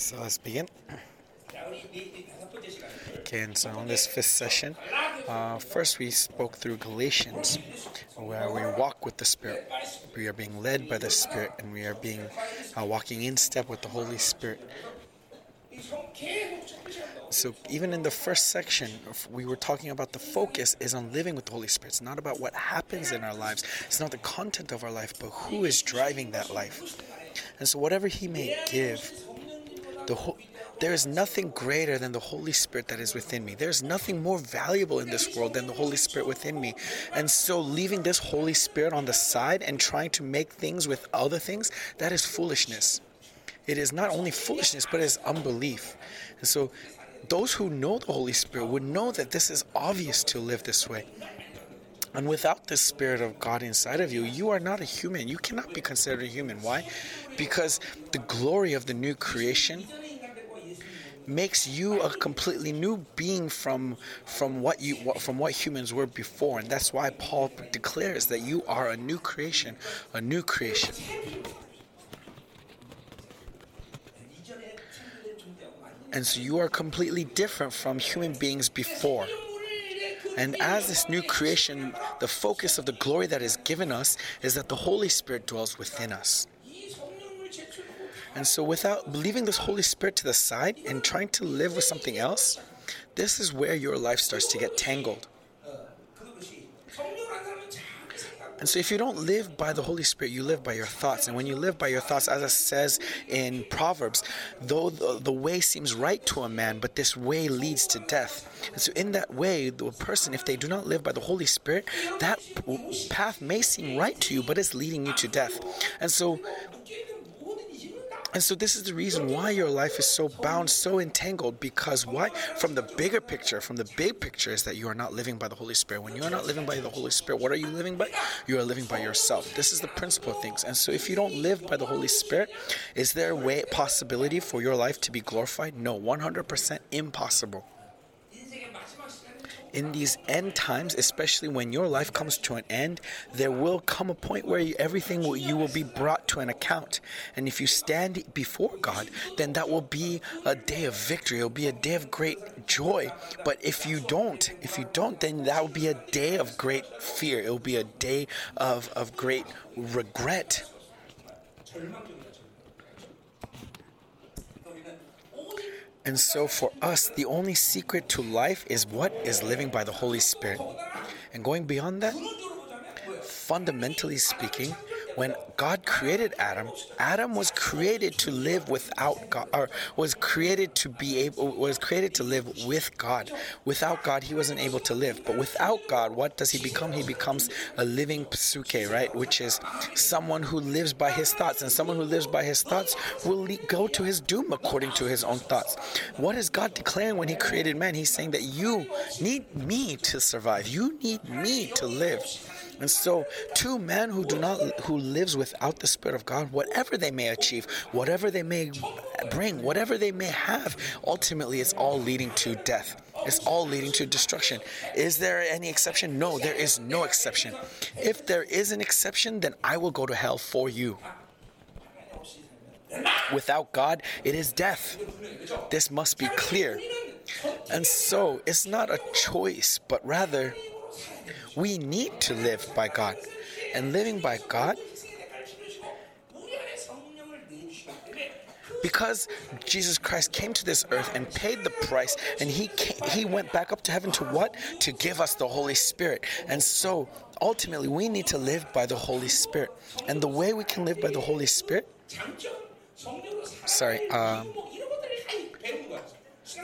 So let's begin. Okay, and so on this fifth session, uh, first we spoke through Galatians, where we walk with the Spirit. We are being led by the Spirit, and we are being uh, walking in step with the Holy Spirit. So even in the first section, we were talking about the focus is on living with the Holy Spirit. It's not about what happens in our lives. It's not the content of our life, but who is driving that life. And so whatever He may give, there is nothing greater than the Holy Spirit that is within me. There's nothing more valuable in this world than the Holy Spirit within me. And so, leaving this Holy Spirit on the side and trying to make things with other things, that is foolishness. It is not only foolishness, but it is unbelief. And so, those who know the Holy Spirit would know that this is obvious to live this way. And without the Spirit of God inside of you, you are not a human. You cannot be considered a human. Why? Because the glory of the new creation makes you a completely new being from from what you from what humans were before. And that's why Paul declares that you are a new creation a new creation. And so you are completely different from human beings before. And as this new creation the focus of the glory that is given us is that the holy spirit dwells within us and so, without leaving this Holy Spirit to the side and trying to live with something else, this is where your life starts to get tangled. And so, if you don't live by the Holy Spirit, you live by your thoughts. And when you live by your thoughts, as it says in Proverbs, though the, the way seems right to a man, but this way leads to death. And so, in that way, the person, if they do not live by the Holy Spirit, that path may seem right to you, but it's leading you to death. And so, and so this is the reason why your life is so bound, so entangled, because why? From the bigger picture, from the big picture is that you are not living by the Holy Spirit. When you are not living by the Holy Spirit, what are you living by? You are living by yourself. This is the principle of things. And so if you don't live by the Holy Spirit, is there a way possibility for your life to be glorified? No, 100% impossible in these end times, especially when your life comes to an end, there will come a point where you, everything will, you will be brought to an account. And if you stand before God, then that will be a day of victory. It will be a day of great joy. But if you don't, if you don't, then that will be a day of great fear. It will be a day of, of great regret. And so, for us, the only secret to life is what is living by the Holy Spirit. And going beyond that, fundamentally speaking, when God created Adam, Adam was created to live without God, or was created to be able, was created to live with God. Without God, he wasn't able to live. But without God, what does he become? He becomes a living psuke, right? Which is someone who lives by his thoughts, and someone who lives by his thoughts will go to his doom according to his own thoughts. What is God declaring when He created man? He's saying that you need me to survive. You need me to live. And so, two men who do not, who lives without the Spirit of God, whatever they may achieve, whatever they may bring, whatever they may have, ultimately it's all leading to death. It's all leading to destruction. Is there any exception? No, there is no exception. If there is an exception, then I will go to hell for you. Without God, it is death. This must be clear. And so, it's not a choice, but rather we need to live by God. And living by God, because Jesus Christ came to this earth and paid the price, and he came, he went back up to heaven to what? To give us the Holy Spirit. And so ultimately, we need to live by the Holy Spirit. And the way we can live by the Holy Spirit, sorry, um,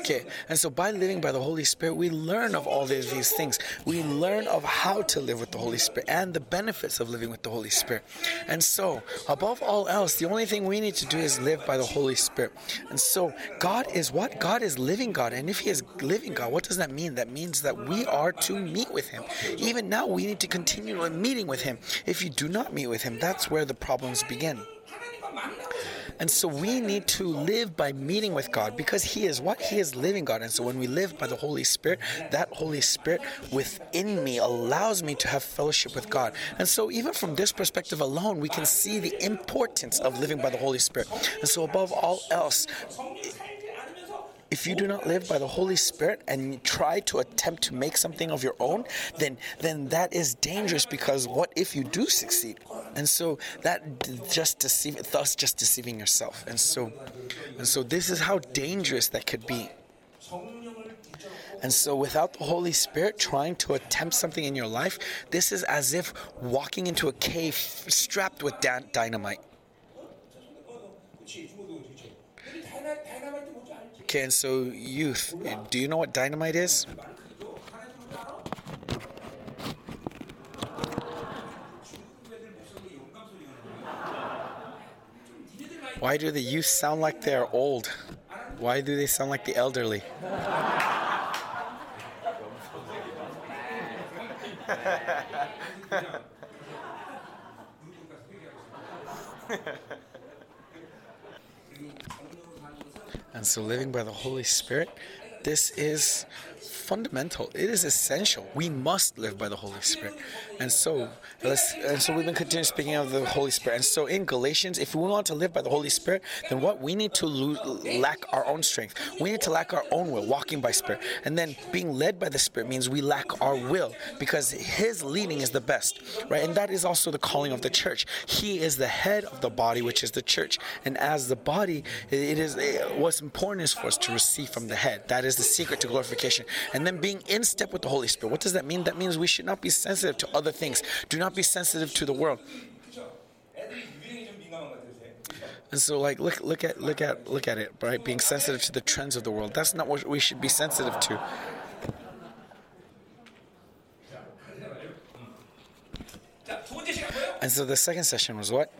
Okay, and so by living by the Holy Spirit, we learn of all these, these things. We learn of how to live with the Holy Spirit and the benefits of living with the Holy Spirit. And so, above all else, the only thing we need to do is live by the Holy Spirit. And so, God is what? God is living God. And if He is living God, what does that mean? That means that we are to meet with Him. Even now, we need to continue meeting with Him. If you do not meet with Him, that's where the problems begin. And so we need to live by meeting with God because He is what? He is living God. And so when we live by the Holy Spirit, that Holy Spirit within me allows me to have fellowship with God. And so even from this perspective alone, we can see the importance of living by the Holy Spirit. And so above all else, if you do not live by the Holy Spirit and try to attempt to make something of your own, then then that is dangerous because what if you do succeed? And so that just deceive thus just deceiving yourself. And so and so this is how dangerous that could be. And so, without the Holy Spirit trying to attempt something in your life, this is as if walking into a cave strapped with dynamite. Okay, and so, youth, do you know what dynamite is? Why do the youth sound like they're old? Why do they sound like the elderly? and so, living by the Holy Spirit, this is fundamental. It is essential. We must live by the Holy Spirit. And so, let's, and so we've been continuing speaking of the Holy Spirit. And so in Galatians, if we want to live by the Holy Spirit, then what we need to lack our own strength. We need to lack our own will, walking by Spirit. And then being led by the Spirit means we lack our will because His leading is the best, right? And that is also the calling of the church. He is the head of the body, which is the church. And as the body, it is it, what's important is for us to receive from the head. That is the secret to glorification and then being in step with the Holy Spirit. What does that mean? That means we should not be sensitive to other things. Do not be sensitive to the world. And so, like, look, look at, look at, look at it, right? Being sensitive to the trends of the world. That's not what we should be sensitive to. And so the second session was what?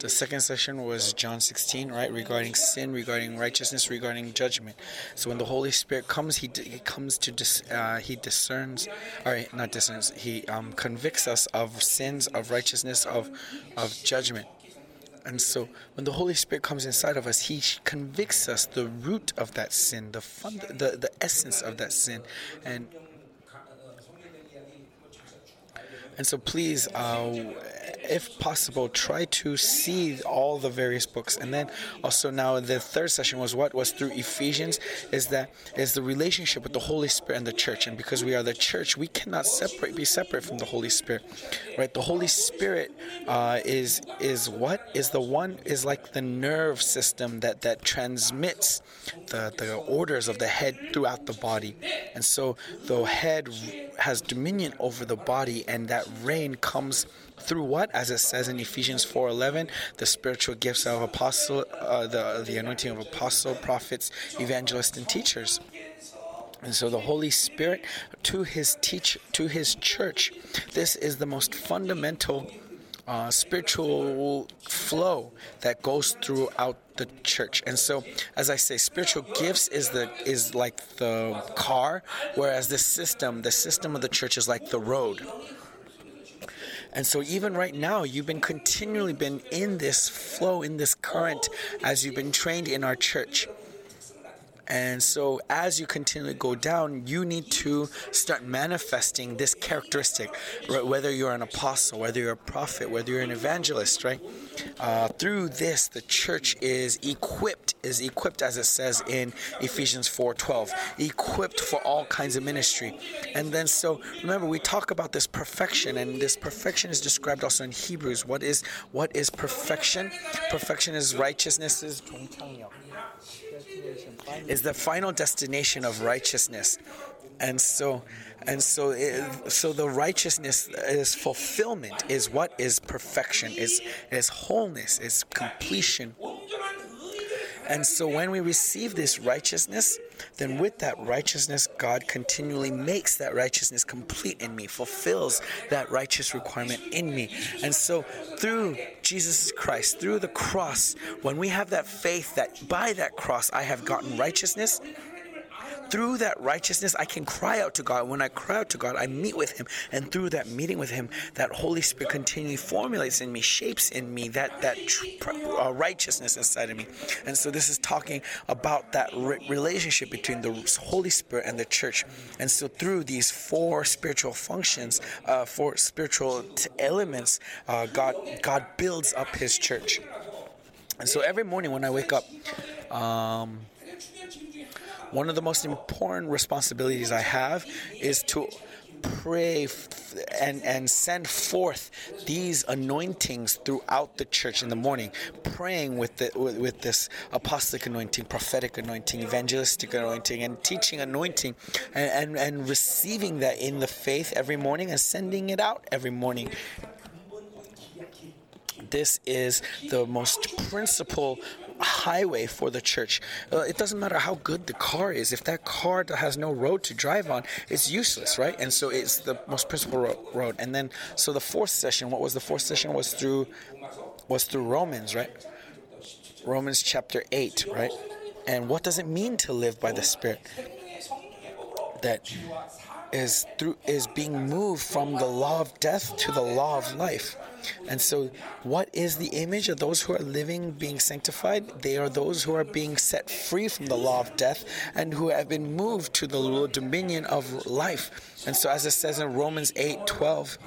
The second session was John 16, right, regarding sin, regarding righteousness, regarding judgment. So when the Holy Spirit comes, he, he comes to dis, uh, he discerns, right, not discerns, he um, convicts us of sins, of righteousness, of of judgment. And so when the Holy Spirit comes inside of us, he convicts us the root of that sin, the fund, the the essence of that sin, and and so please. Uh, if possible, try to see all the various books. And then also now the third session was what was through Ephesians is that is the relationship with the Holy Spirit and the church. And because we are the church, we cannot separate be separate from the Holy Spirit, right? The Holy Spirit uh, is is what is the one is like the nerve system that that transmits the the orders of the head throughout the body. And so the head has dominion over the body, and that reign comes through what? As it says in Ephesians 4:11, the spiritual gifts of apostle, uh, the the anointing of apostle, prophets, evangelists, and teachers. And so the Holy Spirit to his teach to his church, this is the most fundamental uh, spiritual flow that goes throughout the church. And so, as I say, spiritual gifts is the is like the car, whereas the system, the system of the church is like the road. And so even right now, you've been continually been in this flow, in this current, as you've been trained in our church. And so, as you continually go down, you need to start manifesting this characteristic, right? whether you're an apostle, whether you're a prophet, whether you're an evangelist, right? Uh, through this, the church is equipped, is equipped as it says in Ephesians 4:12, equipped for all kinds of ministry. And then, so remember, we talk about this perfection, and this perfection is described also in Hebrews. What is what is perfection? Perfection is righteousness. Is the final destination of righteousness. And so, and so, it, so the righteousness is fulfillment. Is what is perfection? Is is wholeness? Is completion? And so when we receive this righteousness, then with that righteousness, God continually makes that righteousness complete in me, fulfills that righteous requirement in me. And so through Jesus Christ, through the cross, when we have that faith that by that cross I have gotten righteousness, through that righteousness, I can cry out to God. When I cry out to God, I meet with Him, and through that meeting with Him, that Holy Spirit continually formulates in me, shapes in me that that uh, righteousness inside of me. And so this is talking about that re- relationship between the Holy Spirit and the church. And so through these four spiritual functions, uh, four spiritual t- elements, uh, God God builds up His church. And so every morning when I wake up, um, one of the most important responsibilities I have is to pray and, and send forth these anointings throughout the church in the morning, praying with, the, with, with this apostolic anointing, prophetic anointing, evangelistic anointing, and teaching anointing, and, and, and receiving that in the faith every morning and sending it out every morning. This is the most principal highway for the church. Uh, it doesn't matter how good the car is. If that car has no road to drive on, it's useless, right? And so it's the most principal ro- road. And then, so the fourth session, what was the fourth session? Was through, was through Romans, right? Romans chapter eight, right? And what does it mean to live by the Spirit? That is through is being moved from the law of death to the law of life. And so, what is the image of those who are living, being sanctified? They are those who are being set free from the law of death and who have been moved to the dominion of life. And so, as it says in Romans 8 12,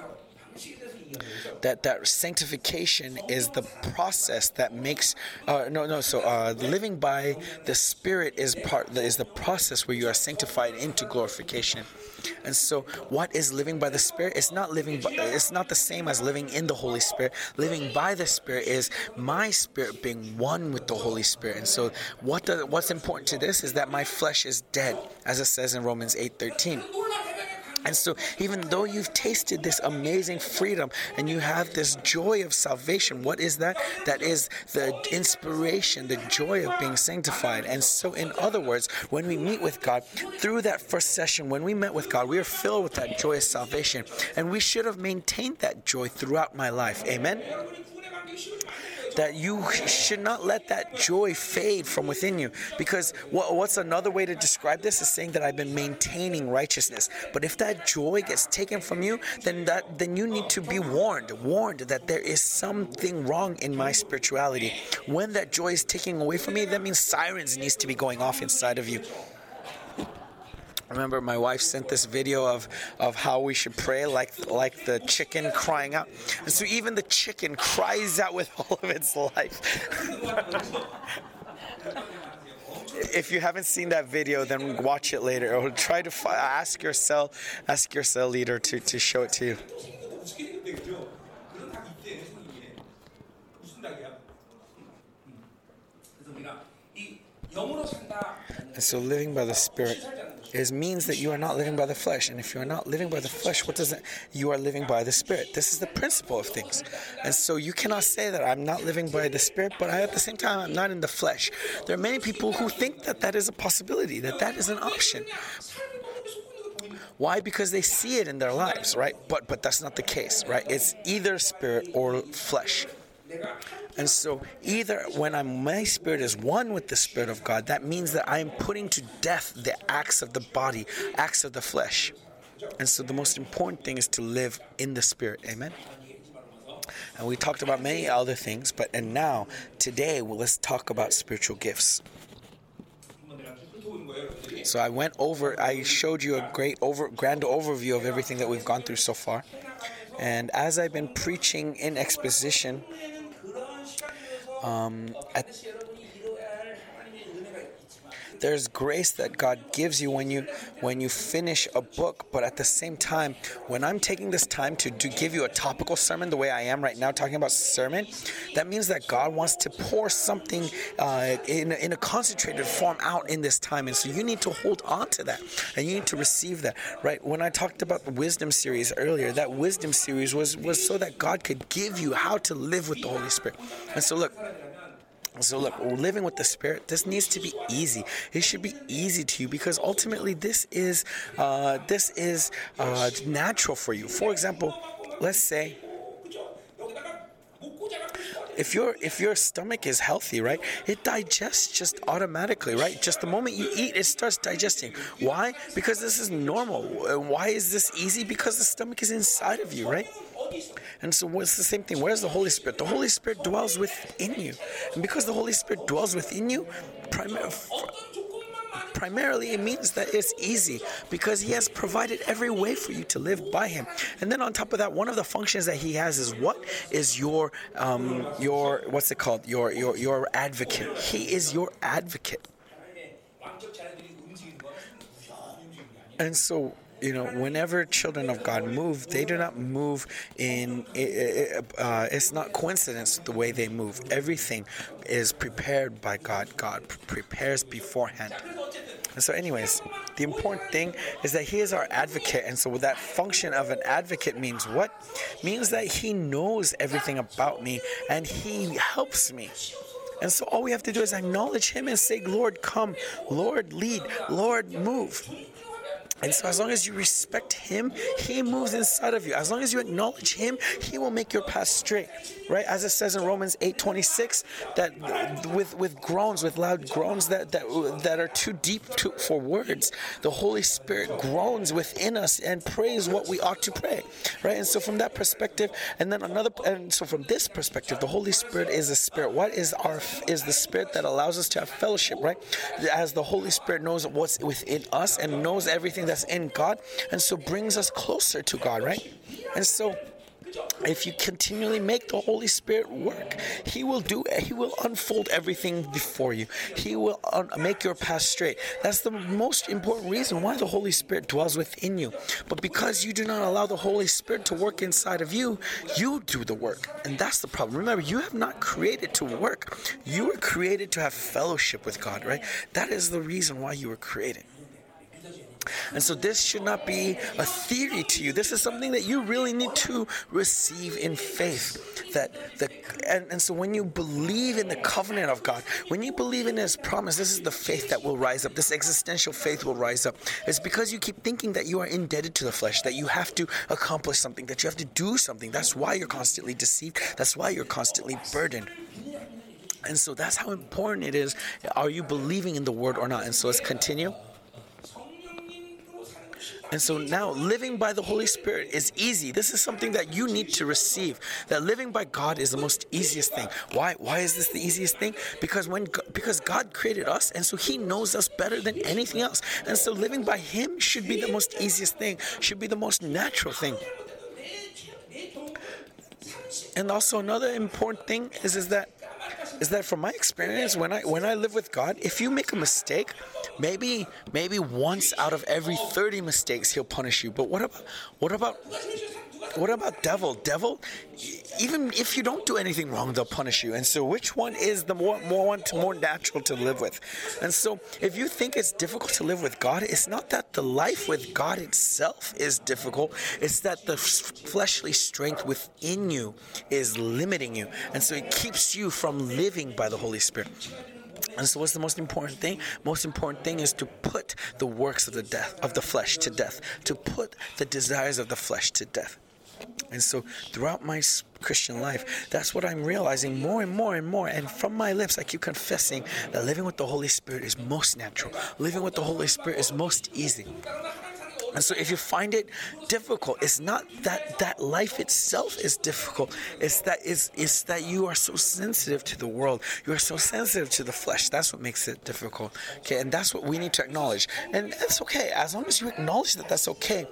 that that sanctification is the process that makes uh, no no so uh, living by the spirit is part is the process where you are sanctified into glorification and so, what is living by the Spirit? It's not living. By, it's not the same as living in the Holy Spirit. Living by the Spirit is my spirit being one with the Holy Spirit. And so, what does, what's important to this is that my flesh is dead, as it says in Romans eight thirteen. And so, even though you've tasted this amazing freedom and you have this joy of salvation, what is that? That is the inspiration, the joy of being sanctified. And so, in other words, when we meet with God, through that first session, when we met with God, we are filled with that joy of salvation. And we should have maintained that joy throughout my life. Amen that you should not let that joy fade from within you. Because what, what's another way to describe this is saying that I've been maintaining righteousness. But if that joy gets taken from you, then that then you need to be warned, warned that there is something wrong in my spirituality. When that joy is taken away from me, that means sirens needs to be going off inside of you. Remember my wife sent this video of, of how we should pray like like the chicken crying out. And so even the chicken cries out with all of its life. if you haven't seen that video, then watch it later or try to fi- ask your cell ask your cell leader to, to show it to you. And so living by the Spirit is means that you are not living by the flesh. And if you are not living by the flesh, what does it? You are living by the Spirit. This is the principle of things. And so you cannot say that I'm not living by the Spirit, but I, at the same time I'm not in the flesh. There are many people who think that that is a possibility, that that is an option. Why? Because they see it in their lives, right? But but that's not the case, right? It's either spirit or flesh. And so, either when I'm, my spirit is one with the Spirit of God, that means that I am putting to death the acts of the body, acts of the flesh. And so, the most important thing is to live in the Spirit. Amen. And we talked about many other things, but and now today, well, let's talk about spiritual gifts. So I went over. I showed you a great over, grand overview of everything that we've gone through so far. And as I've been preaching in exposition, um, at, there's grace that God gives you when you when you finish a book, but at the same time, when I'm taking this time to, to give you a topical sermon the way I am right now, talking about sermon, that means that God wants to pour something uh, in, in a concentrated form out in this time. And so you need to hold on to that and you need to receive that, right? When I talked about the wisdom series earlier, that wisdom series was, was so that God could give you how to live with the Holy Spirit. And so, look, so look, living with the Spirit, this needs to be easy. It should be easy to you because ultimately this is uh, this is uh, natural for you. For example, let's say if your if your stomach is healthy, right, it digests just automatically, right? Just the moment you eat, it starts digesting. Why? Because this is normal. Why is this easy? Because the stomach is inside of you, right? And so it's the same thing. Where's the Holy Spirit? The Holy Spirit dwells within you. And because the Holy Spirit dwells within you, primarily primarily it means that it's easy because he has provided every way for you to live by him and then on top of that one of the functions that he has is what is your um, your what's it called your your your advocate he is your advocate and so you know, whenever children of God move, they do not move in. Uh, it's not coincidence the way they move. Everything is prepared by God. God prepares beforehand. And so, anyways, the important thing is that He is our advocate. And so, that function of an advocate means what? Means that He knows everything about me and He helps me. And so, all we have to do is acknowledge Him and say, Lord, come. Lord, lead. Lord, move. And so, as long as you respect Him, He moves inside of you. As long as you acknowledge Him, He will make your path straight, right? As it says in Romans eight twenty six, that with with groans, with loud groans that that that are too deep to, for words, the Holy Spirit groans within us and prays what we ought to pray, right? And so, from that perspective, and then another, and so from this perspective, the Holy Spirit is a spirit. What is our is the spirit that allows us to have fellowship, right? As the Holy Spirit knows what's within us and knows everything that's in God, and so brings us closer to God, right? And so if you continually make the Holy Spirit work, He will do. He will unfold everything before you. He will un- make your path straight. That's the most important reason why the Holy Spirit dwells within you. But because you do not allow the Holy Spirit to work inside of you, you do the work, and that's the problem. Remember, you have not created to work. You were created to have fellowship with God. Right? That is the reason why you were created. And so this should not be a theory to you. This is something that you really need to receive in faith. That the and, and so when you believe in the covenant of God, when you believe in his promise, this is the faith that will rise up. This existential faith will rise up. It's because you keep thinking that you are indebted to the flesh, that you have to accomplish something, that you have to do something. That's why you're constantly deceived. That's why you're constantly burdened. And so that's how important it is. Are you believing in the word or not? And so let's continue. And so now living by the Holy Spirit is easy. This is something that you need to receive. That living by God is the most easiest thing. Why why is this the easiest thing? Because when because God created us and so he knows us better than anything else. And so living by him should be the most easiest thing, should be the most natural thing. And also another important thing is is that is that from my experience when I when I live with God, if you make a mistake, maybe maybe once out of every 30 mistakes he'll punish you. But what about what about what about devil? Devil, even if you don't do anything wrong, they'll punish you. And so, which one is the more more one more natural to live with? And so, if you think it's difficult to live with God, it's not that the life with God itself is difficult. It's that the fleshly strength within you is limiting you, and so it keeps you from living by the Holy Spirit. And so, what's the most important thing? Most important thing is to put the works of the death of the flesh to death, to put the desires of the flesh to death. And so throughout my Christian life, that's what I'm realizing more and more and more. And from my lips, I keep confessing that living with the Holy Spirit is most natural. Living with the Holy Spirit is most easy. And so if you find it difficult, it's not that that life itself is difficult. It's that is it's that you are so sensitive to the world. You are so sensitive to the flesh. That's what makes it difficult. Okay, and that's what we need to acknowledge. And that's okay. As long as you acknowledge that that's okay,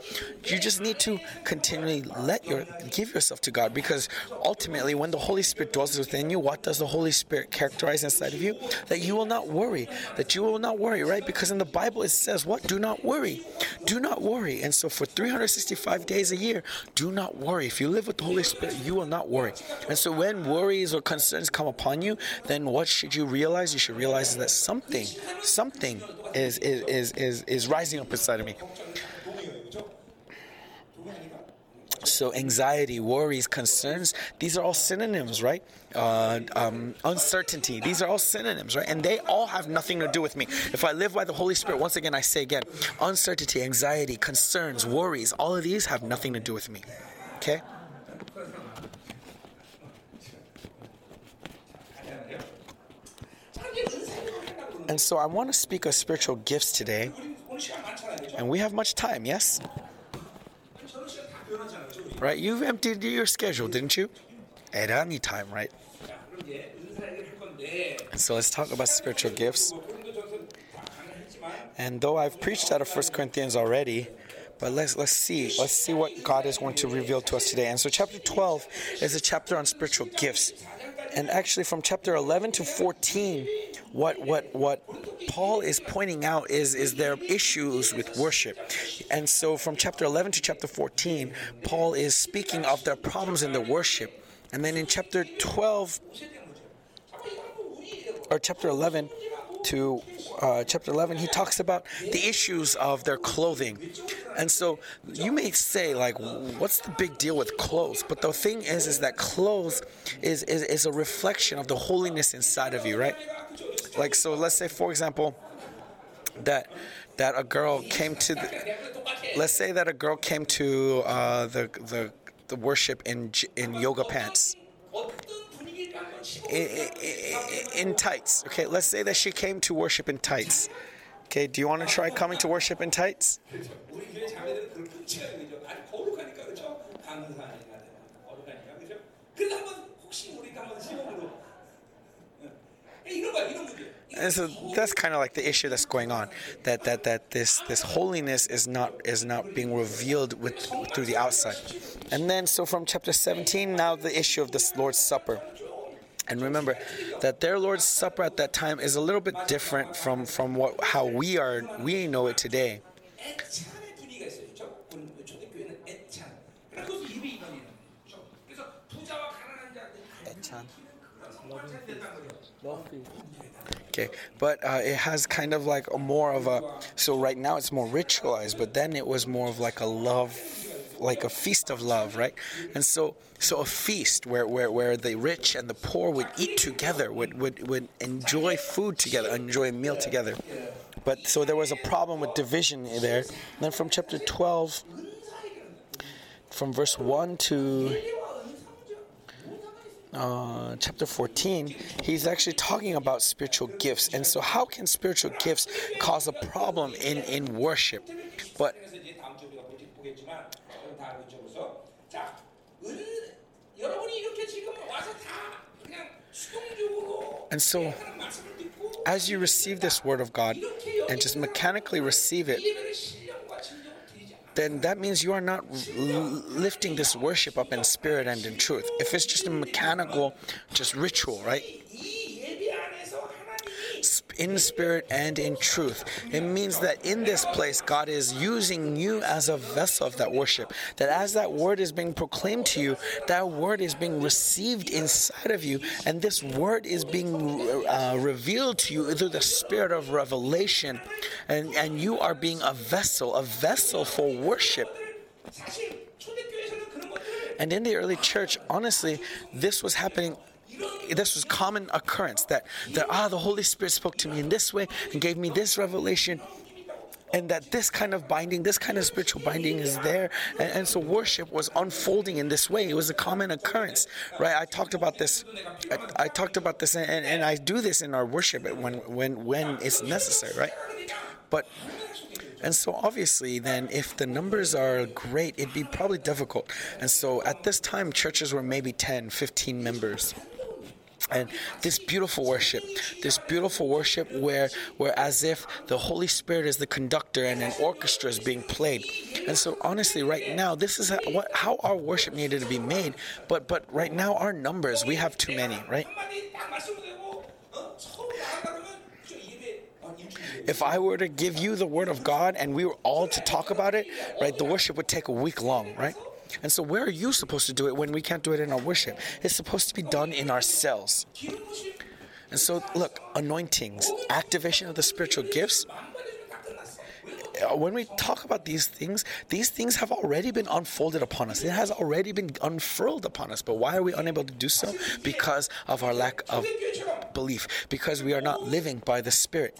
you just need to continually let your give yourself to God because ultimately when the Holy Spirit dwells within you, what does the Holy Spirit characterize inside of you? That you will not worry. That you will not worry, right? Because in the Bible it says, what? Do not worry. Do not worry worry. And so for 365 days a year, do not worry. If you live with the Holy Spirit, you will not worry. And so when worries or concerns come upon you, then what should you realize? You should realize that something, something is is is is, is rising up inside of me. So, anxiety, worries, concerns, these are all synonyms, right? uh, um, uncertainty. These are all synonyms, right? And they all have nothing to do with me. If I live by the Holy Spirit, once again, I say again, uncertainty, anxiety, concerns, worries, all of these have nothing to do with me. Okay? And so I want to speak of spiritual gifts today. And we have much time, yes? Right? You've emptied your schedule, didn't you? At any time, right? So let's talk about spiritual gifts. And though I've preached out of First Corinthians already, but let's let's see. Let's see what God is going to reveal to us today. And so chapter 12 is a chapter on spiritual gifts. And actually from chapter 11 to 14, what what what Paul is pointing out is is there issues with worship. And so from chapter 11 to chapter 14, Paul is speaking of their problems in the worship. And then in chapter 12 or chapter 11 to uh, chapter 11, he talks about the issues of their clothing. And so you may say, like, what's the big deal with clothes? But the thing is, is that clothes is, is, is a reflection of the holiness inside of you, right? Like, so let's say, for example, that that a girl came to the, let's say that a girl came to uh, the, the the worship in in yoga pants in, in, tights. Okay, let's say that she came to worship in tights. Okay, do you want to try coming to worship in tights? And so that's kind of like the issue that's going on. That that that this this holiness is not is not being revealed with through the outside. And then so from chapter 17 now the issue of the Lord's Supper. And remember that their Lord's Supper at that time is a little bit different from, from what how we are we know it today. Okay, but uh, it has kind of like a more of a. So right now it's more ritualized, but then it was more of like a love like a feast of love, right? And so, so a feast where, where, where the rich and the poor would eat together, would, would, would enjoy food together, enjoy a meal together. But so there was a problem with division there. And then from chapter 12, from verse 1 to uh, chapter 14, he's actually talking about spiritual gifts. And so, how can spiritual gifts cause a problem in, in worship? But and so, as you receive this word of God and just mechanically receive it, then that means you are not lifting this worship up in spirit and in truth. If it's just a mechanical, just ritual, right? In spirit and in truth. It means that in this place, God is using you as a vessel of that worship. That as that word is being proclaimed to you, that word is being received inside of you, and this word is being uh, revealed to you through the spirit of revelation, and, and you are being a vessel, a vessel for worship. And in the early church, honestly, this was happening this was common occurrence that that ah the Holy Spirit spoke to me in this way and gave me this revelation and that this kind of binding, this kind of spiritual binding is there. And, and, so worship was unfolding in this way. It was a common occurrence, right? I talked about this. I, I talked about this, and, and I do this in our worship when when when it's necessary, right? But and so obviously then if the numbers are great, it'd be probably difficult. And so at this time churches were maybe 10, 15 members and this beautiful worship this beautiful worship where where as if the holy spirit is the conductor and an orchestra is being played and so honestly right now this is how, what, how our worship needed to be made but but right now our numbers we have too many right if I were to give you the word of God and we were all to talk about it, right, the worship would take a week long, right? And so, where are you supposed to do it when we can't do it in our worship? It's supposed to be done in our cells. And so, look, anointings, activation of the spiritual gifts. When we talk about these things, these things have already been unfolded upon us. It has already been unfurled upon us. But why are we unable to do so? Because of our lack of belief, because we are not living by the Spirit.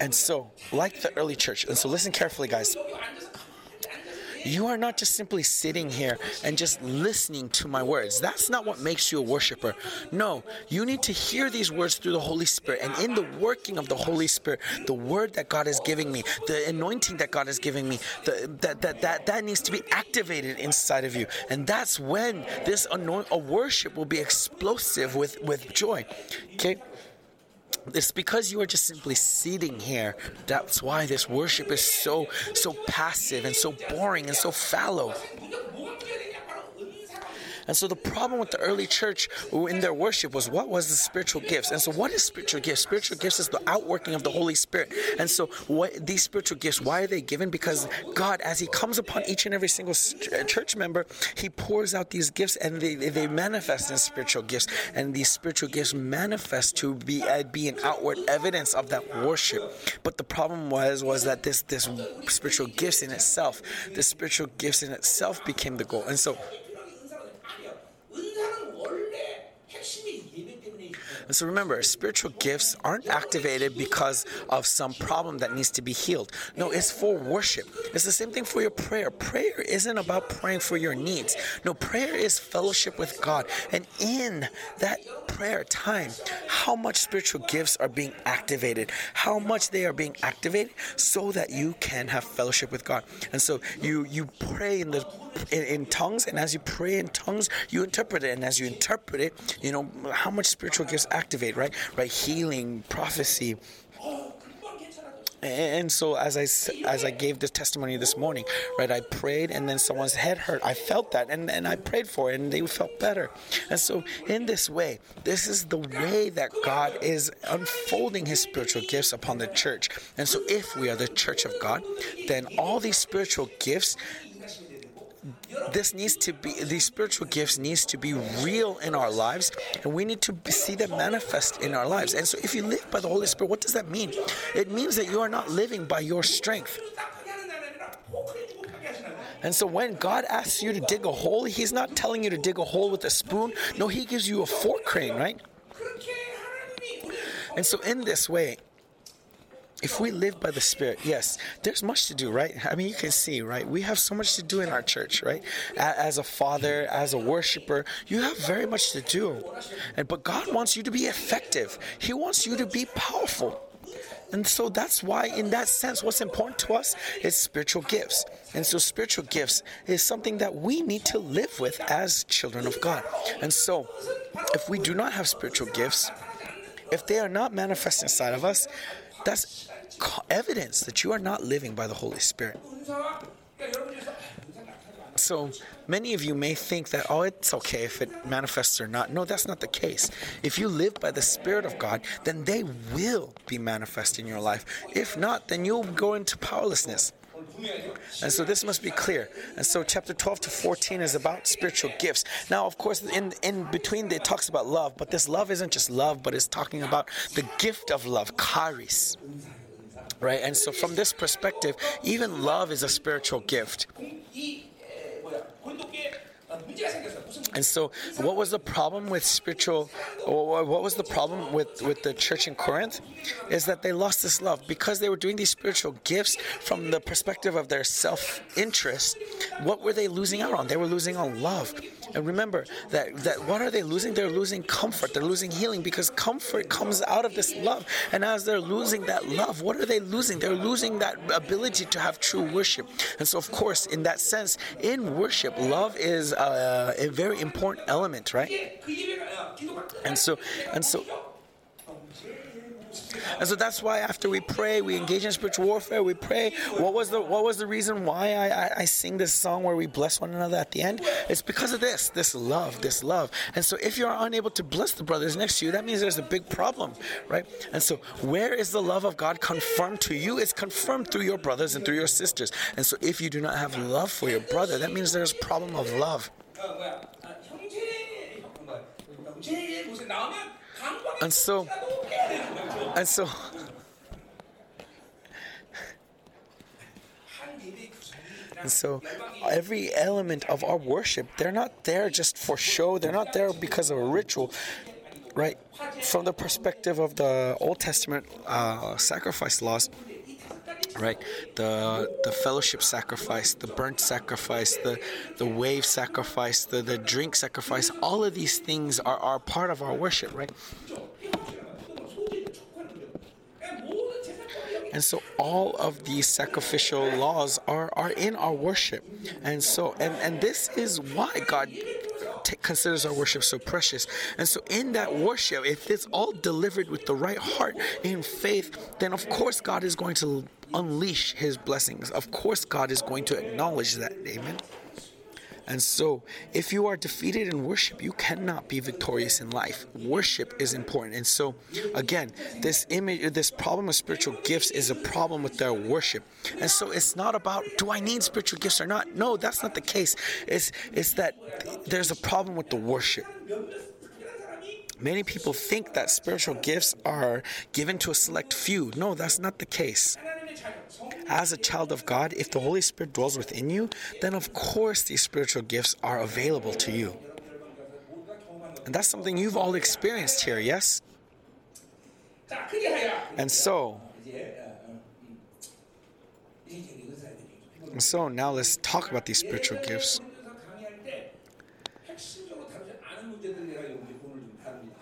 And so, like the early church, and so listen carefully, guys you are not just simply sitting here and just listening to my words. That's not what makes you a worshiper. No, you need to hear these words through the Holy Spirit. And in the working of the Holy Spirit, the word that God is giving me, the anointing that God is giving me, the, that, that, that, that needs to be activated inside of you. And that's when this anoint, a worship will be explosive with, with joy. Okay? It's because you are just simply sitting here. That's why this worship is so so passive and so boring and so fallow. And so the problem with the early church in their worship was what was the spiritual gifts? And so what is spiritual gifts? Spiritual gifts is the outworking of the Holy Spirit. And so what these spiritual gifts, why are they given? Because God, as He comes upon each and every single church member, He pours out these gifts and they, they manifest in spiritual gifts. And these spiritual gifts manifest to be uh, be an outward evidence of that worship. But the problem was was that this this spiritual gifts in itself, the spiritual gifts in itself became the goal. And so And so remember, spiritual gifts aren't activated because of some problem that needs to be healed. No, it's for worship. It's the same thing for your prayer. Prayer isn't about praying for your needs. No, prayer is fellowship with God. And in that prayer time, how much spiritual gifts are being activated, how much they are being activated so that you can have fellowship with God. And so you you pray in the in, in, tongues, and as you pray in tongues, you interpret it, and as you interpret it, you know how much spiritual gifts activate, right? Right, healing, prophecy, and so as I as I gave this testimony this morning, right, I prayed and then someone's head hurt. I felt that and, and I prayed for it and they felt better. And so in this way, this is the way that God is unfolding his spiritual gifts upon the church. And so if we are the church of God, then all these spiritual gifts this needs to be these spiritual gifts needs to be real in our lives and we need to see them manifest in our lives and so if you live by the holy spirit what does that mean it means that you are not living by your strength and so when God asks you to dig a hole, He's not telling you to dig a hole with a spoon. No, He gives you a fork crane, right? And so in this way, if we live by the Spirit, yes, there's much to do, right? I mean, you can see, right? We have so much to do in our church, right? As a father, as a worshiper, you have very much to do. And but God wants you to be effective. He wants you to be powerful. And so that's why, in that sense, what's important to us is spiritual gifts. And so, spiritual gifts is something that we need to live with as children of God. And so, if we do not have spiritual gifts, if they are not manifest inside of us, that's evidence that you are not living by the Holy Spirit. So many of you may think that, oh, it's okay if it manifests or not. No, that's not the case. If you live by the Spirit of God, then they will be manifest in your life. If not, then you'll go into powerlessness. And so this must be clear. And so chapter 12 to 14 is about spiritual gifts. Now, of course, in, in between it talks about love, but this love isn't just love, but it's talking about the gift of love, charis right? And so, from this perspective, even love is a spiritual gift. And so, what was the problem with spiritual? What was the problem with with the church in Corinth? Is that they lost this love because they were doing these spiritual gifts from the perspective of their self interest. What were they losing out on? They were losing on love. And remember that, that what are they losing? They're losing comfort. They're losing healing because comfort comes out of this love. And as they're losing that love, what are they losing? They're losing that ability to have true worship. And so, of course, in that sense, in worship, love is a, a very important element, right? And so, and so and so that's why after we pray, we engage in spiritual warfare. We pray. What was the what was the reason why I, I, I sing this song where we bless one another at the end? It's because of this, this love, this love. And so if you're unable to bless the brothers next to you, that means there's a big problem, right? And so where is the love of God confirmed to you? It's confirmed through your brothers and through your sisters. And so if you do not have love for your brother, that means there's a problem of love. And so, and so, and so, every element of our worship, they're not there just for show, they're not there because of a ritual, right? From the perspective of the Old Testament uh, sacrifice laws, right? The the fellowship sacrifice the burnt sacrifice the the wave sacrifice the the drink sacrifice all of these things are, are part of our worship right? And so all of these sacrificial laws are are in our worship. And so and and this is why god t- considers our worship so precious. And so, in that worship, if it's all delivered with the right heart in faith, then of course God is going to unleash His blessings. Of course, God is going to acknowledge that. Amen. And so, if you are defeated in worship, you cannot be victorious in life. Worship is important. And so, again, this image, this problem of spiritual gifts is a problem with their worship. And so, it's not about do I need spiritual gifts or not. No, that's not the case. It's it's that there's a problem with the worship. Many people think that spiritual gifts are given to a select few. No, that's not the case as a child of God, if the Holy Spirit dwells within you, then of course these spiritual gifts are available to you. And that's something you've all experienced here, yes? And so, so now let's talk about these spiritual gifts.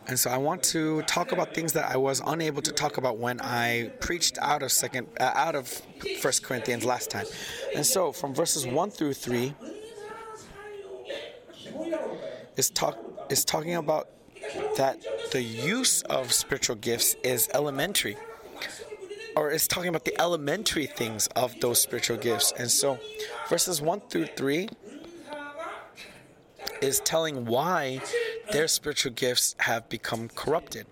And so I want to talk about things that I was unable to talk about when I preached out of second uh, out of First Corinthians last time. And so from verses 1 through 3 is talk is talking about that the use of spiritual gifts is elementary or is talking about the elementary things of those spiritual gifts. And so verses 1 through 3 is telling why their spiritual gifts have become corrupted.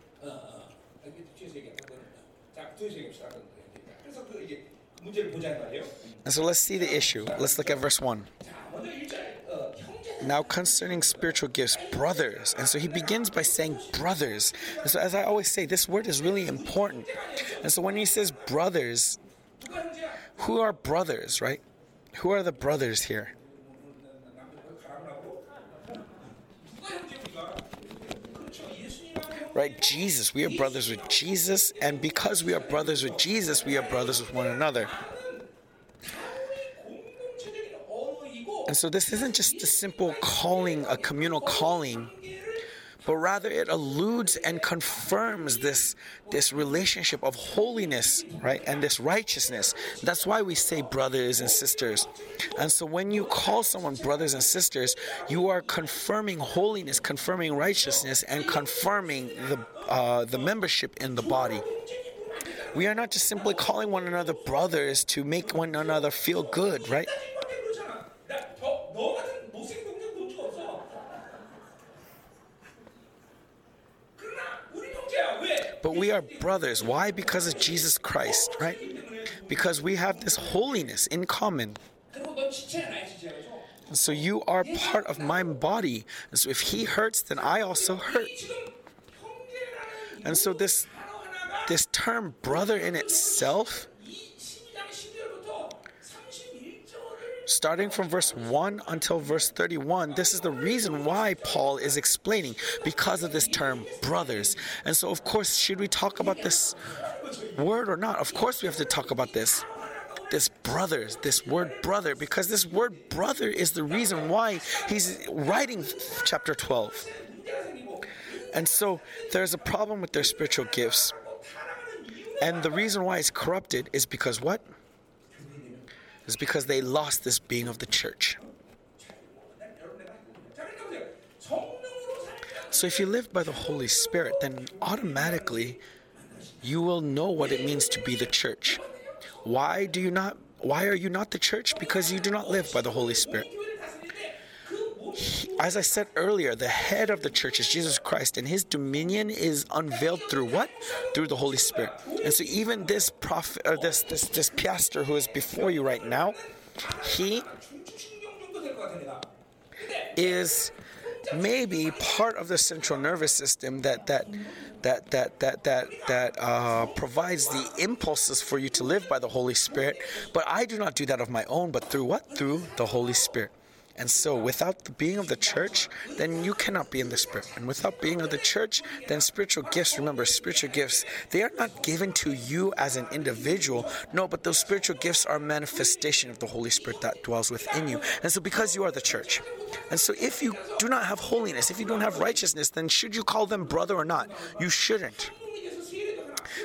And so let's see the issue. Let's look at verse 1. Now, concerning spiritual gifts, brothers. And so he begins by saying brothers. And so, as I always say, this word is really important. And so, when he says brothers, who are brothers, right? Who are the brothers here? Right? Jesus. We are brothers with Jesus, and because we are brothers with Jesus, we are brothers with one another. And so this isn't just a simple calling, a communal calling but rather it alludes and confirms this this relationship of holiness right and this righteousness. That's why we say brothers and sisters. And so when you call someone brothers and sisters you are confirming holiness confirming righteousness and confirming the uh, the membership in the body. We are not just simply calling one another brothers to make one another feel good right But we are brothers. Why? Because of Jesus Christ, right? Because we have this holiness in common. so you are part of my body. And so if he hurts, then I also hurt. And so this this term brother in itself starting from verse 1 until verse 31, this is the reason why Paul is explaining because of this term brothers. And so, of course, should we talk about this word or not? Of course, we have to talk about this. This brothers, this word brother, because this word brother is the reason why he's writing chapter 12. And so there's a problem with their spiritual gifts. And the reason why it's corrupted is because what? Is because they lost this being of the church. So if you live by the Holy Spirit, then automatically you will know what it means to be the church. Why do you not why are you not the church? Because you do not live by the Holy Spirit as I said earlier, the head of the church is Jesus Christ, and his dominion is unveiled through what? Through the Holy Spirit. And so, even this prophet, or this this this pastor who is before you right now, he is maybe part of the central nervous system that that that that that that that uh, provides the impulses for you to live by the Holy Spirit. But I do not do that of my own, but through what? Through the Holy Spirit. And so, without the being of the church, then you cannot be in the spirit. And without being of the church, then spiritual gifts, remember, spiritual gifts, they are not given to you as an individual. No, but those spiritual gifts are manifestation of the Holy Spirit that dwells within you. And so, because you are the church, and so if you do not have holiness, if you don't have righteousness, then should you call them brother or not? You shouldn't.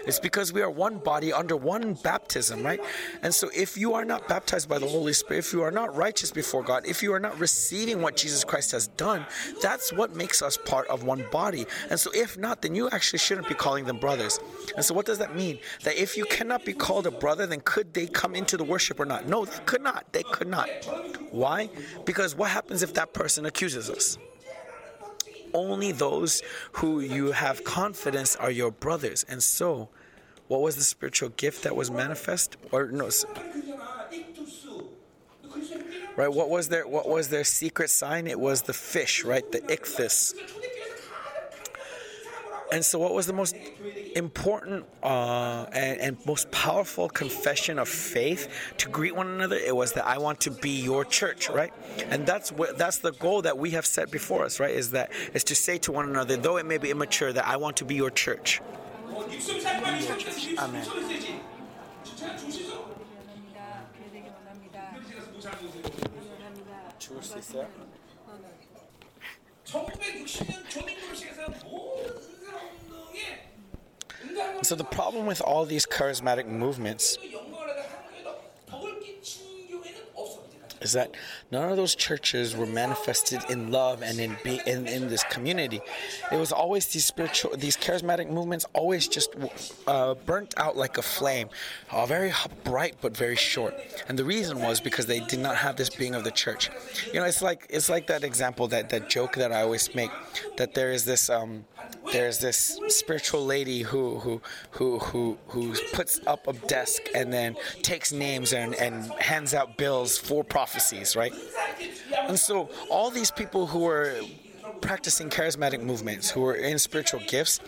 It's because we are one body under one baptism, right? And so if you are not baptized by the Holy Spirit, if you are not righteous before God, if you are not receiving what Jesus Christ has done, that's what makes us part of one body. And so if not, then you actually shouldn't be calling them brothers. And so what does that mean? That if you cannot be called a brother, then could they come into the worship or not? No, they could not. They could not. Why? Because what happens if that person accuses us? Only those who you have confidence are your brothers. And so, what was the spiritual gift that was manifest? Or no, right? What was their what was their secret sign? It was the fish, right? The ichthys. And so, what was the most important uh, and, and, most powerful confession of faith to greet one another? It was that I want to be your church, right? And that's what that's the goal that we have set before us, right? Is that is to say to one another, though it may be immature, that I want to be your church. Amen. So the problem with all these charismatic movements is that none of those churches were manifested in love and in be, in, in this community. It was always these spiritual, these charismatic movements, always just uh, burnt out like a flame, uh, very bright but very short. And the reason was because they did not have this being of the church. You know, it's like it's like that example that that joke that I always make, that there is this. Um, there's this spiritual lady who who who who who puts up a desk and then takes names and, and hands out bills for prophecies, right? And so all these people who are practicing charismatic movements, who are in spiritual gifts,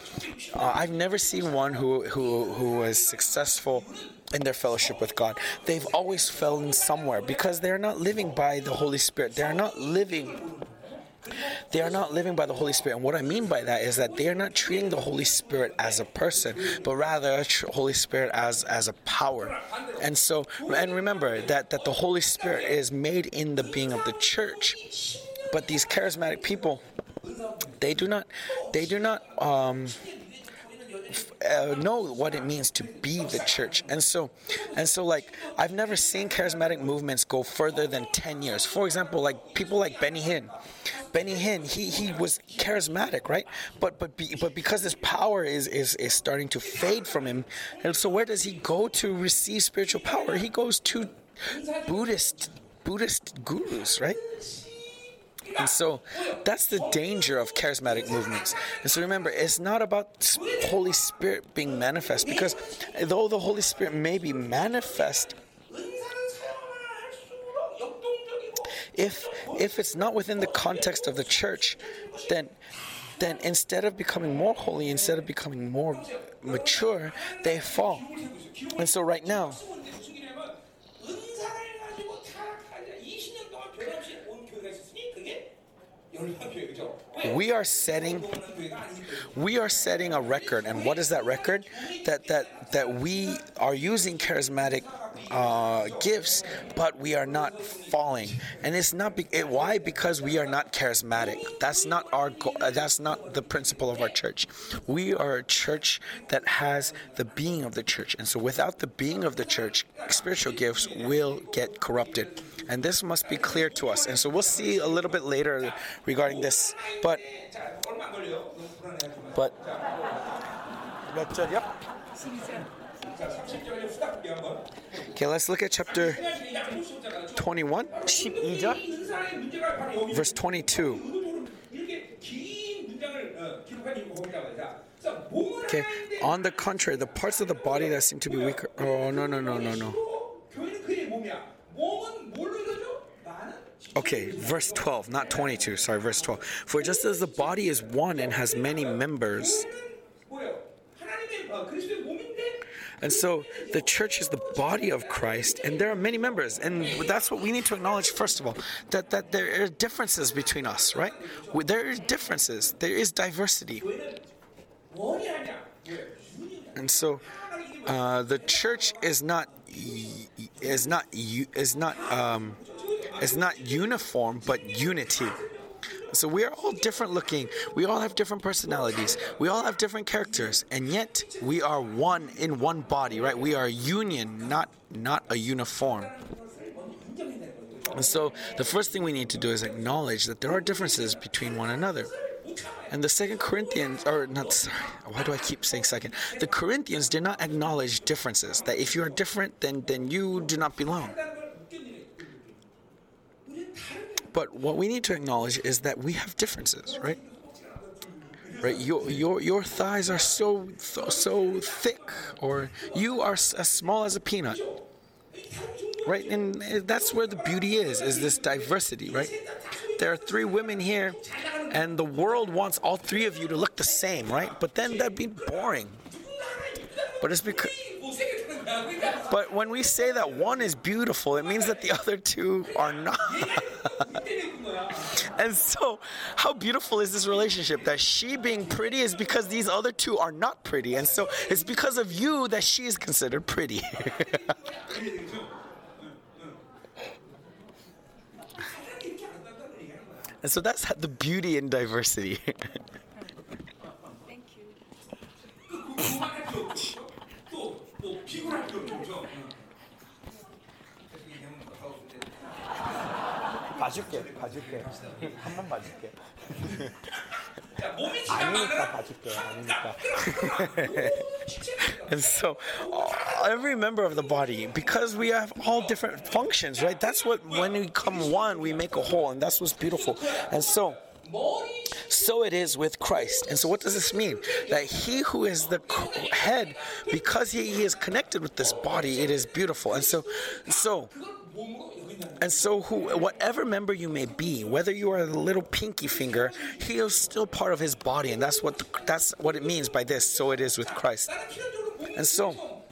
uh, I've never seen one who who who was successful in their fellowship with God. They've always fallen somewhere because they're not living by the Holy Spirit. They're not living they are not living by the Holy Spirit. And what I mean by that is that they are not treating the Holy Spirit as a person, but rather Holy Spirit as as a power. And so, and remember that that the Holy Spirit is made in the being of the church. But these charismatic people, they do not, they do not. Um, uh, know what it means to be the church and so and so like i've never seen charismatic movements go further than 10 years for example like people like benny hinn benny hinn he he was charismatic right? But but be, but because this power is is is starting to fade from him and so where does he go to receive spiritual power? He goes to buddhist buddhist gurus right? And so that's the danger of charismatic movements. And so remember, it's not about Holy Spirit being manifest because though the Holy Spirit may be manifest, if if it's not within the context of the church, then then instead of becoming more holy, instead of becoming more mature, they fall. And so right now, we are setting we are setting a record and what is that record that that that we are using charismatic uh, gifts but we are not falling and it's not be- it, why because we are not charismatic that's not our go- uh, that's not the principle of our church we are a church that has the being of the church and so without the being of the church spiritual gifts will get corrupted and this must be clear to us. And so we'll see a little bit later regarding this. But, but, yep. Okay, let's look at chapter 21, verse 22. Okay, on the contrary, the parts of the body that seem to be weaker. Oh, no, no, no, no, no. Okay, verse 12, not 22, sorry, verse 12. For just as the body is one and has many members, And so the church is the body of Christ, and there are many members, and that's what we need to acknowledge first of all that that there are differences between us, right? There are differences. There is diversity, and so uh, the church is not is not is not um, is not uniform, but unity. So we are all different looking. We all have different personalities. We all have different characters, and yet we are one in one body, right? We are a union, not not a uniform. And so the first thing we need to do is acknowledge that there are differences between one another. And the second Corinthians, or not, sorry, why do I keep saying second? The Corinthians did not acknowledge differences, that if you are different, then, then you do not belong. But what we need to acknowledge is that we have differences, right? Right, your your your thighs are so so thick, or you are as small as a peanut. Right, and that's where the beauty is: is this diversity, right? There are three women here, and the world wants all three of you to look the same, right? But then that'd be boring. But it's because but when we say that one is beautiful, it means that the other two are not. and so, how beautiful is this relationship? That she being pretty is because these other two are not pretty. And so, it's because of you that she is considered pretty. and so, that's the beauty in diversity. Thank you. 봐줄게, 봐줄게. 한번 봐줄게. 아니니까 봐줄게, 아니니까. and so, every member of the body, because we have all different functions, right? That's what, when we come one, we make a whole, and that's what's beautiful. And so, so it is with Christ. And so, what does this mean? That he who is the head, because he, he is connected with this body, it is beautiful. And so, so. And so, who, whatever member you may be, whether you are the little pinky finger, he is still part of his body, and that's what the, that's what it means by this. So it is with Christ. And so,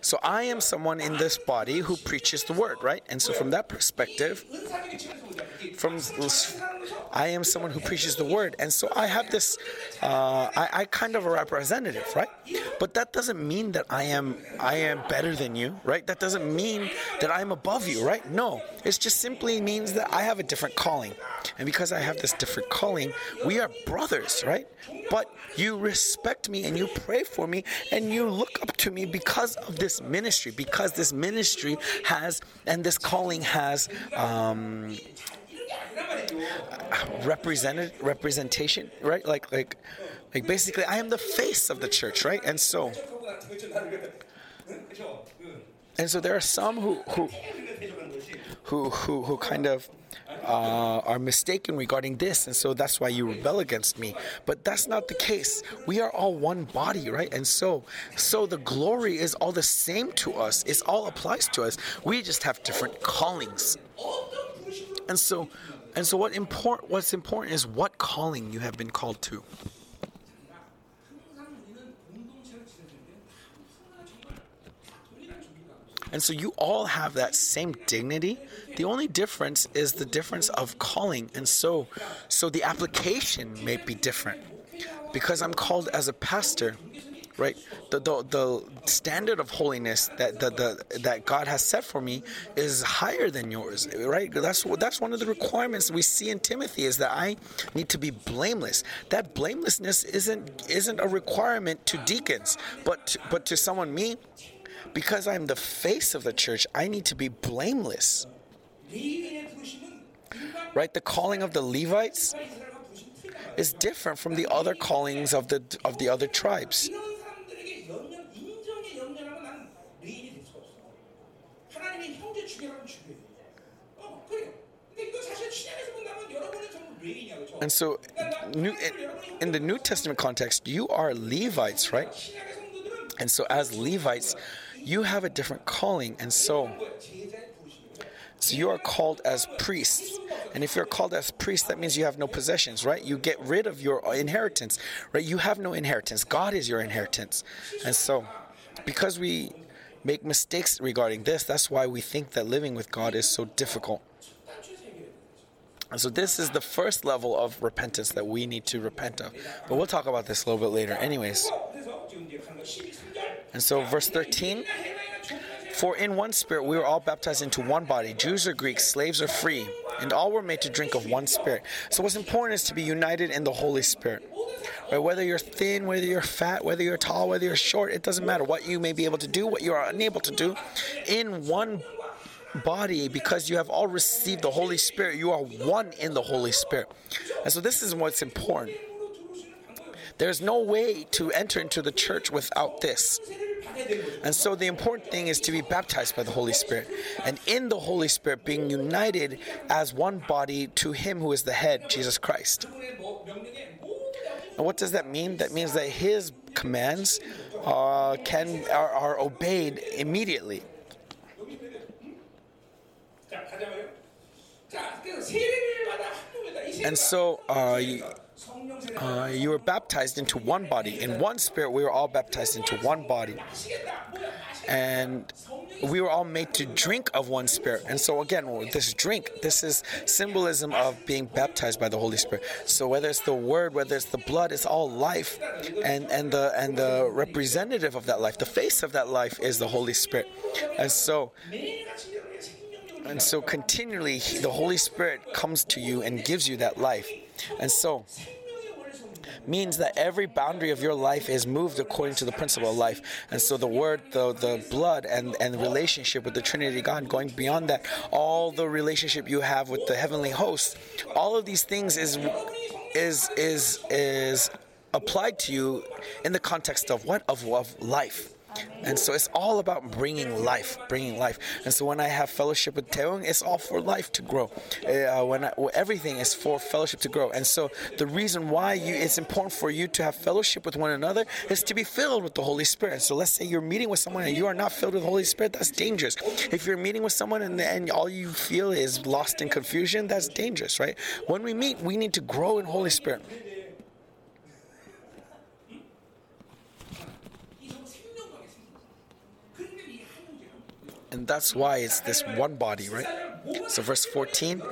so I am someone in this body who preaches the word, right? And so, from that perspective, from I am someone who preaches the word, and so I have this. Uh, I, I kind of a representative, right? But that doesn't mean that I am I am better than you, right? That doesn't mean that I'm above you, right? No, it just simply means that I have a different calling, and because I have this different calling, we are brothers, right? But you respect me and you pray for me and you look up to me because of this ministry, because this ministry has and this calling has. Um, represented representation, right? Like like like basically I am the face of the church, right? And so and so there are some who who who who, who kind of uh, are mistaken regarding this, and so that's why you rebel against me. But that's not the case. We are all one body, right? And so, so the glory is all the same to us. It all applies to us. We just have different callings. And so, and so, what import, what's important is what calling you have been called to. And so you all have that same dignity. The only difference is the difference of calling. And so so the application may be different. Because I'm called as a pastor, right? The, the, the standard of holiness that the, the, that God has set for me is higher than yours, right? That's that's one of the requirements we see in Timothy is that I need to be blameless. That blamelessness isn't isn't a requirement to deacons, but but to someone me, because I'm the face of the church, I need to be blameless. Right? The calling of the Levites is different from the other callings of the of the other tribes. And so, in the New Testament context, you are Levites, right? And so, as Levites, you have a different calling. And so, so you are called as priests. And if you're called as priest, that means you have no possessions, right? You get rid of your inheritance, right? You have no inheritance. God is your inheritance. And so, because we make mistakes regarding this, that's why we think that living with God is so difficult. So this is the first level of repentance that we need to repent of. But we'll talk about this a little bit later, anyways. And so, verse 13 For in one spirit we were all baptized into one body, Jews or Greeks, slaves or free, and all were made to drink of one spirit. So, what's important is to be united in the Holy Spirit. Right? Whether you're thin, whether you're fat, whether you're tall, whether you're short, it doesn't matter. What you may be able to do, what you are unable to do, in one body, because you have all received the Holy Spirit, you are one in the Holy Spirit. And so, this is what's important. There's no way to enter into the church without this. And so the important thing is to be baptized by the Holy Spirit. And in the Holy Spirit, being united as one body to Him who is the head, Jesus Christ. And what does that mean? That means that His commands uh, can are, are obeyed immediately. And so uh, uh, you were baptized into one body. In one spirit, we were all baptized into one body. And we were all made to drink of one spirit. And so, again, this drink, this is symbolism of being baptized by the Holy Spirit. So, whether it's the word, whether it's the blood, it's all life. And, and, the, and the representative of that life, the face of that life, is the Holy Spirit. And so, and so continually, the Holy Spirit comes to you and gives you that life. And so, means that every boundary of your life is moved according to the principle of life. And so the word, the the blood and, and the relationship with the Trinity God, going beyond that, all the relationship you have with the heavenly host, all of these things is is is is applied to you in the context of what? Of, of life. And so it's all about bringing life, bringing life. And so when I have fellowship with Taewoong, it's all for life to grow. Uh, when I, well, everything is for fellowship to grow. And so the reason why you, it's important for you to have fellowship with one another is to be filled with the Holy Spirit. So let's say you're meeting with someone and you are not filled with the Holy Spirit, that's dangerous. If you're meeting with someone and, and all you feel is lost in confusion, that's dangerous, right? When we meet, we need to grow in Holy Spirit. That's why it's this one body, right? So, verse 14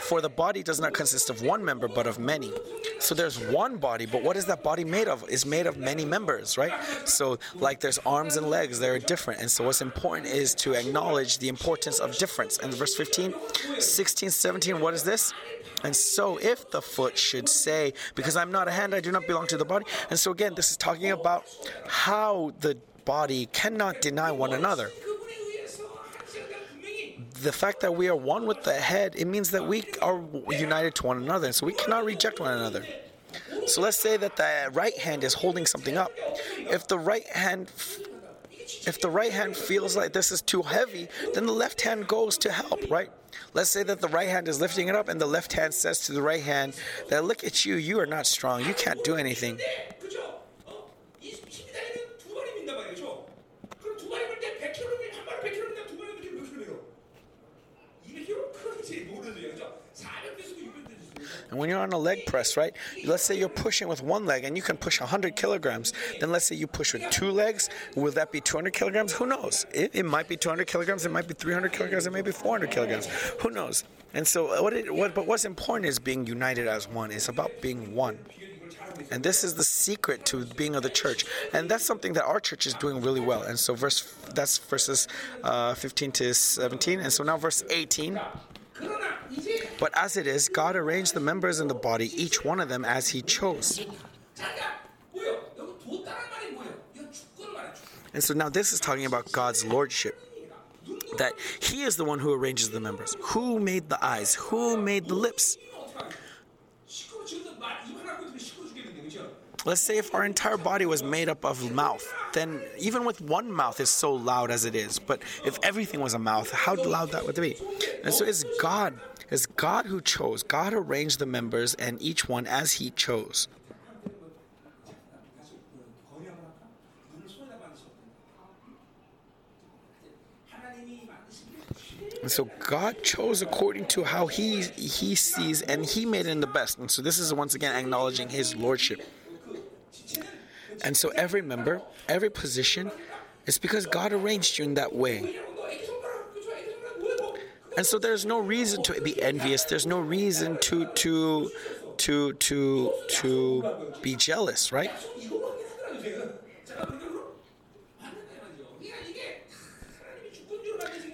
For the body does not consist of one member, but of many. So, there's one body, but what is that body made of? Is made of many members, right? So, like there's arms and legs, they're different. And so, what's important is to acknowledge the importance of difference. And verse 15, 16, 17, what is this? And so, if the foot should say, Because I'm not a hand, I do not belong to the body. And so, again, this is talking about how the body cannot deny one another the fact that we are one with the head, it means that we are united to one another. So we cannot reject one another. So let's say that the right hand is holding something up. If the right hand if the right hand feels like this is too heavy, then the left hand goes to help, right? Let's say that the right hand is lifting it up and the left hand says to the right hand that look at you, you are not strong. You can't do anything. And when you're on a leg press, right? Let's say you're pushing with one leg and you can push 100 kilograms. Then let's say you push with two legs. Will that be 200 kilograms? Who knows? It, it might be 200 kilograms. It might be 300 kilograms. It may be 400 kilograms. Who knows? And so, what, it, what? But what's important is being united as one. It's about being one. And this is the secret to being of the church. And that's something that our church is doing really well. And so verse that's verses uh, 15 to 17. And so now verse 18. But as it is, God arranged the members in the body, each one of them as He chose. And so now this is talking about God's lordship. That He is the one who arranges the members. Who made the eyes? Who made the lips? Let's say if our entire body was made up of mouth, then even with one mouth is so loud as it is. But if everything was a mouth, how loud that would be? And so it's God, it's God who chose. God arranged the members and each one as He chose. And so God chose according to how he he sees and he made it in the best. And so this is once again acknowledging his lordship. And so every member, every position, is because God arranged you in that way. And so there's no reason to be envious. There's no reason to to to to to be jealous, right?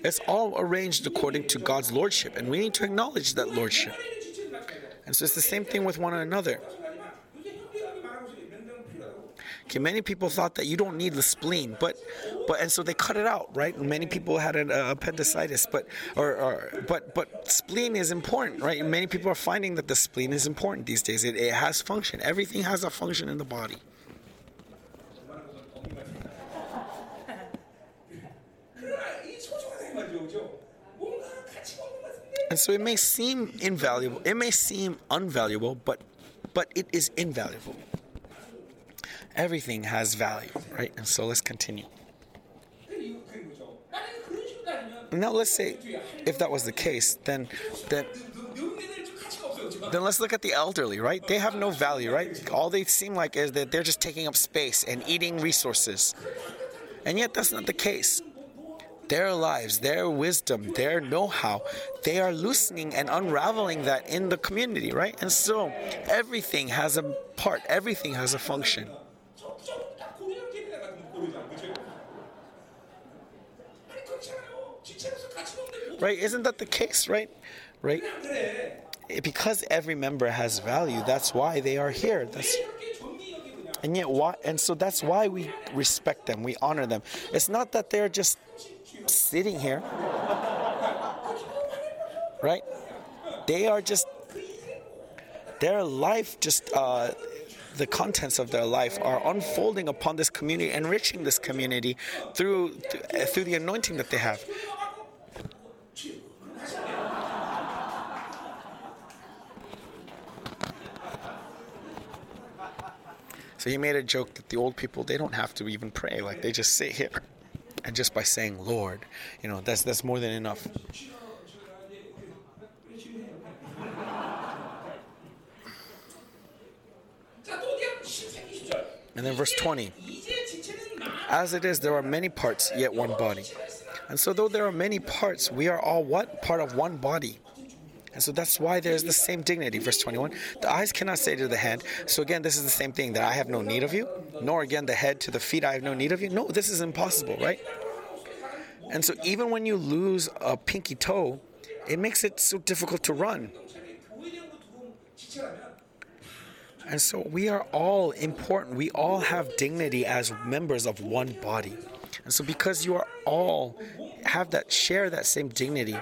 It's all arranged according to God's lordship, and we need to acknowledge that lordship. And so it's the same thing with one another. Okay, many people thought that you don't need the spleen, but but and so they cut it out, right? Many people had an uh, appendicitis, but or, or but but spleen is important, right? Many people are finding that the spleen is important these days. It, it has function. Everything has a function in the body. And so it may seem invaluable, it may seem unvaluable, but but it is invaluable. Everything has value, right? And so let's continue. Now let's say if that was the case, then then then let's look at the elderly, right? They have no value, right? All they seem like is that they're just taking up space and eating resources. And yet that's not the case their lives, their wisdom, their know how, they are loosening and unraveling that in the community, right? And so everything has a part, everything has a function. Right? Isn't that the case, right? Right? Because every member has value, that's why they are here. That's and yet why and so that's why we respect them, we honor them. It's not that they're just sitting here, right? They are just, their life just, uh, the contents of their life are unfolding upon this community, enriching this community through through the anointing that they have. He made a joke that the old people they don't have to even pray, like they just sit here and just by saying Lord, you know, that's that's more than enough. And then verse 20. As it is, there are many parts, yet one body. And so, though there are many parts, we are all what? Part of one body. And so that's why there's the same dignity. Verse 21 The eyes cannot say to the hand, so again, this is the same thing that I have no need of you, nor again the head to the feet, I have no need of you. No, this is impossible, right? And so even when you lose a pinky toe, it makes it so difficult to run. And so we are all important. We all have dignity as members of one body. And so because you are all have that share that same dignity,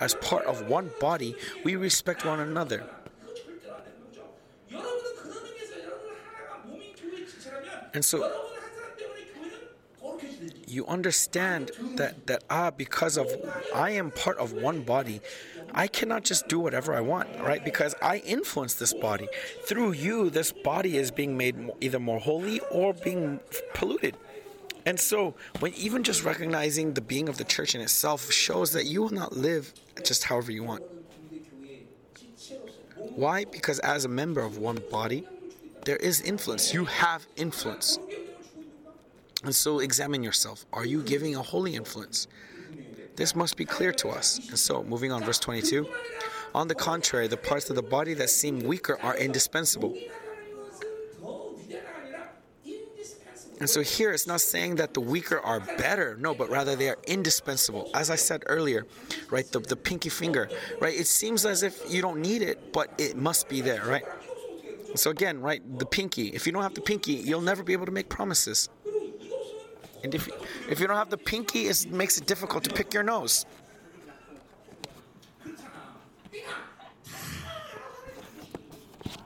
as part of one body, we respect one another. And so you understand that that ah because of I am part of one body I cannot just do whatever I want right? Because I influence this body. Through you this body is being made either more holy or being polluted and so, when even just recognizing the being of the church in itself shows that you will not live just however you want. Why? Because as a member of one body, there is influence. You have influence. And so, examine yourself. Are you giving a holy influence? This must be clear to us. And so, moving on, verse 22. On the contrary, the parts of the body that seem weaker are indispensable. And so here it's not saying that the weaker are better, no, but rather they are indispensable. As I said earlier, right, the, the pinky finger, right, it seems as if you don't need it, but it must be there, right? So again, right, the pinky, if you don't have the pinky, you'll never be able to make promises. And if, if you don't have the pinky, it makes it difficult to pick your nose.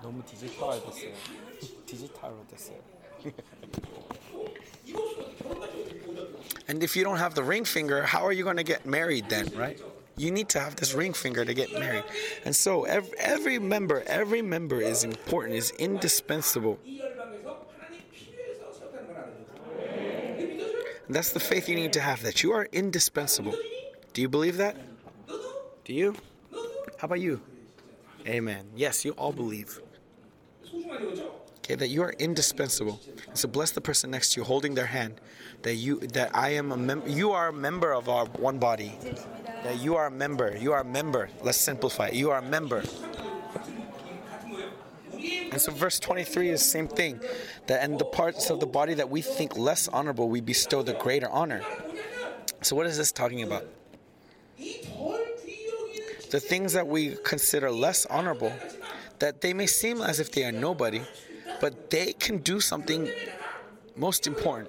너무 디지털화됐어요. 디지털화됐어요. And if you don't have the ring finger, how are you going to get married then, right? You need to have this ring finger to get married. And so every, every member, every member is important, is indispensable. And that's the faith you need to have that you are indispensable. Do you believe that? Do you? How about you? Amen. Yes, you all believe. Okay, that you are indispensable. So bless the person next to you, holding their hand. That you, that I am a member. You are a member of our one body. That you are a member. You are a member. Let's simplify. it. You are a member. And so verse 23 is the same thing. That and the parts of the body that we think less honorable, we bestow the greater honor. So what is this talking about? The things that we consider less honorable, that they may seem as if they are nobody, but they can do something most important.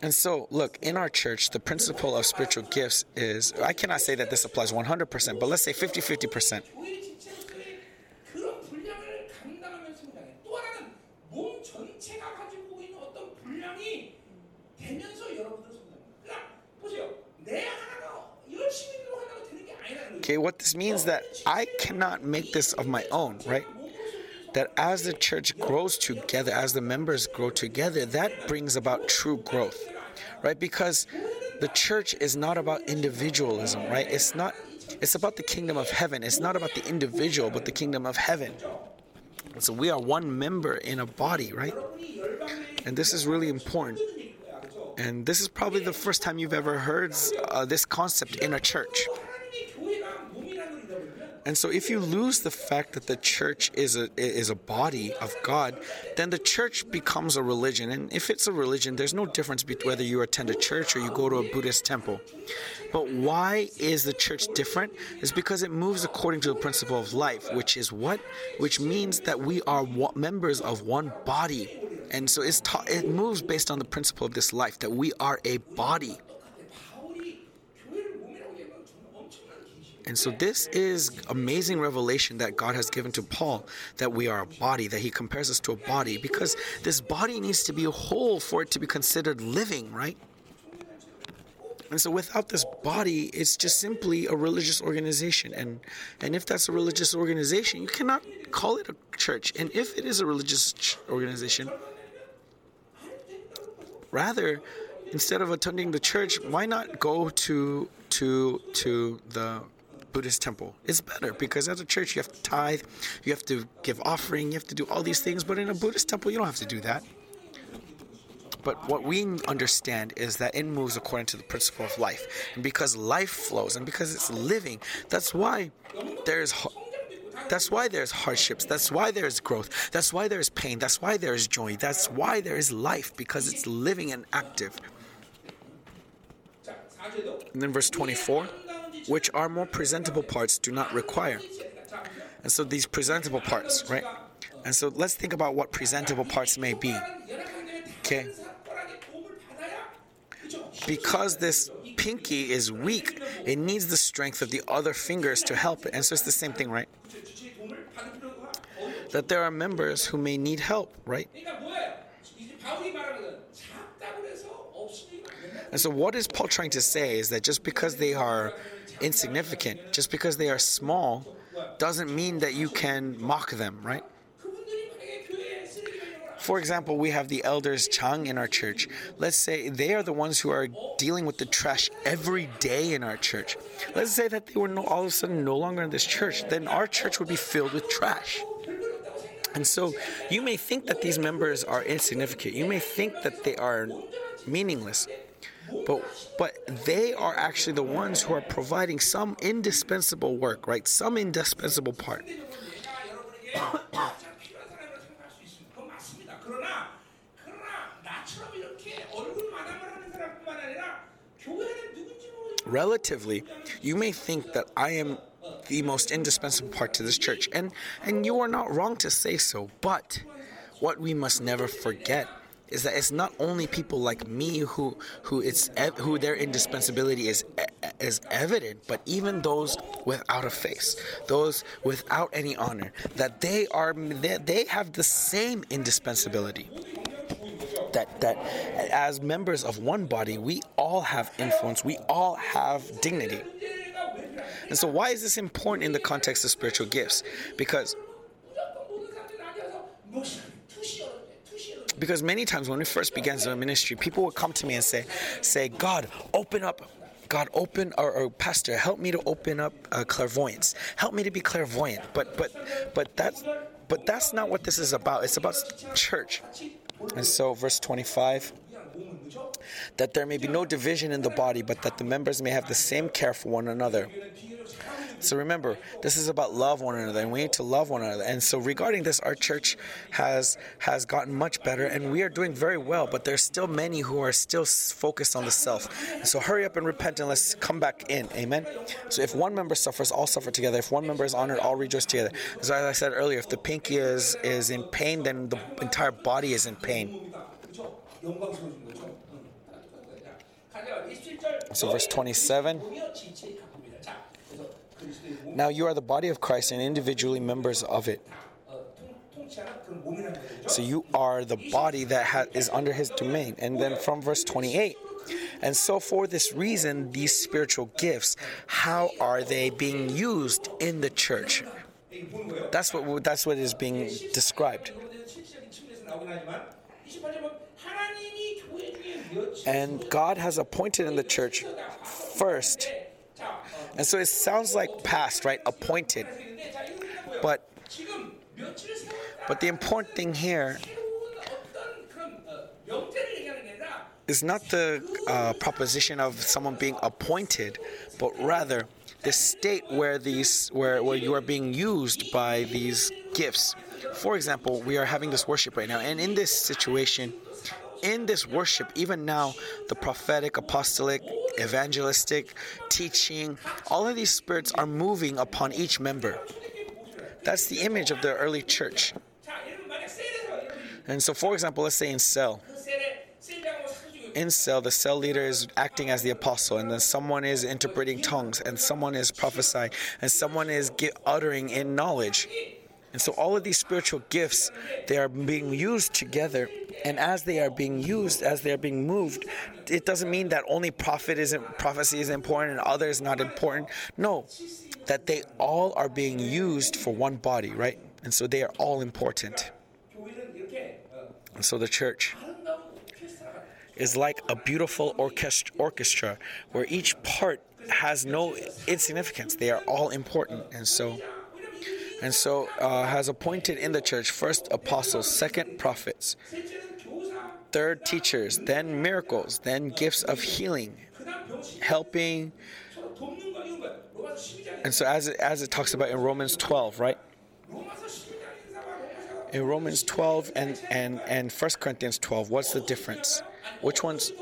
And so, look, in our church, the principle of spiritual gifts is I cannot say that this applies 100%, but let's say 50 50%. Okay, what this means that I cannot make this of my own, right? That as the church grows together, as the members grow together, that brings about true growth, right? Because the church is not about individualism, right? It's not it's about the kingdom of heaven. It's not about the individual, but the kingdom of heaven. So we are one member in a body, right? And this is really important. And this is probably the first time you've ever heard uh, this concept in a church. And so, if you lose the fact that the church is a is a body of God, then the church becomes a religion. And if it's a religion, there's no difference between whether you attend a church or you go to a Buddhist temple. But why is the church different? Is because it moves according to the principle of life, which is what, which means that we are members of one body. And so it's ta- it moves based on the principle of this life that we are a body. And so this is amazing revelation that God has given to Paul that we are a body, that he compares us to a body, because this body needs to be whole for it to be considered living, right? And so without this body, it's just simply a religious organization. And and if that's a religious organization, you cannot call it a church. And if it is a religious ch- organization, rather instead of attending the church, why not go to to to the Buddhist temple. It's better because at a church you have to tithe, you have to give offering, you have to do all these things, but in a Buddhist temple you don't have to do that. But what we understand is that it moves according to the principle of life. And because life flows and because it's living, that's why there's that's why there's hardships. That's why there's growth. That's why there's pain. That's why there's joy. That's why there is life because it's living and active. And then verse 24 which our more presentable parts do not require. And so these presentable parts, right? And so let's think about what presentable parts may be. Okay? Because this pinky is weak, it needs the strength of the other fingers to help it. And so it's the same thing, right? That there are members who may need help, right? And so, what is Paul trying to say is that just because they are insignificant. Just because they are small doesn't mean that you can mock them, right? For example, we have the elders Chang in our church. Let's say they are the ones who are dealing with the trash every day in our church. Let's say that they were no, all of a sudden no longer in this church, then our church would be filled with trash. And so you may think that these members are insignificant. You may think that they are meaningless but but they are actually the ones who are providing some indispensable work, right? Some indispensable part. Relatively, you may think that I am the most indispensable part to this church, and, and you are not wrong to say so, but what we must never forget is that it's not only people like me who who it's who their indispensability is is evident, but even those without a face, those without any honor, that they are they, they have the same indispensability. That that as members of one body we all have influence we all have dignity. And so why is this important in the context of spiritual gifts? Because because many times when we first began the ministry people would come to me and say say god open up God, open or, or Pastor, help me to open up uh, clairvoyance. Help me to be clairvoyant. But but but that's but that's not what this is about. It's about church. And so, verse 25 that there may be no division in the body, but that the members may have the same care for one another. So remember, this is about love one another, and we need to love one another. And so, regarding this, our church has has gotten much better, and we are doing very well. But there's still many who are still focused on the self. So, hurry up and repent, and let's come back in. Amen. So, if one member suffers, all suffer together. If one member is honored, all rejoice together. As I said earlier, if the pinky is is in pain, then the entire body is in pain. So, verse 27. Now you are the body of Christ and individually members of it. So you are the body that ha- is under his domain. And then from verse 28, and so for this reason, these spiritual gifts, how are they being used in the church? That's what that's what is being described. And God has appointed in the church first and so it sounds like past, right? Appointed. But but the important thing here is not the uh, proposition of someone being appointed, but rather the state where these where, where you are being used by these gifts. For example, we are having this worship right now, and in this situation, in this worship, even now, the prophetic, apostolic, evangelistic, teaching, all of these spirits are moving upon each member. That's the image of the early church. And so, for example, let's say in cell. In cell, the cell leader is acting as the apostle, and then someone is interpreting tongues, and someone is prophesying, and someone is uttering in knowledge. And so all of these spiritual gifts, they are being used together. And as they are being used, as they are being moved, it doesn't mean that only prophet isn't prophecy is important and others not important. No, that they all are being used for one body, right? And so they are all important. And so the church is like a beautiful orchestra where each part has no insignificance. They are all important. And so and so uh, has appointed in the church first apostles, second prophets, third teachers, then miracles, then gifts of healing, helping. And so as it, as it talks about in Romans 12, right? In Romans 12 and, and, and 1 Corinthians 12, what's the difference? Which one's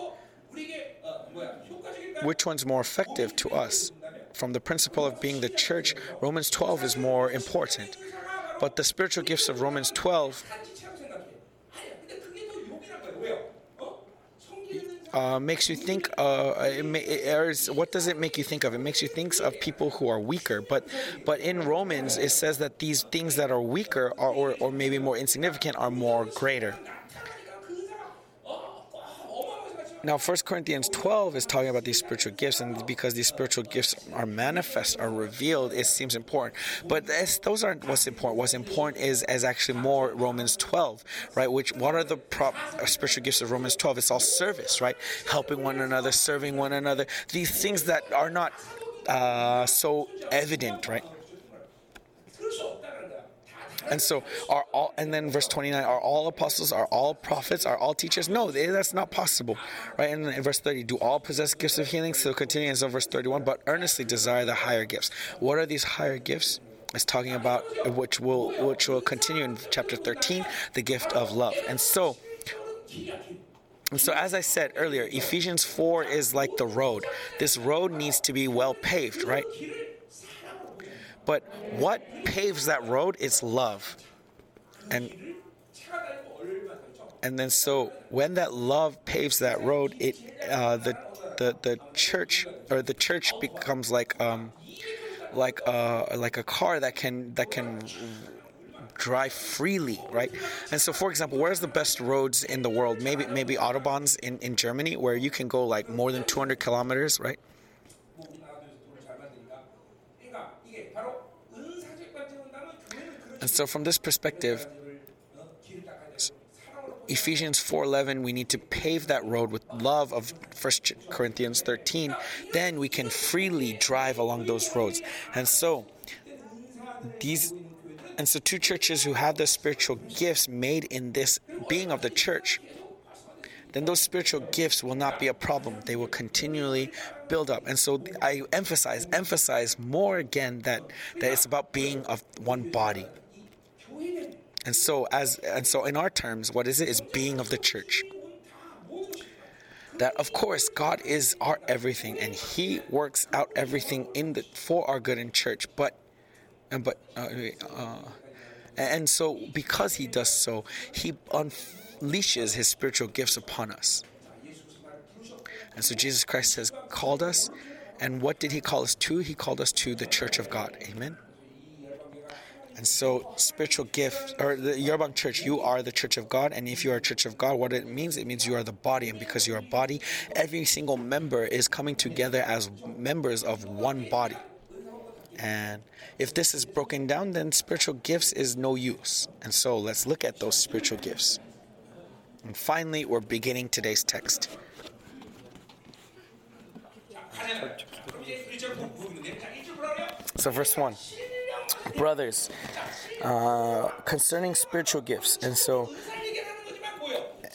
which one's more effective to us? From the principle of being the church, Romans 12 is more important. But the spiritual gifts of Romans 12 uh, makes you think. Uh, it what does it make you think of? It makes you think of people who are weaker. But but in Romans, it says that these things that are weaker are, or or maybe more insignificant are more greater. Now, 1 Corinthians 12 is talking about these spiritual gifts, and because these spiritual gifts are manifest, are revealed, it seems important. But those aren't what's important. What's important is, is actually more Romans 12, right? Which what are the prop, uh, spiritual gifts of Romans 12? It's all service, right? Helping one another, serving one another. These things that are not uh, so evident, right? And so are all and then verse 29 are all apostles are all prophets are all teachers? No that's not possible right? And in verse 30 do all possess gifts of healing? So continue so verse 31 but earnestly desire the higher gifts. What are these higher gifts? It's talking about which will which will continue in chapter 13 the gift of love. And so so, as I said earlier, Ephesians 4 is like the road. This road needs to be well paved, right? But what paves that road is love. And and then so when that love paves that road, it uh, the the the church or the church becomes like um like uh like a car that can that can drive freely, right? And so, for example, where's the best roads in the world? Maybe maybe autobahns in in Germany, where you can go like more than 200 kilometers, right? And so, from this perspective, Ephesians 4:11 we need to pave that road with love of 1 Corinthians 13 then we can freely drive along those roads. And so these and so two churches who have the spiritual gifts made in this being of the church then those spiritual gifts will not be a problem. They will continually build up. And so i emphasize emphasize more again that that it's about being of one body and so as and so in our terms what is it? Is being of the church. That of course god is our everything and he works out everything in the for our good in church but and but uh, uh, and so because he does so he unleashes his spiritual gifts upon us. And so jesus christ has called us and what did he call us to? He called us to the church of god. Amen and so, spiritual gift, or the Yerbang Church, you are the Church of God. And if you are a Church of God, what it means, it means you are the body. And because you are a body, every single member is coming together as members of one body. And if this is broken down, then spiritual gifts is no use. And so, let's look at those spiritual gifts. And finally, we're beginning today's text. So, verse 1 brothers, uh, concerning spiritual gifts. And so,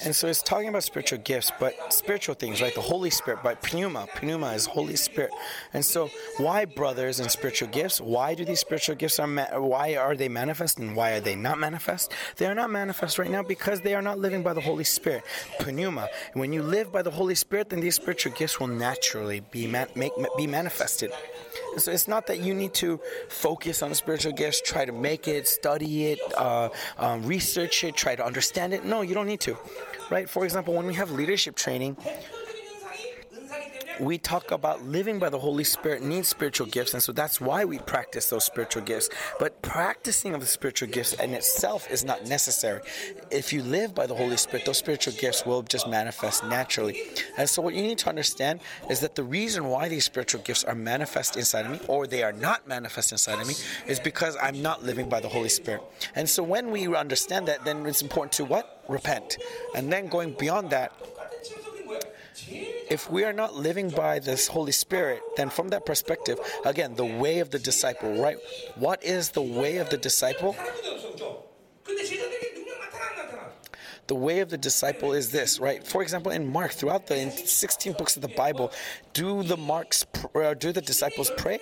and so it's talking about spiritual gifts, but spiritual things, right? The Holy Spirit, but pneuma, pneuma is Holy Spirit. And so, why brothers and spiritual gifts? Why do these spiritual gifts are? Ma- why are they manifest and why are they not manifest? They are not manifest right now because they are not living by the Holy Spirit. Pneuma. When you live by the Holy Spirit, then these spiritual gifts will naturally be make be manifested. So it's not that you need to focus on spiritual gifts, try to make it, study it, uh, um, research it, try to understand it. No, you don't need to, right? For example, when we have leadership training, we talk about living by the Holy Spirit needs spiritual gifts, and so that's why we practice those spiritual gifts. But practicing of the spiritual gifts in itself is not necessary. If you live by the Holy Spirit, those spiritual gifts will just manifest naturally. And so, what you need to understand is that the reason why these spiritual gifts are manifest inside of me, or they are not manifest inside of me, is because I'm not living by the Holy Spirit. And so, when we understand that, then it's important to what? Repent. And then going beyond that, if we are not living by this Holy Spirit, then from that perspective, again, the way of the disciple, right? What is the way of the disciple? The way of the disciple is this, right? For example, in Mark, throughout the 16 books of the Bible, do the Marks, uh, do the disciples pray?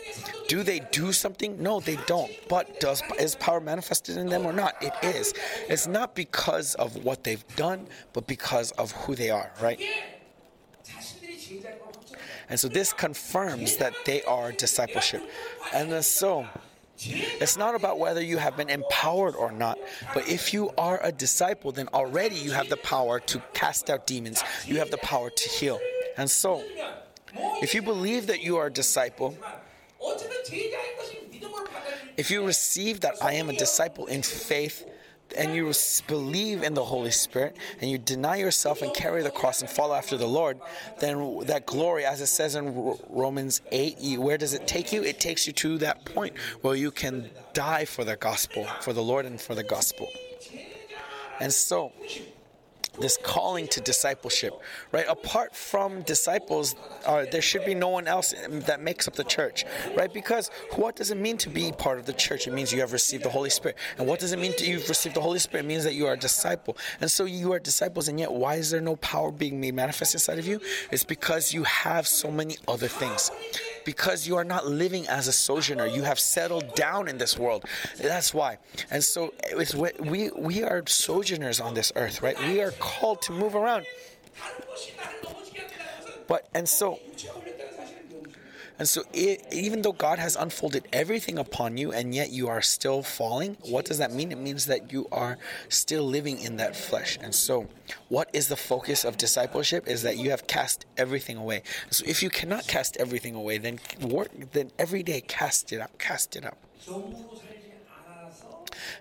Do they do something? No, they don't. But does is power manifested in them or not? It is. It's not because of what they've done, but because of who they are, right? And so this confirms that they are discipleship. And so it's not about whether you have been empowered or not, but if you are a disciple, then already you have the power to cast out demons, you have the power to heal. And so, if you believe that you are a disciple, if you receive that I am a disciple in faith, and you believe in the Holy Spirit and you deny yourself and carry the cross and follow after the Lord, then that glory, as it says in Romans 8, where does it take you? It takes you to that point where you can die for the gospel, for the Lord and for the gospel. And so, this calling to discipleship, right? Apart from disciples, uh, there should be no one else that makes up the church, right? Because what does it mean to be part of the church? It means you have received the Holy Spirit. And what does it mean to you've received the Holy Spirit? It means that you are a disciple. And so you are disciples, and yet why is there no power being made manifest inside of you? It's because you have so many other things because you are not living as a sojourner. You have settled down in this world. That's why. And so it's we we are sojourners on this earth, right? We are called to move around. But and so and so, it, even though God has unfolded everything upon you, and yet you are still falling, what does that mean? It means that you are still living in that flesh. And so, what is the focus of discipleship? Is that you have cast everything away. So, if you cannot cast everything away, then work. Then every day cast it out. Cast it out.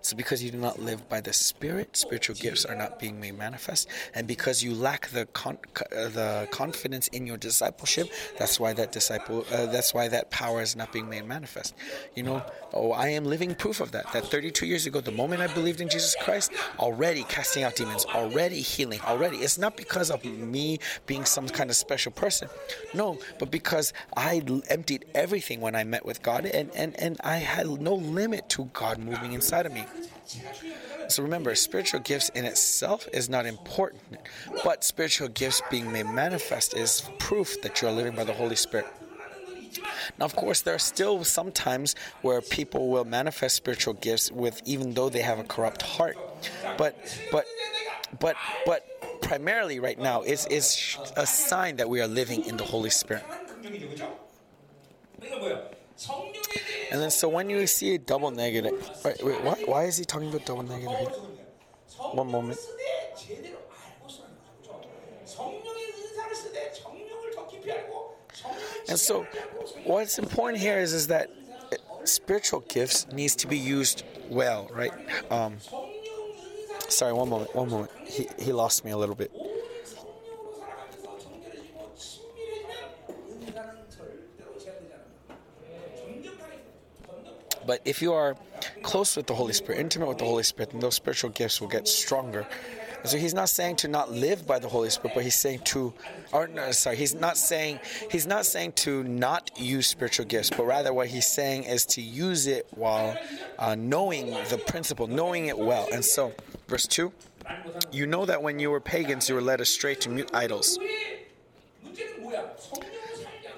So because you do not live by the Spirit, spiritual gifts are not being made manifest, and because you lack the con- uh, the confidence in your discipleship, that's why that disciple, uh, that's why that power is not being made manifest. You know, oh, I am living proof of that. That 32 years ago, the moment I believed in Jesus Christ, already casting out demons, already healing, already. It's not because of me being some kind of special person, no, but because I emptied everything when I met with God, and and and I had no limit to God moving inside of me. So remember, spiritual gifts in itself is not important, but spiritual gifts being made manifest is proof that you are living by the Holy Spirit. Now, of course, there are still some times where people will manifest spiritual gifts with even though they have a corrupt heart. But but but but primarily right now is is a sign that we are living in the Holy Spirit. And then, so when you see a double negative, wait, wait, why, why is he talking about double negative? One moment. And so, what's important here is, is that spiritual gifts needs to be used well, right? Um, sorry, one moment, one moment. He, he lost me a little bit. But if you are close with the Holy Spirit, intimate with the Holy Spirit, then those spiritual gifts will get stronger. And so he's not saying to not live by the Holy Spirit, but he's saying to, or no, sorry, he's not saying he's not saying to not use spiritual gifts, but rather what he's saying is to use it while uh, knowing the principle, knowing it well. And so, verse two, you know that when you were pagans, you were led astray to mute idols.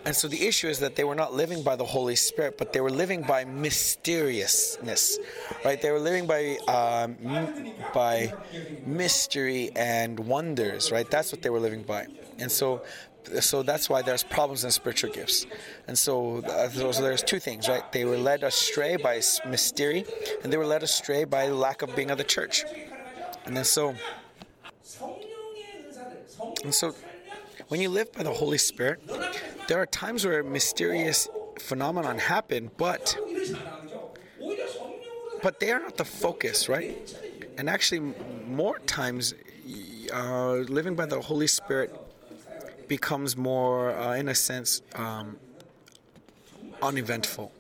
And so the issue is that they were not living by the Holy Spirit, but they were living by mysteriousness, right? They were living by um, by mystery and wonders, right? That's what they were living by, and so. So that's why there's problems in spiritual gifts, and so, uh, so there's two things, right? They were led astray by mystery, and they were led astray by lack of being of the church, and then so, and so, when you live by the Holy Spirit, there are times where mysterious phenomenon happen, but but they are not the focus, right? And actually, more times, uh, living by the Holy Spirit becomes more, uh, in a sense, um, uneventful.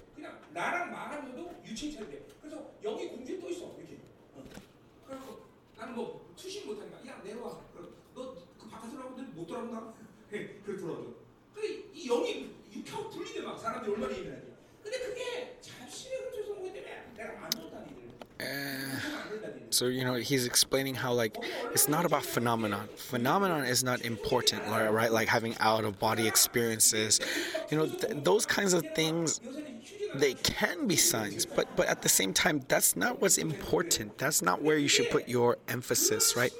이 영이 육하고 분리돼 막 사람들이 얼마나 예민하지. 근데 그게 잡신의 흡수성 거기 때문에 내가 안 좋다는 So you know he's explaining how like it's not about phenomenon. Phenomenon is not important, right? Like having out of body experiences, you know th- those kinds of things. They can be signs, but but at the same time, that's not what's important. That's not where you should put your emphasis, right?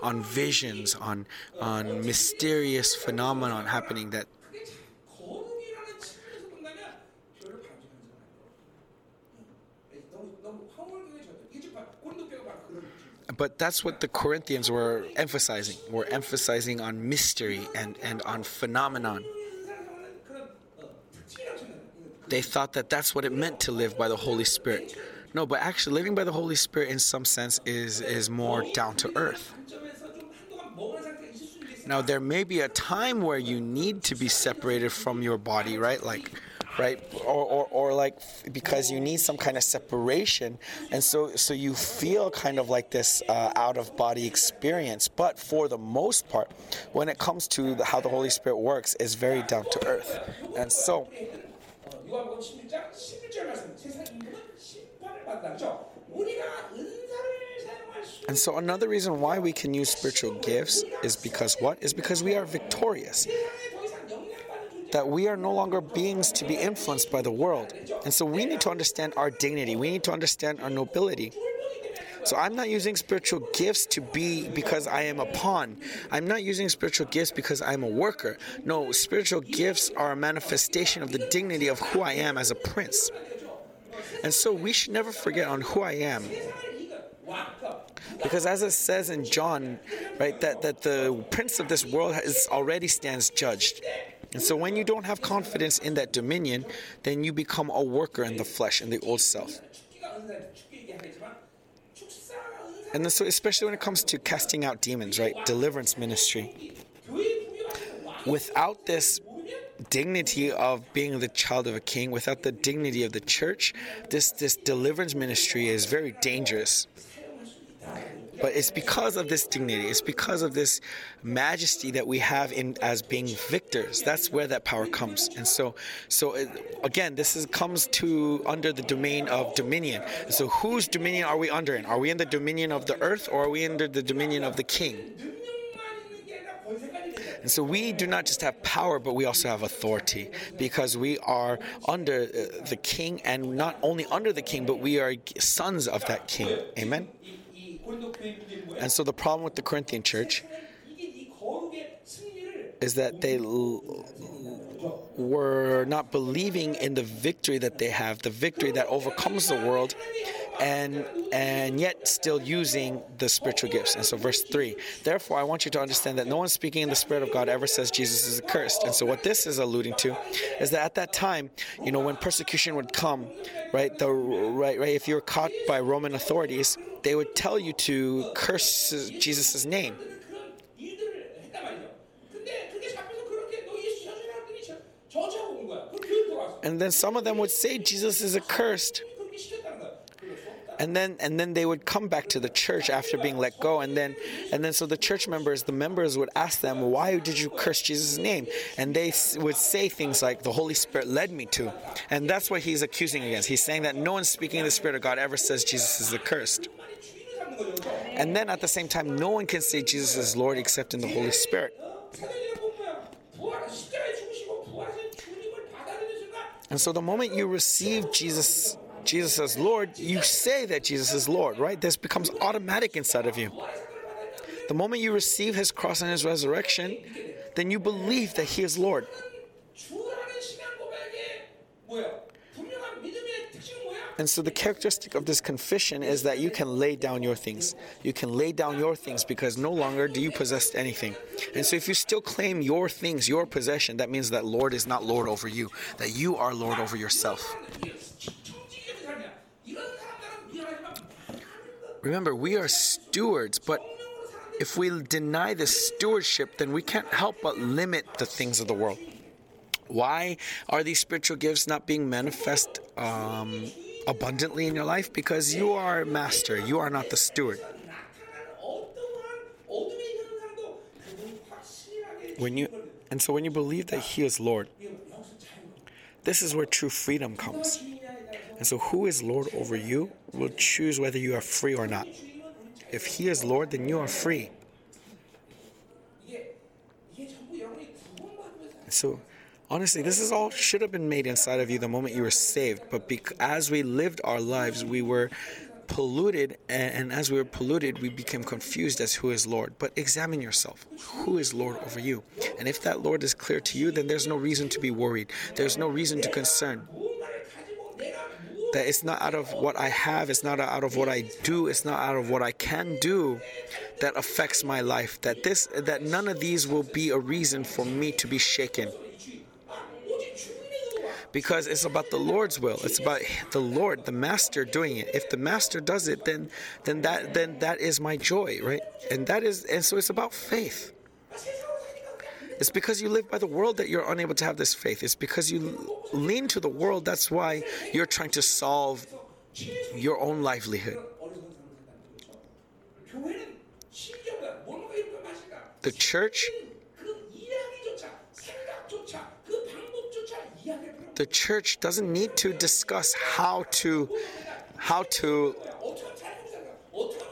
On visions, on on mysterious phenomenon happening that but that's what the Corinthians were emphasizing. Were emphasizing on mystery and, and on phenomenon. They thought that that's what it meant to live by the Holy Spirit. No, but actually, living by the Holy Spirit, in some sense, is is more down to earth. Now, there may be a time where you need to be separated from your body, right? Like right? Or, or, or like because you need some kind of separation. And so so you feel kind of like this uh, out of body experience. But for the most part when it comes to the, how the holy spirit works is very down to earth. And so and so another reason why we can use spiritual gifts is because what? Is because we are victorious that we are no longer beings to be influenced by the world. And so we need to understand our dignity, we need to understand our nobility. So I'm not using spiritual gifts to be because I am a pawn. I'm not using spiritual gifts because I'm a worker. No, spiritual gifts are a manifestation of the dignity of who I am as a prince. And so we should never forget on who I am. Because as it says in John, right, that, that the prince of this world is already stands judged. And so when you don't have confidence in that dominion, then you become a worker in the flesh, in the old self. And so, especially when it comes to casting out demons, right? Deliverance ministry. Without this dignity of being the child of a king, without the dignity of the church, this, this deliverance ministry is very dangerous. But it's because of this dignity, it's because of this majesty that we have in as being victors. That's where that power comes. And so, so it, again, this is comes to under the domain of dominion. So, whose dominion are we under? In are we in the dominion of the earth, or are we under the dominion of the king? And so we do not just have power, but we also have authority because we are under uh, the king, and not only under the king, but we are sons of that king. Amen. And so the problem with the Corinthian church is that they were not believing in the victory that they have, the victory that overcomes the world, and and yet still using the spiritual gifts. And so verse 3, therefore I want you to understand that no one speaking in the spirit of God ever says Jesus is accursed. And so what this is alluding to is that at that time, you know, when persecution would come, right, the right right if you're caught by Roman authorities, they would tell you to curse Jesus' name. And then some of them would say Jesus is accursed. And then and then they would come back to the church after being let go and then and then so the church members the members would ask them why did you curse Jesus name and they would say things like the holy spirit led me to and that's what he's accusing against he's saying that no one speaking in the spirit of God ever says Jesus is accursed. And then at the same time no one can say Jesus is Lord except in the holy spirit and so the moment you receive jesus jesus as lord you say that jesus is lord right? This becomes automatic inside of you. The moment you receive his cross and his resurrection then you believe that he is lord and so the characteristic of this confession is that you can lay down your things. You can lay down your things because no longer do you possess anything. And so if you still claim your things, your possession, that means that Lord is not Lord over you, that you are Lord over yourself. Remember, we are stewards, but if we deny the stewardship, then we can't help but limit the things of the world. Why are these spiritual gifts not being manifest um, abundantly in your life because you are master, you are not the steward. When you and so when you believe that he is Lord, this is where true freedom comes. And so who is Lord over you will choose whether you are free or not. If he is Lord, then you are free. So honestly, this is all should have been made inside of you the moment you were saved. But bec- as we lived our lives, we were polluted, and, and as we were polluted, we became confused as who is Lord. But examine yourself who is Lord over you? And if that Lord is clear to you, then there's no reason to be worried, there's no reason to concern that it's not out of what I have, it's not out of what I do, it's not out of what I can do that affects my life. That this that none of these will be a reason for me to be shaken because it's about the Lord's will. It's about the Lord, the Master doing it. If the Master does it, then then that then that is my joy, right? And that is and so it's about faith. It's because you live by the world that you're unable to have this faith. It's because you lean to the world. That's why you're trying to solve your own livelihood. The church the church doesn't need to discuss how to how to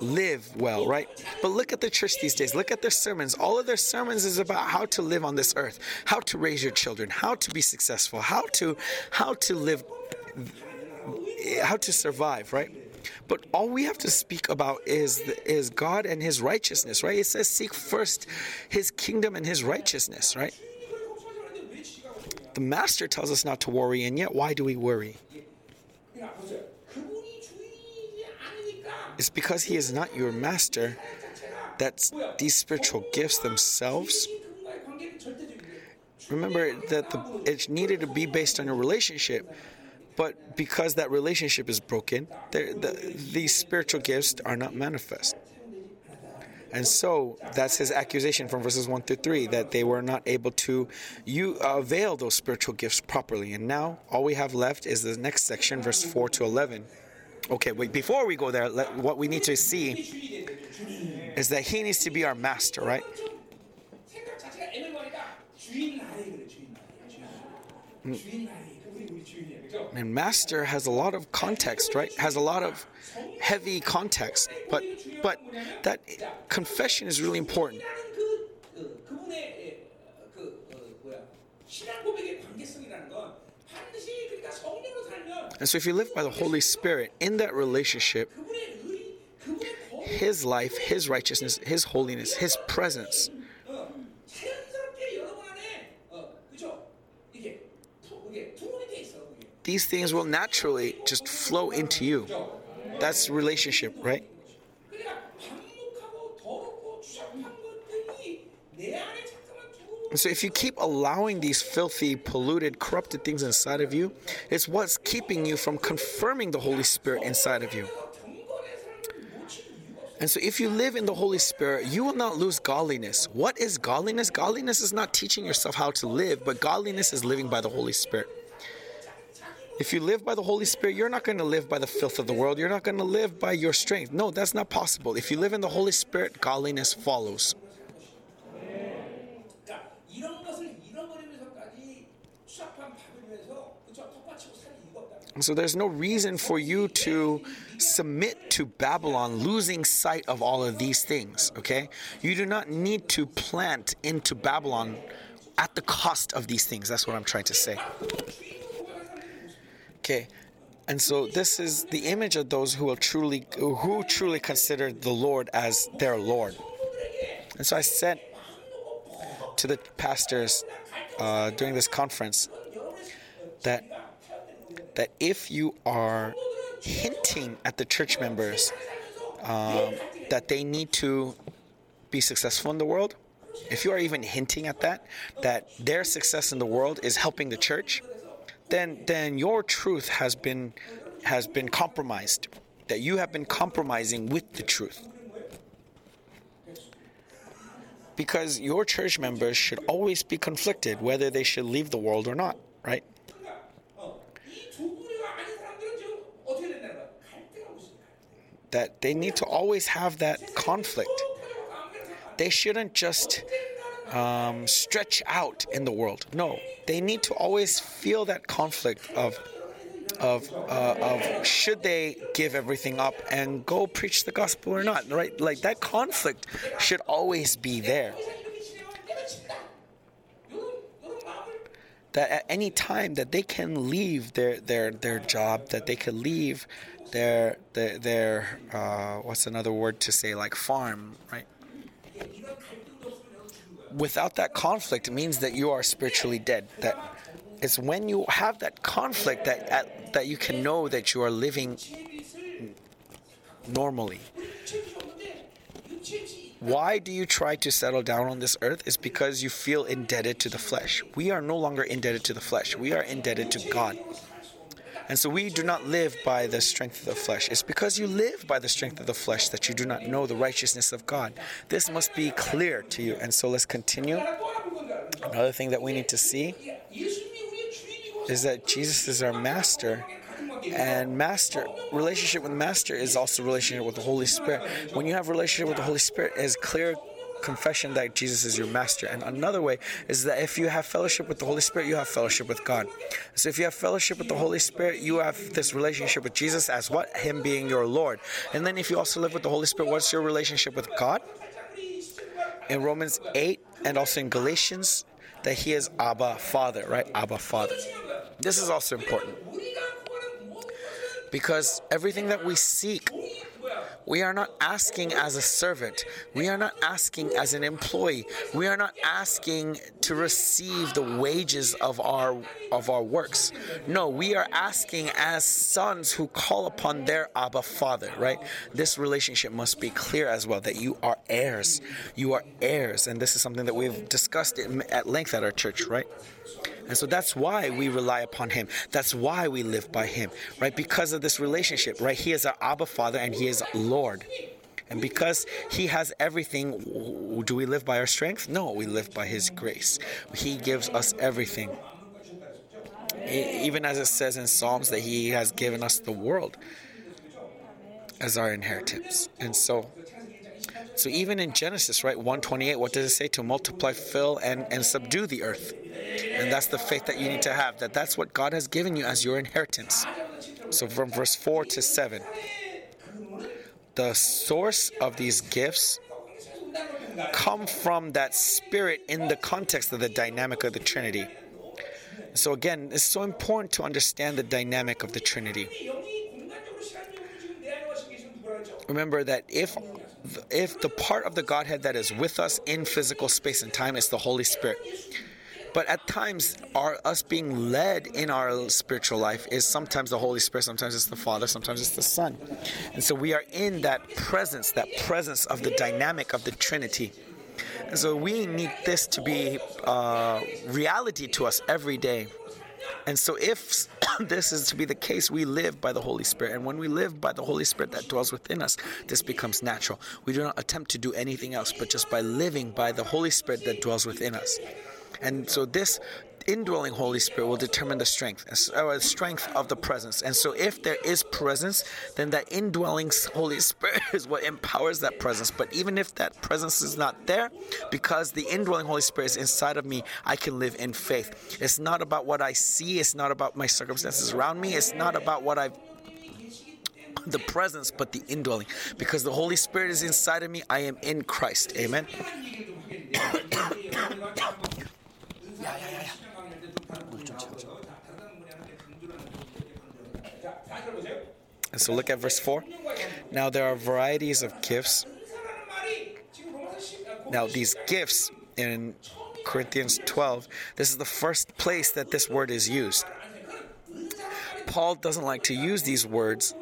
live well, right? But look at the church these days. Look at their sermons. All of their sermons is about how to live on this earth, how to raise your children, how to be successful, how to how to live how to survive, right? But all we have to speak about is is God and his righteousness, right? It says seek first his kingdom and his righteousness, right? The Master tells us not to worry, and yet why do we worry? It's because He is not your Master that these spiritual gifts themselves. Remember that the, it needed to be based on a relationship, but because that relationship is broken, the, these spiritual gifts are not manifest. And so that's his accusation from verses 1 through 3 that they were not able to you avail those spiritual gifts properly. And now all we have left is the next section, verse 4 to 11. Okay, wait, before we go there, let, what we need to see is that he needs to be our master, right? 생 and master has a lot of context, right? Has a lot of heavy context, but but that confession is really important. And so, if you live by the Holy Spirit in that relationship, His life, His righteousness, His holiness, His presence these things will naturally just flow into you. That's relationship, right? So if you keep allowing these filthy, polluted, corrupted things inside of you, it's what's keeping you from confirming the Holy Spirit inside of you. And so if you live in the Holy Spirit, you will not lose godliness. What is godliness? Godliness is not teaching yourself how to live, but godliness is living by the Holy Spirit. If you live by the Holy Spirit, you're not going to live by the filth of the world. You're not going to live by your strength. No, that's not possible. If you live in the Holy Spirit, godliness follows. So there's no reason for you to submit to Babylon, losing sight of all of these things, okay? You do not need to plant into Babylon at the cost of these things. That's what I'm trying to say. Okay. And so this is the image of those who will truly who truly consider the Lord as their Lord. And so I said to the pastors uh, during this conference that that if you are hinting at the church members um, that they need to be successful in the world, if you are even hinting at that, that their success in the world is helping the church, then then your truth has been has been compromised. That you have been compromising with the truth. Because your church members should always be conflicted whether they should leave the world or not, right? That they need to always have that conflict. They shouldn't just um, stretch out in the world. No, they need to always feel that conflict of of uh, of should they give everything up and go preach the gospel or not. Right, like that conflict should always be there. That at any time that they can leave their their their job, that they can leave their their, their uh, what's another word to say like farm, right? without that conflict, means that you are spiritually dead. That it's when you have that conflict that at, that you can know that you are living normally. Why do you try to settle down on this earth? Is because you feel indebted to the flesh. We are no longer indebted to the flesh. We are indebted to God. And so we do not live by the strength of the flesh. It's because you live by the strength of the flesh that you do not know the righteousness of God. This must be clear to you. And so let's continue. Another thing that we need to see is that Jesus is our master and master relationship with master is also relationship with the holy spirit when you have relationship with the holy spirit it is clear confession that Jesus is your master. And another way is that if you have fellowship with the Holy Spirit, you have fellowship with God. So if you have fellowship with the Holy Spirit, you have this relationship with Jesus as what? Him being your Lord. And then if you also live with the Holy Spirit, what's your relationship with God? In Romans 8 and also in Galatians, that He is Abba Father, right? Abba Father. This is also important because everything that we seek we are not asking as a servant. We are not asking as an employee. We are not asking to receive the wages of our of our works. No, we are asking as sons who call upon their Abba Father, right? This relationship must be clear as well that you are heirs. You are heirs, and this is something that we've discussed at length at our church, right? And so that's why we rely upon Him. That's why we live by Him, right? Because of this relationship, right? He is our Abba Father and He is Lord. And because He has everything, do we live by our strength? No, we live by His grace. He gives us everything. Even as it says in Psalms that He has given us the world as our inheritance. And so so even in Genesis, right, 128, what does it say? To multiply, fill, and, and subdue the earth. And that's the faith that you need to have, that that's what God has given you as your inheritance. So from verse 4 to 7, the source of these gifts come from that spirit in the context of the dynamic of the Trinity. So again, it's so important to understand the dynamic of the Trinity. Remember that if if the part of the Godhead that is with us in physical space and time is the Holy Spirit. But at times, our us being led in our spiritual life is sometimes the Holy Spirit, sometimes it's the Father, sometimes it's the Son. And so we are in that presence, that presence of the dynamic of the Trinity. And so we need this to be uh, reality to us every day. And so, if this is to be the case, we live by the Holy Spirit. And when we live by the Holy Spirit that dwells within us, this becomes natural. We do not attempt to do anything else, but just by living by the Holy Spirit that dwells within us. And so, this indwelling Holy Spirit will determine the strength, or uh, strength of the presence. And so, if there is presence, then that indwelling Holy Spirit is what empowers that presence. But even if that presence is not there, because the indwelling Holy Spirit is inside of me, I can live in faith. It's not about what I see. It's not about my circumstances around me. It's not about what I've the presence, but the indwelling. Because the Holy Spirit is inside of me, I am in Christ. Amen. So look at verse 4. Now there are varieties of gifts. Now, these gifts in Corinthians 12, this is the first place that this word is used. Paul doesn't like to use these words,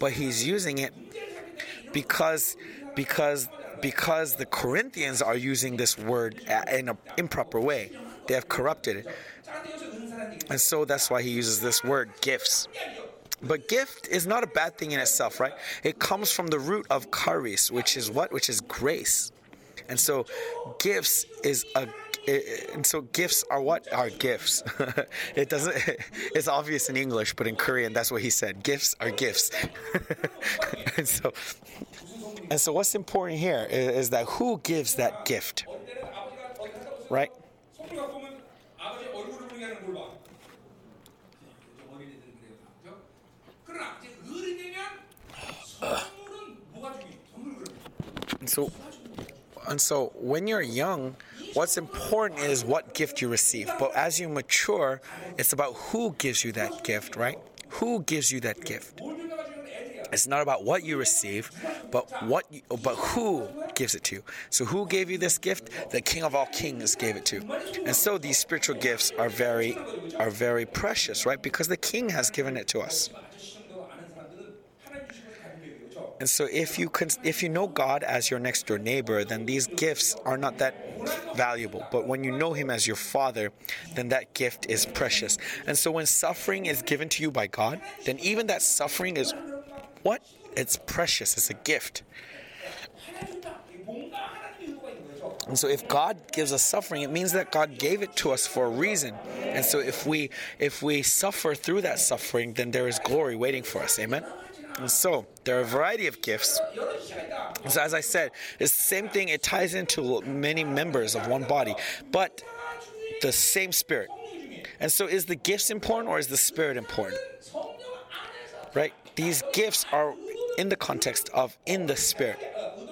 but he's using it because because because the Corinthians are using this word in an improper way. They have corrupted it. And so that's why he uses this word gifts. But gift is not a bad thing in itself, right? It comes from the root of charis, which is what? Which is grace. And so gifts is a and so gifts are what are gifts it doesn't it's obvious in english but in korean that's what he said gifts are gifts and so and so what's important here is, is that who gives that gift right And so, and so when you're young, what's important is what gift you receive. But as you mature, it's about who gives you that gift, right? Who gives you that gift? It's not about what you receive, but what, you, but who gives it to you. So, who gave you this gift? The King of all Kings gave it to. And so, these spiritual gifts are very, are very precious, right? Because the King has given it to us. And so, if you can, if you know God as your next door neighbor, then these gifts are not that valuable. But when you know Him as your Father, then that gift is precious. And so, when suffering is given to you by God, then even that suffering is what? It's precious. It's a gift. And so if God gives us suffering, it means that God gave it to us for a reason. And so if we if we suffer through that suffering, then there is glory waiting for us. Amen. So there are a variety of gifts. So as I said, it's the same thing. It ties into many members of one body, but the same spirit. And so, is the gifts important or is the spirit important? Right? These gifts are in the context of in the spirit. And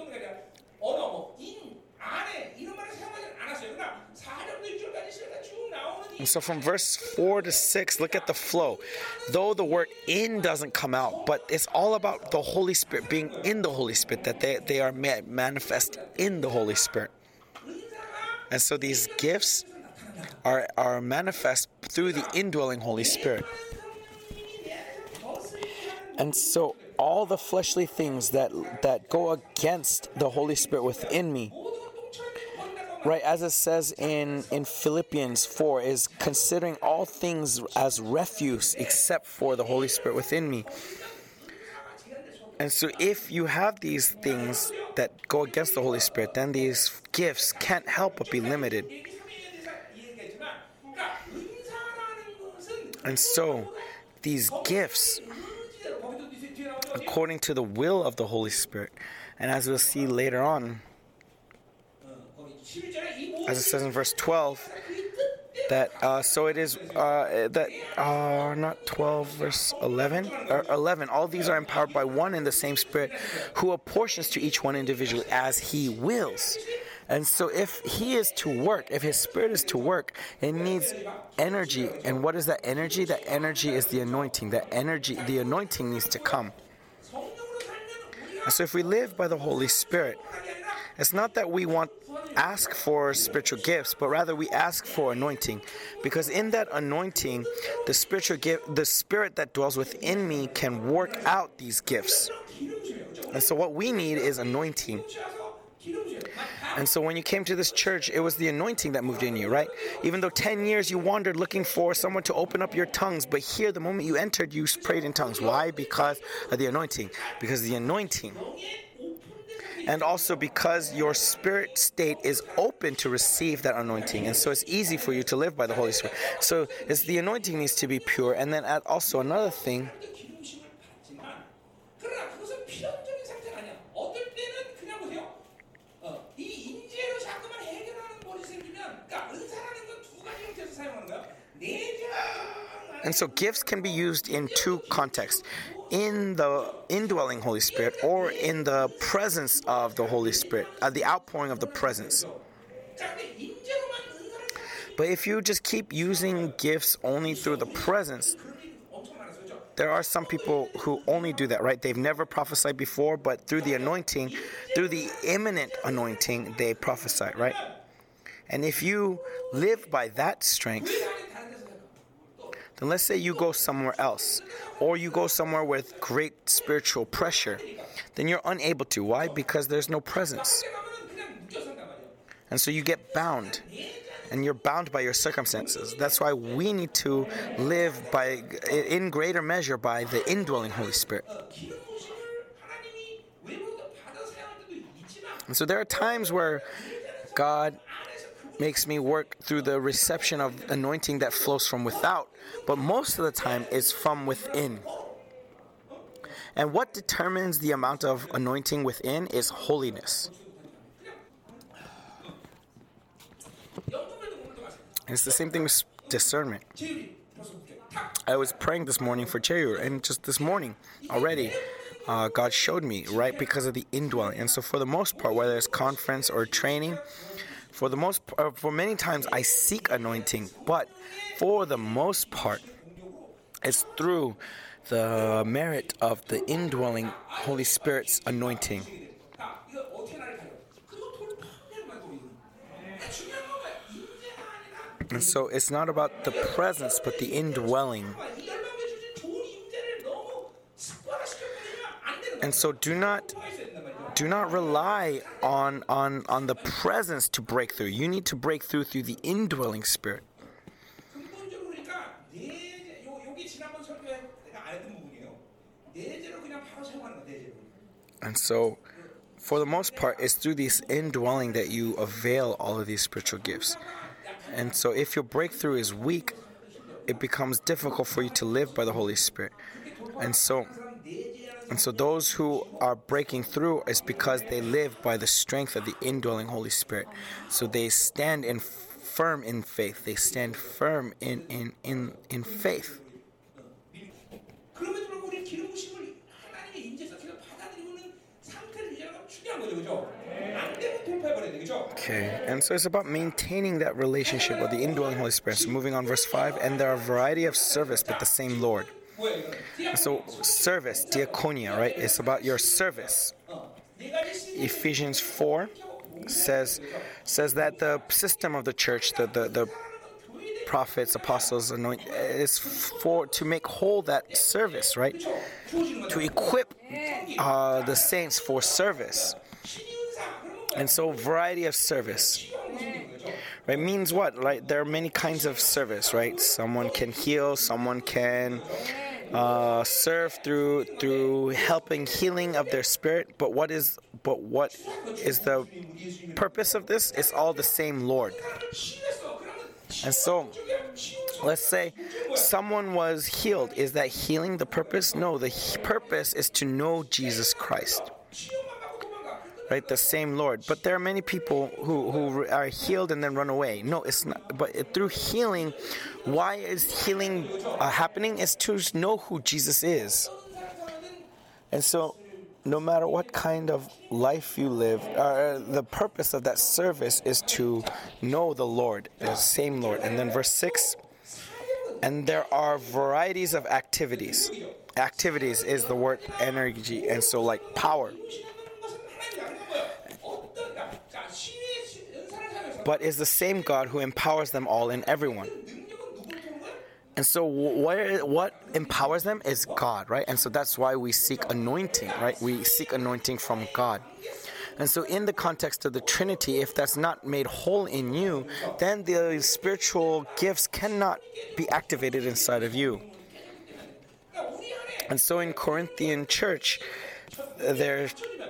so from verse 4 to 6, look at the flow. Though the word in doesn't come out, but it's all about the Holy Spirit being in the Holy Spirit, that they, they are manifest in the Holy Spirit. And so these gifts are, are manifest through the indwelling Holy Spirit. And so all the fleshly things that that go against the Holy Spirit within me Right, as it says in, in Philippians 4, is considering all things as refuse except for the Holy Spirit within me. And so, if you have these things that go against the Holy Spirit, then these gifts can't help but be limited. And so, these gifts, according to the will of the Holy Spirit, and as we'll see later on, as it says in verse 12 that uh, so it is uh, that uh, not 12 verse 11 or 11 all these are empowered by one and the same spirit who apportions to each one individually as he wills. And so if he is to work if his spirit is to work it needs energy. And what is that energy? That energy is the anointing. That energy the anointing needs to come. So if we live by the holy spirit it's not that we want ask for spiritual gifts, but rather we ask for anointing, because in that anointing, the spiritual gift, the spirit that dwells within me, can work out these gifts. And so, what we need is anointing. And so when you came to this church, it was the anointing that moved in you, right? Even though 10 years you wandered looking for someone to open up your tongues, but here, the moment you entered, you prayed in tongues. Why? Because of the anointing. Because the anointing and also because your spirit state is open to receive that anointing. And so it's easy for you to live by the Holy Spirit. So it's the anointing needs to be pure. And then also another thing. And so gifts can be used in two contexts in the indwelling Holy Spirit or in the presence of the Holy Spirit, uh, the outpouring of the presence. But if you just keep using gifts only through the presence, there are some people who only do that, right? They've never prophesied before, but through the anointing, through the imminent anointing, they prophesy, right? And if you live by that strength, and let's say you go somewhere else, or you go somewhere with great spiritual pressure, then you're unable to. Why? Because there's no presence. And so you get bound, and you're bound by your circumstances. That's why we need to live by, in greater measure, by the indwelling Holy Spirit. And so there are times where God makes me work through the reception of anointing that flows from without, but most of the time is from within. And what determines the amount of anointing within is holiness. It's the same thing with discernment. I was praying this morning for Cheryl, and just this morning already, uh, God showed me, right, because of the indwelling. And so, for the most part, whether it's conference or training, for the most, uh, for many times I seek anointing, but for the most part, it's through the merit of the indwelling Holy Spirit's anointing. And so it's not about the presence, but the indwelling. And so do not do not rely on on on the presence to break through. You need to break through through the indwelling spirit. And so, for the most part, it's through this indwelling that you avail all of these spiritual gifts. And so, if your breakthrough is weak, it becomes difficult for you to live by the Holy Spirit. And so, and so those who are breaking through is because they live by the strength of the indwelling Holy Spirit. So they stand in firm in faith. They stand firm in in in, in faith. Okay, and so it's about maintaining that relationship with the indwelling Holy Spirit. So moving on, verse 5, and there are a variety of service, but the same Lord. So, service, diaconia, right? It's about your service. Ephesians 4 says, says that the system of the church, the, the, the prophets, apostles, anoint, is for to make whole that service, right? To equip uh, the saints for service. And so, variety of service right means what Like there are many kinds of service right someone can heal someone can uh, serve through through helping healing of their spirit. But what is but what is the purpose of this? It's all the same Lord. And so, let's say someone was healed. Is that healing the purpose? No, the purpose is to know Jesus Christ right? The same Lord. But there are many people who, who are healed and then run away. No, it's not. But through healing, why is healing uh, happening? Is to know who Jesus is. And so, no matter what kind of life you live, uh, uh, the purpose of that service is to know the Lord, the same Lord. And then verse 6 and there are varieties of activities. Activities is the word energy, and so like power. but is the same God who empowers them all and everyone. And so, what, what empowers them is God, right? And so that's why we seek anointing, right? We seek anointing from God. And so, in the context of the Trinity, if that's not made whole in you, then the spiritual gifts cannot be activated inside of you. And so, in Corinthian church, uh, there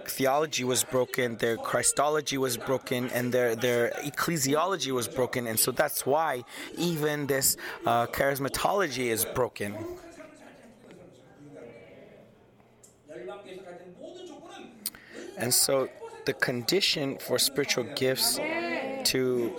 theology was broken, their Christology was broken, and their their ecclesiology was broken, and so that's why even this uh, charismatology is broken. And so the condition for spiritual gifts to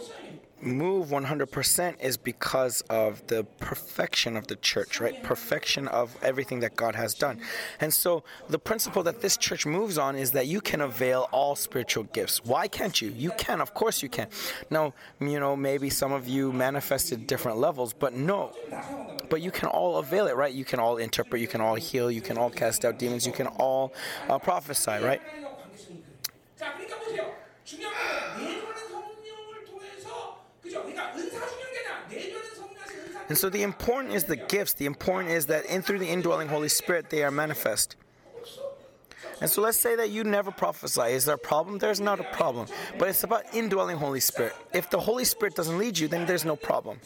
move 100% is because of the perfection of the church, right? Perfection of everything that God has done. And so the principle that this church moves on is that you can avail all spiritual gifts. Why can't you? You can, of course you can. Now, you know, maybe some of you manifested different levels, but no. But you can all avail it, right? You can all interpret, you can all heal, you can all cast out demons, you can all uh, prophesy, right? And so the important is the gifts. The important is that in through the indwelling Holy Spirit they are manifest. And so let's say that you never prophesy. Is there a problem? There's not a problem. But it's about indwelling Holy Spirit. If the Holy Spirit doesn't lead you, then there's no problem.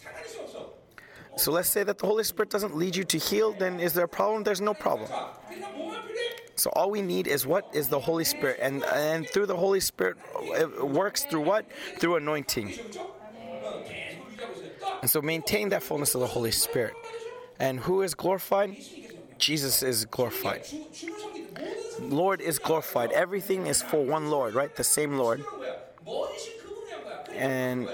So let's say that the Holy Spirit doesn't lead you to heal, then is there a problem? There's no problem. So all we need is what is the Holy Spirit, and and through the Holy Spirit, it works through what? Through anointing. And so maintain that fullness of the Holy Spirit. And who is glorified? Jesus is glorified. Lord is glorified. Everything is for one Lord, right? The same Lord. And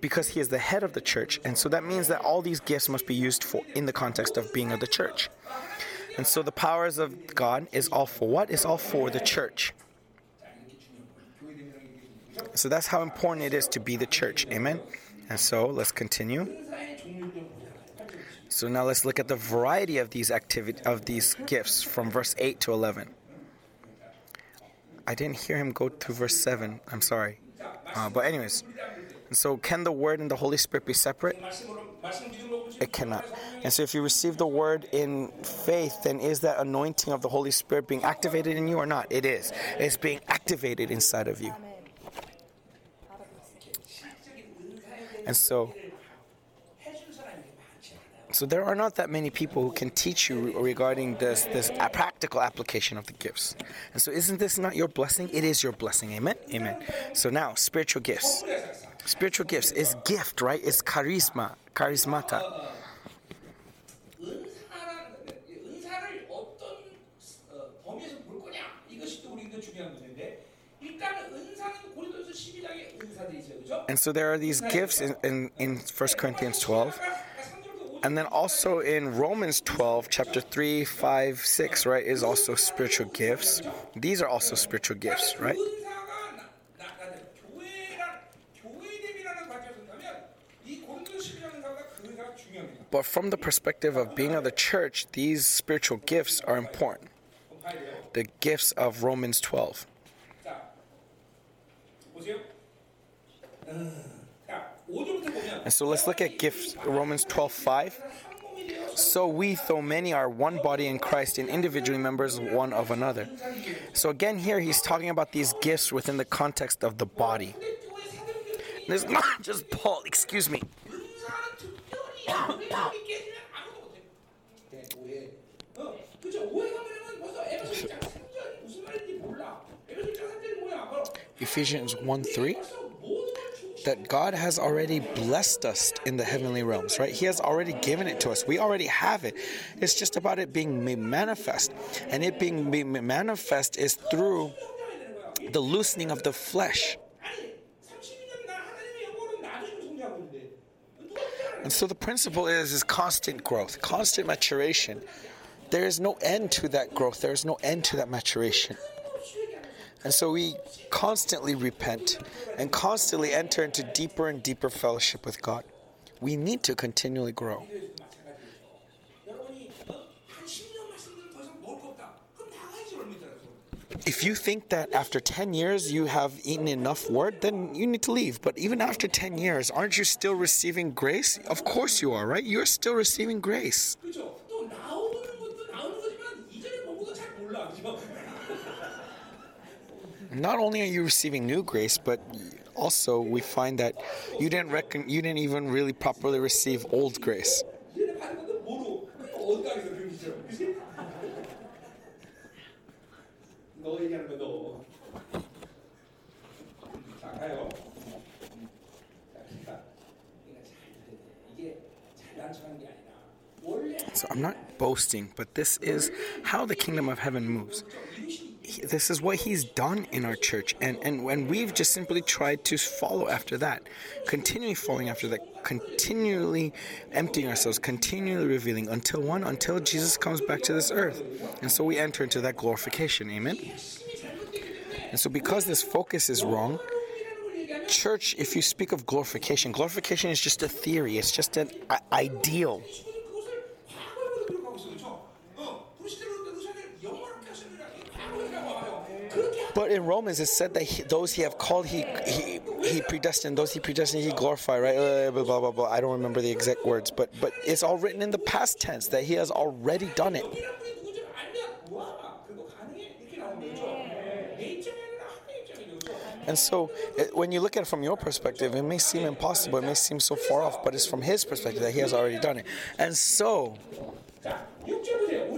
because he is the head of the church. And so that means that all these gifts must be used for in the context of being of the church. And so the powers of God is all for what? Is all for the church. So that's how important it is to be the church. Amen. And so let's continue. So now let's look at the variety of these activity of these gifts from verse 8 to 11. I didn't hear him go through verse 7. I'm sorry. Uh, but anyways, and so can the word and the Holy Spirit be separate? It cannot. And so if you receive the word in faith, then is that anointing of the Holy Spirit being activated in you or not? It is. It's being activated inside of you. And so, so there are not that many people who can teach you regarding this this practical application of the gifts. And so, isn't this not your blessing? It is your blessing. Amen. Amen. So now, spiritual gifts. Spiritual gifts is gift, right? It's charisma, charismata. And so there are these gifts in, in, in 1 Corinthians 12. And then also in Romans 12, chapter 3, 5, 6, right, is also spiritual gifts. These are also spiritual gifts, right? But from the perspective of being of the church, these spiritual gifts are important. The gifts of Romans 12. And so let's look at gifts, Romans 12 5. So we, though many, are one body in Christ and individually members one of another. So again, here he's talking about these gifts within the context of the body. And it's not just Paul, excuse me. Ephesians 1 3 that God has already blessed us in the heavenly realms, right? He has already given it to us. We already have it. It's just about it being manifest. And it being manifest is through the loosening of the flesh. And so the principle is is constant growth, constant maturation. There is no end to that growth. There is no end to that maturation. And so we constantly repent and constantly enter into deeper and deeper fellowship with God. We need to continually grow. If you think that after 10 years you have eaten enough word, then you need to leave. But even after 10 years, aren't you still receiving grace? Of course you are, right? You're still receiving grace not only are you receiving new grace, but also we find that you didn't reckon, you didn't even really properly receive old grace. So I'm not boasting, but this is how the kingdom of heaven moves. This is what he's done in our church, and and when we've just simply tried to follow after that, continually following after that, continually emptying ourselves, continually revealing until one, until Jesus comes back to this earth, and so we enter into that glorification. Amen. And so because this focus is wrong, church, if you speak of glorification, glorification is just a theory. It's just an ideal. But in Romans it said that he, those he have called, he, he he predestined. Those he predestined, he glorified. Right? Blah blah, blah blah blah. I don't remember the exact words, but but it's all written in the past tense that he has already done it. And so, it, when you look at it from your perspective, it may seem impossible, it may seem so far off, but it's from his perspective that he has already done it. And so,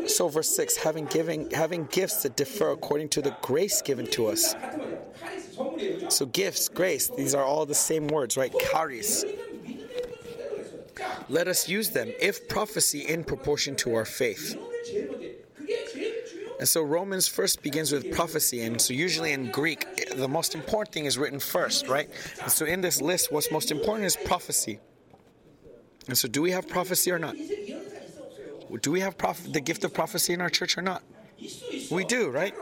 so verse 6 having giving having gifts that differ according to the grace given to us. So gifts, grace, these are all the same words, right? Charis. Let us use them if prophecy in proportion to our faith. And so Romans first begins with prophecy, and so usually in Greek, the most important thing is written first, right? And so in this list, what's most important is prophecy. And so, do we have prophecy or not? do we have prof- the gift of prophecy in our church or not? We do, right?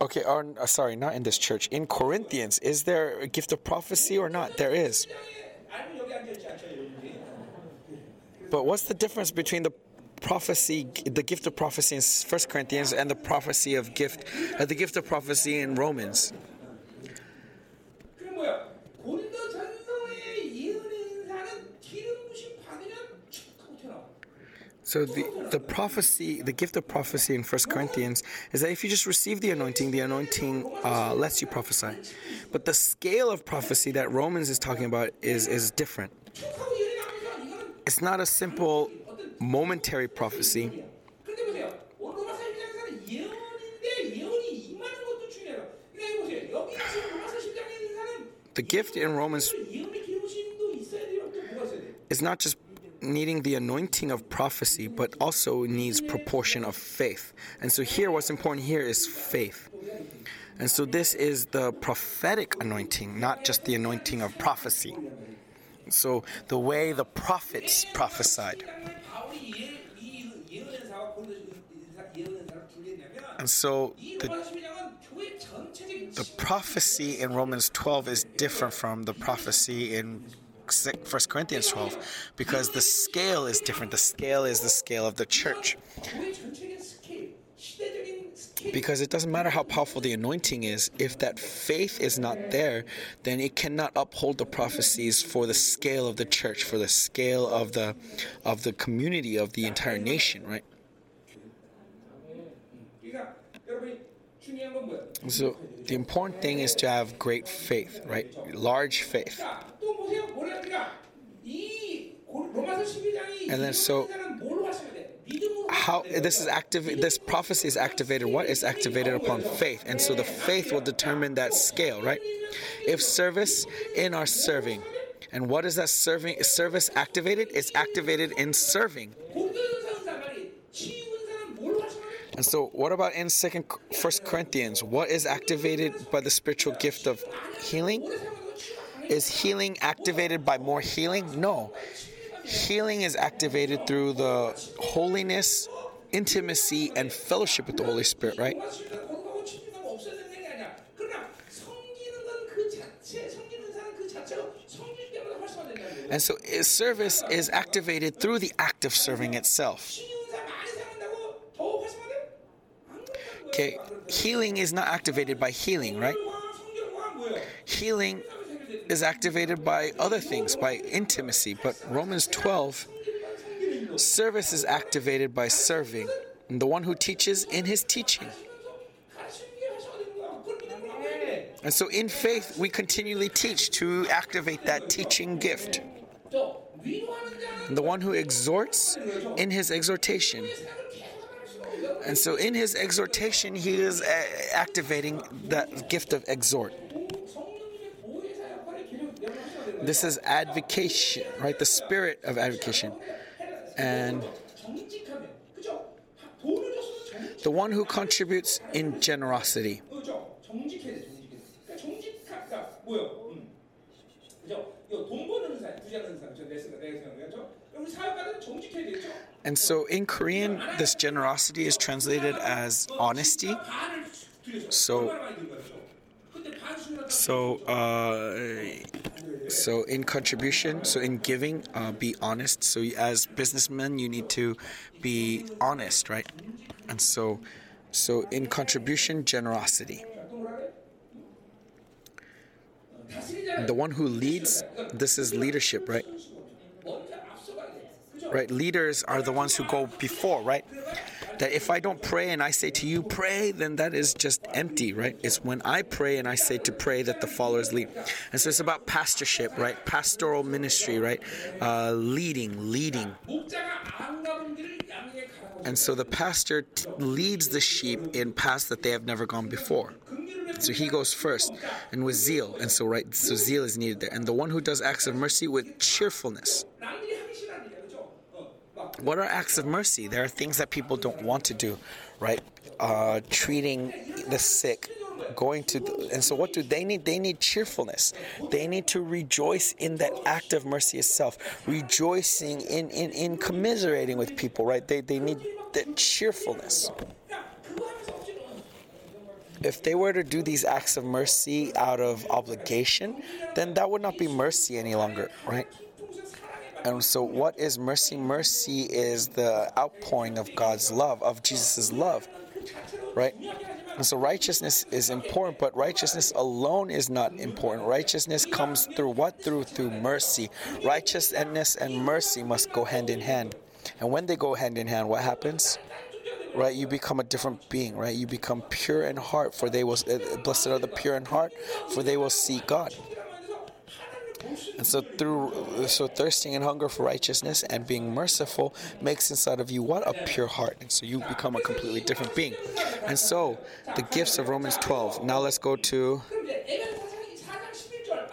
Okay, or, uh, sorry, not in this church. In Corinthians, is there a gift of prophecy or not? There is. But what's the difference between the prophecy, the gift of prophecy in First Corinthians, and the prophecy of gift, uh, the gift of prophecy in Romans? So the, the prophecy, the gift of prophecy in First Corinthians is that if you just receive the anointing, the anointing uh, lets you prophesy. But the scale of prophecy that Romans is talking about is is different. It's not a simple momentary prophecy. The gift in Romans is not just needing the anointing of prophecy, but also needs proportion of faith. And so here, what's important here is faith. And so this is the prophetic anointing, not just the anointing of prophecy. So the way the prophets prophesied. And so the, the prophecy in Romans 12 is different from the prophecy in First Corinthians 12 because the scale is different. The scale is the scale of the church. Because it doesn't matter how powerful the anointing is, if that faith is not there, then it cannot uphold the prophecies for the scale of the church, for the scale of the of the community of the entire nation, right? So the important thing is to have great faith, right? Large faith. And then so how this is active this prophecy is activated. What is activated upon faith? And so the faith will determine that scale right? If service in our serving and what is that serving service activated? It's activated in serving. And so what about in second first corinthians? What is activated by the spiritual gift of healing? Is healing activated by more healing? No. Healing is activated through the holiness, intimacy, and fellowship with the Holy Spirit, right? And so service is activated through the act of serving itself. Okay, healing is not activated by healing, right? Healing is activated by other things, by intimacy. But Romans 12, service is activated by serving. And the one who teaches in his teaching. And so in faith, we continually teach to activate that teaching gift. And the one who exhorts in his exhortation. And so in his exhortation, he is activating that gift of exhort. This is advocation, right? The spirit of advocation. And the one who contributes in generosity. And so in Korean, this generosity is translated as honesty. So, so uh, so in contribution, so in giving, uh, be honest. So as businessmen, you need to be honest, right? And so, so in contribution, generosity. The one who leads, this is leadership, right? Right. Leaders are the ones who go before, right? that if I don't pray and I say to you, pray, then that is just empty, right? It's when I pray and I say to pray that the followers lead. And so it's about pastorship, right? Pastoral ministry, right? Uh, leading, leading. And so the pastor t- leads the sheep in paths that they have never gone before. So he goes first and with zeal. And so, right, so zeal is needed there. And the one who does acts of mercy with cheerfulness what are acts of mercy? There are things that people don't want to do, right? Uh, treating the sick, going to, the, and so what do they need? They need cheerfulness. They need to rejoice in that act of mercy itself, rejoicing in in, in commiserating with people, right? They they need that cheerfulness. If they were to do these acts of mercy out of obligation, then that would not be mercy any longer, right? And so, what is mercy? Mercy is the outpouring of God's love, of Jesus' love, right? And so, righteousness is important, but righteousness alone is not important. Righteousness comes through what? Through through mercy. Righteousness and mercy must go hand in hand. And when they go hand in hand, what happens? right? You become a different being, right? You become pure in heart, for they will, eh, blessed are the pure in heart, for they will see God. And so through so thirsting and hunger for righteousness and being merciful makes inside of you what a pure heart. And so you become a completely different being. And so the gifts of Romans 12. Now let's go to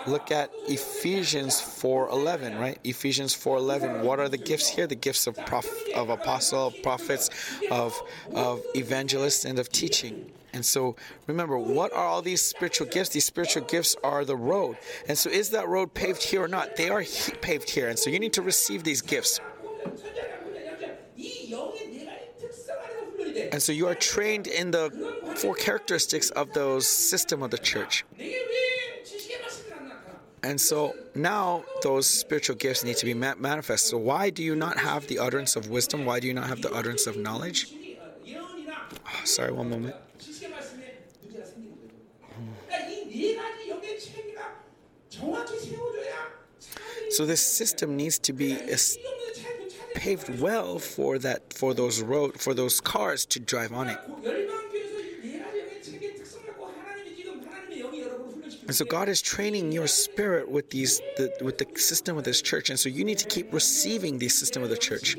look at Ephesians 4:11, right? Ephesians 4:11. What are the gifts here? The gifts of prof- of apostle, prophets, of of evangelists and of teaching. And so remember, what are all these spiritual gifts? These spiritual gifts are the road. And so is that road paved here or not? They are he- paved here. And so you need to receive these gifts. And so you are trained in the four characteristics of those system of the church. And so now those spiritual gifts need to be manifest. So why do you not have the utterance of wisdom? Why do you not have the utterance of knowledge? Oh, sorry, one moment. So this system needs to be paved well for that for those road for those cars to drive on it. And so God is training your spirit with these the, with the system of this church, and so you need to keep receiving the system of the church.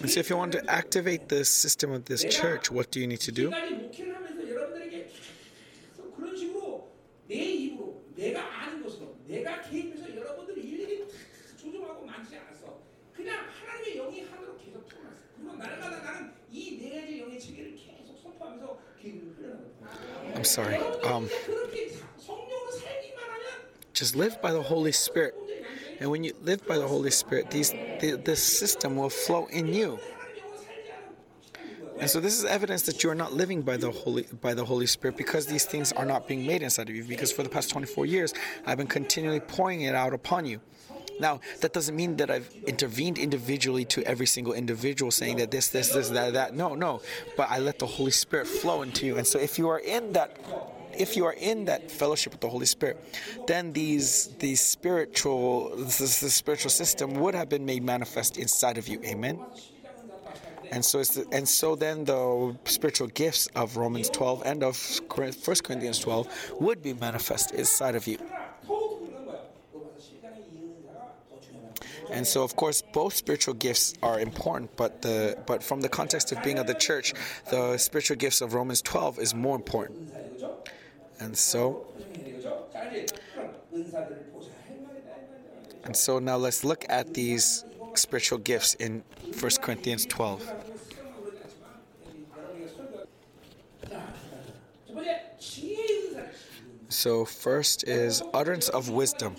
And so, if you want to activate the system of this church, what do you need to do? I'm sorry. Um, just live by the Holy Spirit. And when you live by the Holy Spirit, these the, this system will flow in you. And so this is evidence that you are not living by the Holy by the Holy Spirit because these things are not being made inside of you. Because for the past 24 years, I've been continually pouring it out upon you. Now, that doesn't mean that I've intervened individually to every single individual saying that this, this, this, that, that. No, no. But I let the Holy Spirit flow into you. And so if you are in that if you are in that fellowship with the Holy Spirit, then these these spiritual this, this spiritual system would have been made manifest inside of you. Amen. And so, the, and so then the spiritual gifts of Romans 12 and of 1 Corinthians 12 would be manifest inside of you. And so, of course, both spiritual gifts are important, but the but from the context of being of the church, the spiritual gifts of Romans 12 is more important. And so, and so now let's look at these spiritual gifts in 1 Corinthians 12. So, first is utterance of wisdom.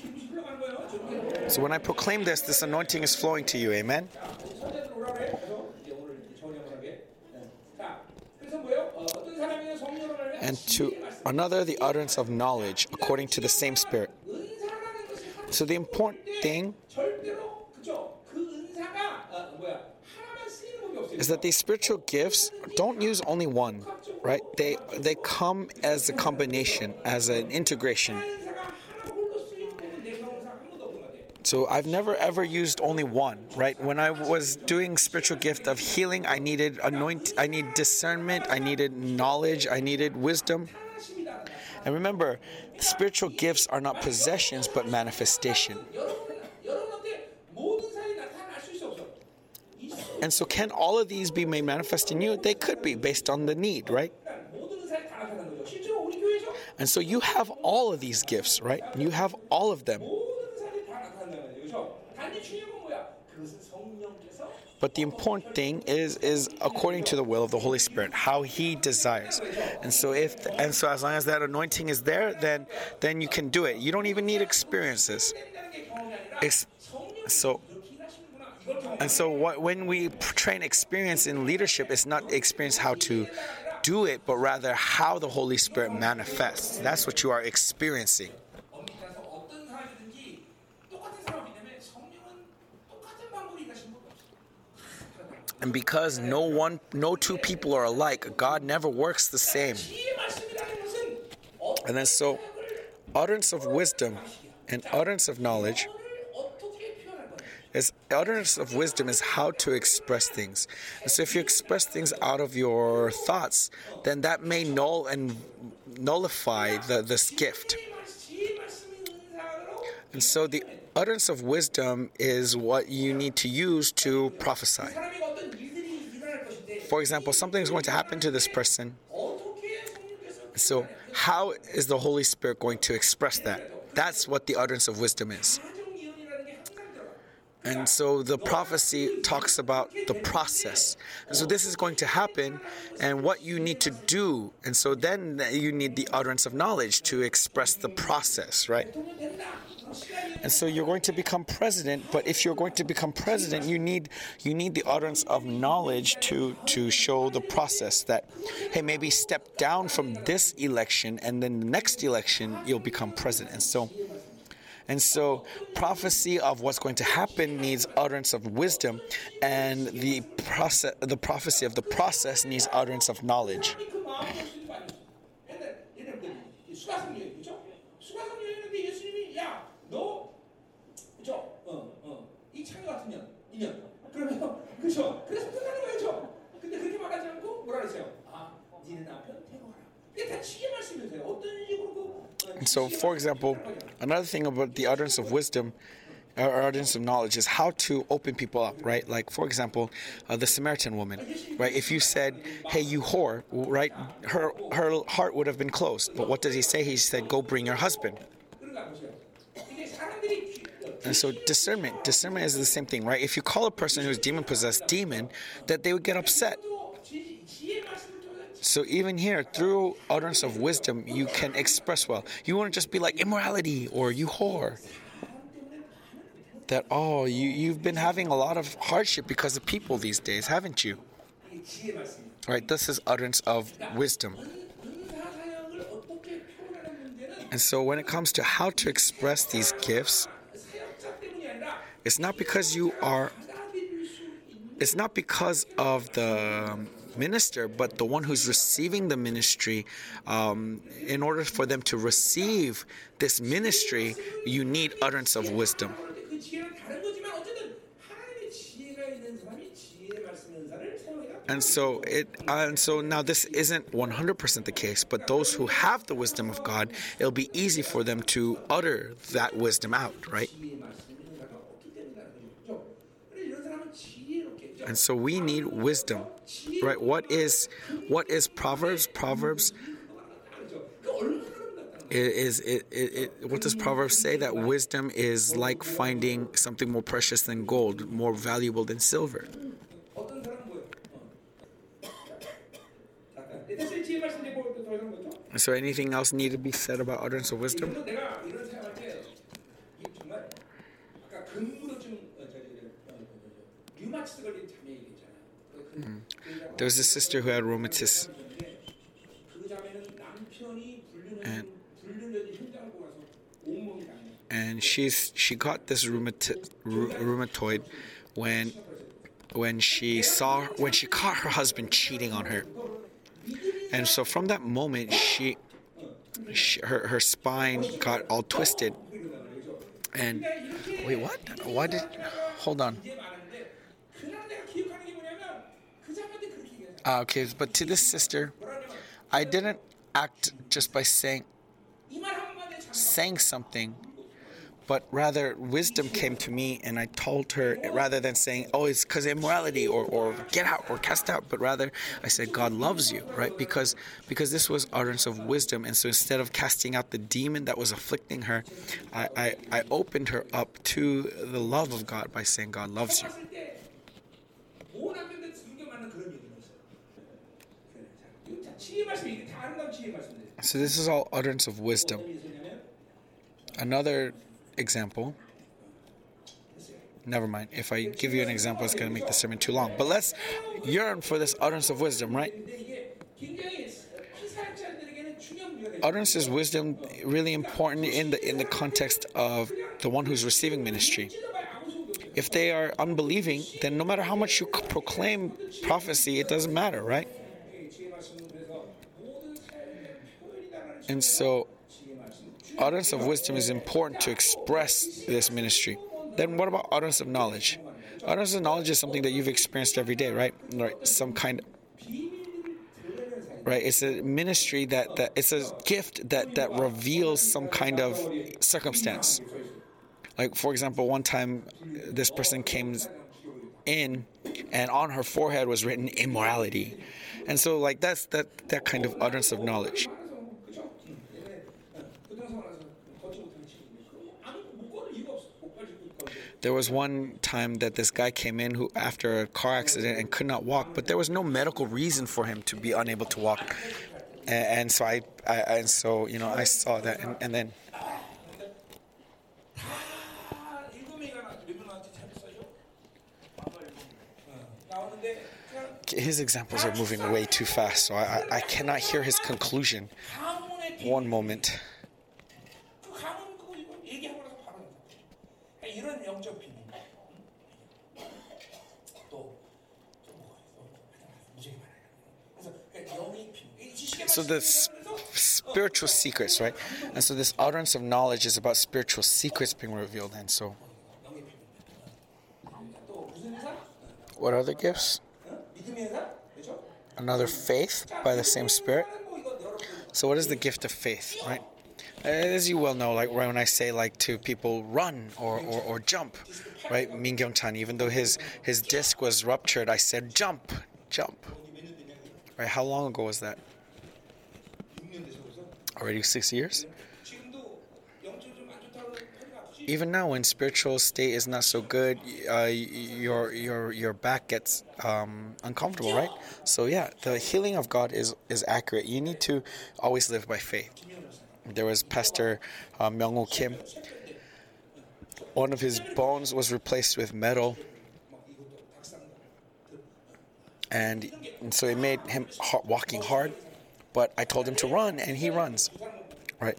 So when I proclaim this, this anointing is flowing to you. Amen. And to another, the utterance of knowledge according to the same Spirit. So the important thing is that these spiritual gifts don't use only one, right? They they come as a combination, as an integration. So I've never ever used only one, right? When I was doing spiritual gift of healing, I needed anoint I need discernment, I needed knowledge, I needed wisdom. And remember, spiritual gifts are not possessions but manifestation. And so, can all of these be made manifest in you? They could be based on the need, right? And so, you have all of these gifts, right? You have all of them. But the important thing is is according to the will of the Holy Spirit, how He desires. And so if and so as long as that anointing is there, then then you can do it. You don't even need experiences. It's so and so what, when we train experience in leadership, it's not experience how to do it, but rather how the Holy Spirit manifests. That's what you are experiencing. And because no one, no two people are alike, God never works the same. And then so, utterance of wisdom and utterance of knowledge is utterance of wisdom is how to express things. And so if you express things out of your thoughts, then that may null and nullify the, this gift. And so the utterance of wisdom is what you need to use to prophesy. For example, something is going to happen to this person. So, how is the Holy Spirit going to express that? That's what the utterance of wisdom is. And so the prophecy talks about the process. And so this is going to happen and what you need to do. And so then you need the utterance of knowledge to express the process, right? And so you're going to become president, but if you're going to become president, you need you need the utterance of knowledge to to show the process that hey, maybe step down from this election and then the next election you'll become president. And so and so, prophecy of what's going to happen needs utterance of wisdom, and the process, the prophecy of the process needs utterance of knowledge. 너 그죠? 창녀 같으면 이면 그러면 그죠? 그래서 끝나는 거예요, 근데 그렇게 말하지 않고 뭐라 그랬어요? 아, 니네 남편 So, for example, another thing about the utterance of wisdom or utterance of knowledge is how to open people up, right? Like, for example, uh, the Samaritan woman, right? If you said, "Hey, you whore," right, her her heart would have been closed. But what does he say? He said, "Go bring your husband." And so discernment, discernment is the same thing, right? If you call a person who's demon possessed demon, that they would get upset. So even here, through utterance of wisdom, you can express well. You won't just be like immorality or you whore. That oh, you you've been having a lot of hardship because of people these days, haven't you? Right. This is utterance of wisdom. And so, when it comes to how to express these gifts, it's not because you are, it's not because of the minister, but the one who's receiving the ministry. Um, in order for them to receive this ministry, you need utterance of wisdom. And so it, and so now this isn't 100% the case, but those who have the wisdom of God, it'll be easy for them to utter that wisdom out, right? and so we need wisdom right? What is what is proverbs? Proverbs is it, it, it, what does proverbs say? That wisdom is like finding something more precious than gold more valuable than silver. Is there anything else need to be said about utterance of wisdom? There was a sister who had rheumatism, And, and she's she got this rheumatoid when when she saw when she caught her husband cheating on her. And so from that moment she, she her her spine got all twisted. And wait, what? Why did hold on. Uh, okay, but to this sister, I didn't act just by saying saying something, but rather wisdom came to me, and I told her rather than saying, "Oh, it's because immorality," or, "or get out," or "cast out," but rather I said, "God loves you," right? Because because this was utterance of wisdom, and so instead of casting out the demon that was afflicting her, I I, I opened her up to the love of God by saying, "God loves you." So this is all utterance of wisdom. Another example. Never mind. If I give you an example, it's going to make the sermon too long. But let's yearn for this utterance of wisdom, right? Utterance is wisdom really important in the in the context of the one who's receiving ministry. If they are unbelieving, then no matter how much you proclaim prophecy, it doesn't matter, right? And so, utterance of wisdom is important to express this ministry. Then, what about utterance of knowledge? Utterance of knowledge is something that you've experienced every day, right? Right, some kind right it's a ministry that, that it's a gift that that reveals some kind of circumstance like for example one time this person came in and on her forehead was written immorality and so like that's that that kind of utterance of knowledge There was one time that this guy came in who, after a car accident, and could not walk, but there was no medical reason for him to be unable to walk. And, and so I, I, and so you know, I saw that, and, and then. His examples are moving way too fast, so I, I, I cannot hear his conclusion. One moment. 이런 영적 비밀. 또, 또 뭐가 있어? 무지개 많아요. 그래서 그러니까 영의 비밀. 이 지식의 So the s- spiritual secrets, right? And so this utterance of knowledge is about spiritual secrets being revealed. And so, 영의 비밀. 또 무슨 회사? what other gifts? 어? 믿음의 회사? 그렇죠? Another faith by the same Spirit. 뭐 이거 여러 그 So, what is the gift of faith, right? Uh, as you well know, like when I say like to people run or, or, or jump, right? Min Kyung Chan, even though his his disc was ruptured, I said jump, jump. Right? How long ago was that? Already six years. Even now, when spiritual state is not so good, uh, your your your back gets um, uncomfortable, right? So yeah, the healing of God is is accurate. You need to always live by faith. There was Pastor uh, Myung Kim. One of his bones was replaced with metal, and, and so it made him walking hard. But I told him to run, and he runs. Right.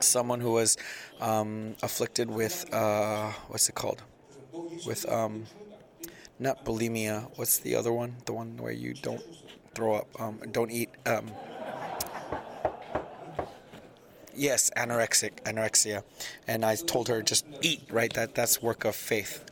Someone who was um, afflicted with uh, what's it called? With um, not bulimia. What's the other one? The one where you don't throw up, um, don't eat. Um, yes, anorexic, anorexia. And I told her, just eat, right? That, that's work of faith.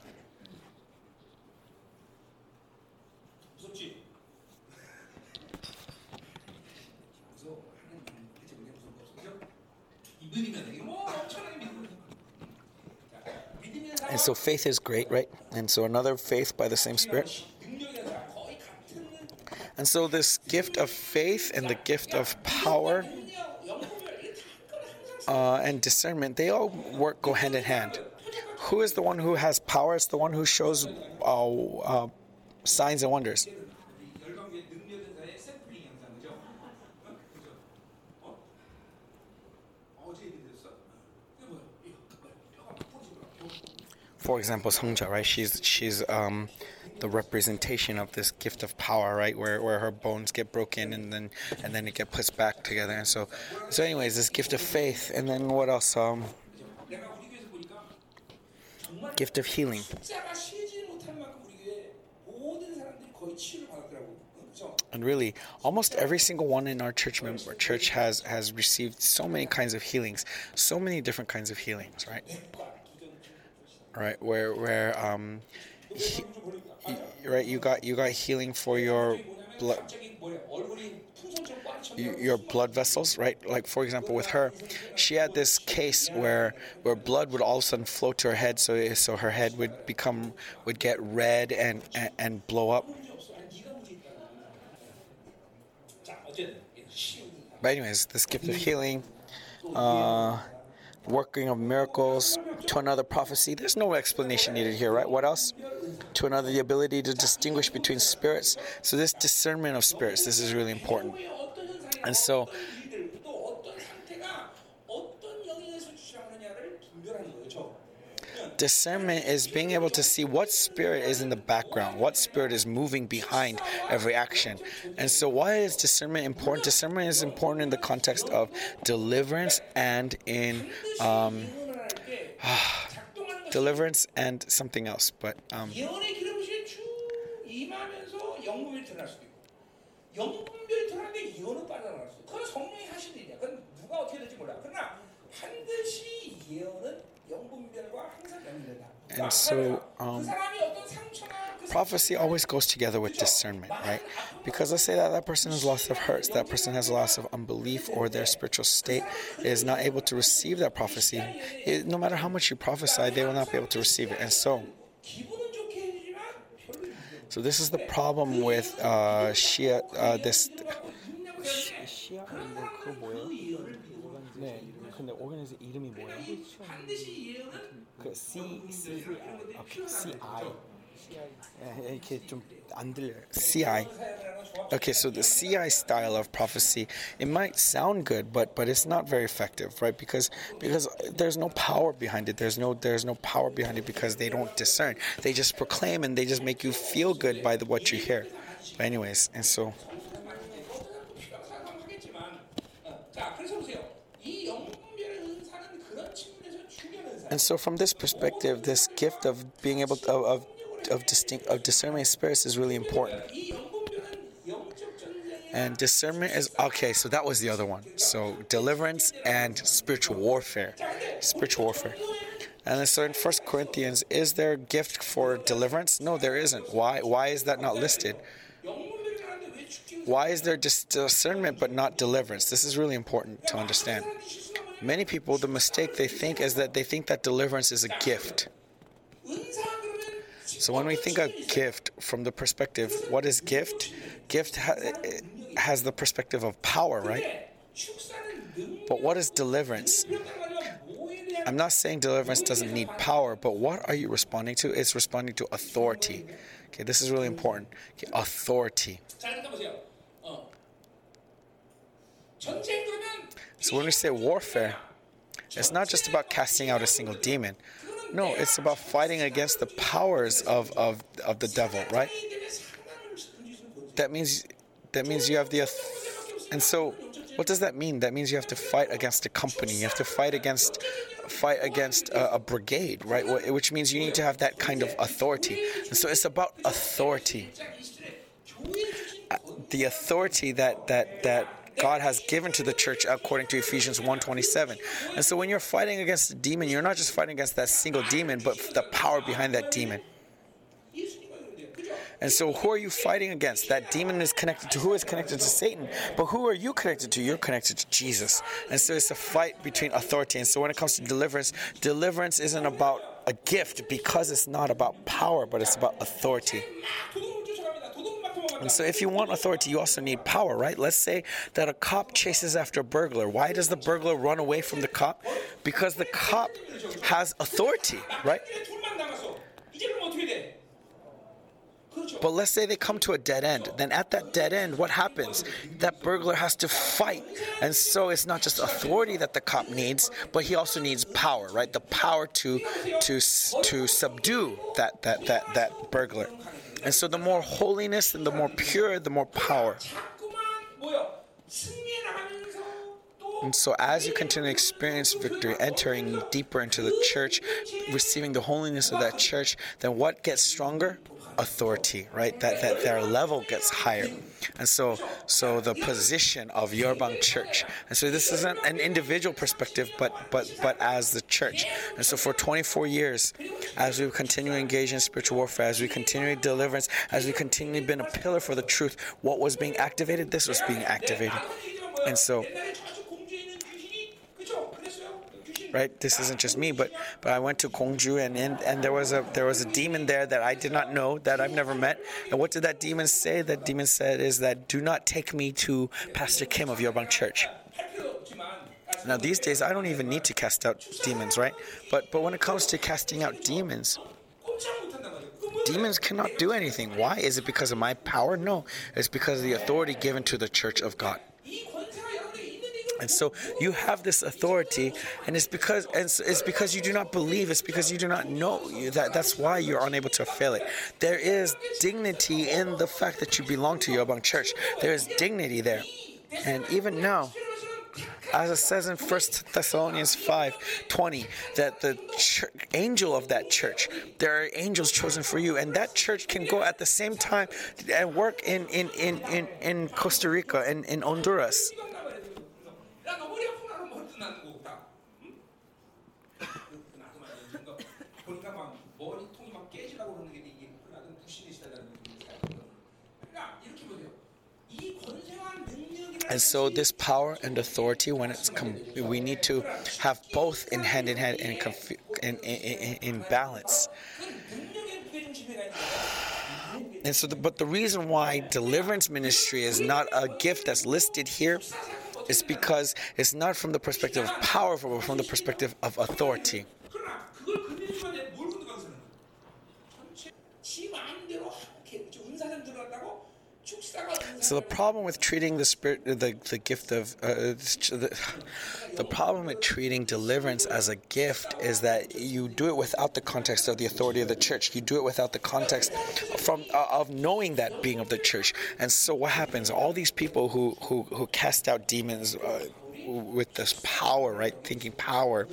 And so faith is great, right? And so another faith by the same Spirit. And so this gift of faith and the gift of power uh, and discernment, they all work go hand in hand. Who is the one who has power? It's the one who shows uh, uh signs and wonders. For example, Songja, right? She's she's um, the representation of this gift of power, right? Where where her bones get broken and then and then it get put back together. And so so anyways, this gift of faith and then what else? Um gift of healing. And really, almost every single one in our church member church has has received so many kinds of healings, so many different kinds of healings, right? Right, where where um, he, right you got you got healing for your blood your blood vessels right? Like for example with her she had this case where where blood would all of a sudden flow to her head so so her head would become would get red and and, and blow up. But anyways this gift of healing uh, working of miracles, to another prophecy. There's no explanation needed here, right? What else? To another, the ability to distinguish between spirits. So, this discernment of spirits, this is really important. And so, discernment is being able to see what spirit is in the background, what spirit is moving behind every action. And so, why is discernment important? Discernment is important in the context of deliverance and in. Um, ah, deliverance and something else, but um, and so, um, prophecy always goes together with discernment, right? Because let's say that that person has loss of hurts, that person has loss of unbelief, or their spiritual state is not able to receive that prophecy. It, no matter how much you prophesy, they will not be able to receive it. And so, so this is the problem with uh, Shia. Uh, this. Shia 근데 오르간이즘 이름이 뭐예요? 반드시 예언은 그 C C 오케이 C I 이렇게 좀 안 들려요. C I. Okay, so the CI style of prophecy, it might sound good, but but it's not very effective, right? Because because there's no power behind it. There's no there's no power behind it because they don't discern. They just proclaim and they just make you feel good by the, what you hear. But anyways, and so And so, from this perspective, this gift of being able to, of of distinct of discernment spirits is really important. And discernment is okay. So that was the other one. So deliverance and spiritual warfare, spiritual warfare. And so in First Corinthians, is there a gift for deliverance? No, there isn't. Why? Why is that not listed? Why is there discernment but not deliverance? This is really important to understand. Many people, the mistake they think is that they think that deliverance is a gift. So when we think of gift from the perspective, what is gift? Gift ha- has the perspective of power, right? But what is deliverance? I'm not saying deliverance doesn't need power, but what are you responding to? It's responding to authority. Okay, this is really important. Okay, authority. So when we say warfare, it's not just about casting out a single demon. No, it's about fighting against the powers of, of, of the devil, right? That means that means you have the and so what does that mean? That means you have to fight against a company. You have to fight against fight against a, a brigade, right? Which means you need to have that kind of authority. And so it's about authority. Uh, the authority that that that God has given to the church according to Ephesians 1:27. And so when you're fighting against a demon, you're not just fighting against that single demon, but the power behind that demon. And so who are you fighting against? That demon is connected to who is connected to Satan. But who are you connected to? You're connected to Jesus. And so it's a fight between authority. And so when it comes to deliverance, deliverance isn't about a gift because it's not about power, but it's about authority. And so, if you want authority, you also need power, right? Let's say that a cop chases after a burglar. Why does the burglar run away from the cop? Because the cop has authority, right? But let's say they come to a dead end. Then at that dead end, what happens? That burglar has to fight. And so it's not just authority that the cop needs, but he also needs power, right? The power to to to subdue that that that that burglar. And so the more holiness and the more pure, the more power. And so, as you continue to experience victory, entering deeper into the church, receiving the holiness of that church, then what gets stronger? Authority, right? That that their level gets higher, and so so the position of Yorbang Church, and so this isn't an individual perspective, but but but as the church, and so for 24 years, as we continue to engage in spiritual warfare, as we continue deliverance, as we continue been a pillar for the truth, what was being activated? This was being activated, and so right? This isn't just me, but but I went to Kongju and in, and there was a there was a demon there that I did not know that I've never met. And what did that demon say? That demon said is that do not take me to Pastor Kim of Yorbank Church. Now these days I don't even need to cast out demons, right? But but when it comes to casting out demons, demons cannot do anything. Why? Is it because of my power? No, it's because of the authority given to the church of God. And so you have this authority, and it's because and it's, because you do not believe. It's because you do not know You- that. That's why you're unable to feel it. There is dignity in the fact that you belong to Yobang Church. There is dignity there, and even now, as it says in First Thessalonians five twenty, that the angel of that church, there are angels chosen for you, and that church can go at the same time and work in in in in, in Costa Rica and in Honduras. 야, 너 머리 아프나? 그럼 머리도 나는 거고 다. 응? 나도 말이야. 이거 보니까 막 머리통이 막 깨지려고 그러는 게 이게 나좀 부신이시다는 느낌이 살거든. 그러니까 이렇게 보세요. 이 권세와 능력이라는 And so, this power and authority, when it's com- we need to have both in hand in hand and conf- in, in, in, in balance. 그 능력의 무게중심에가 있는 거예요. And so, the, but the reason why deliverance ministry is not a gift that's listed here is because it's not from the perspective of power, but from the perspective of authority. So the problem with treating the spirit, the the gift of uh, the, the problem with treating deliverance as a gift is that you do it without the context of the authority of the church. You do it without the context from uh, of knowing that being of the church. And so what happens? All these people who who who cast out demons. Uh, with this power, right? Thinking power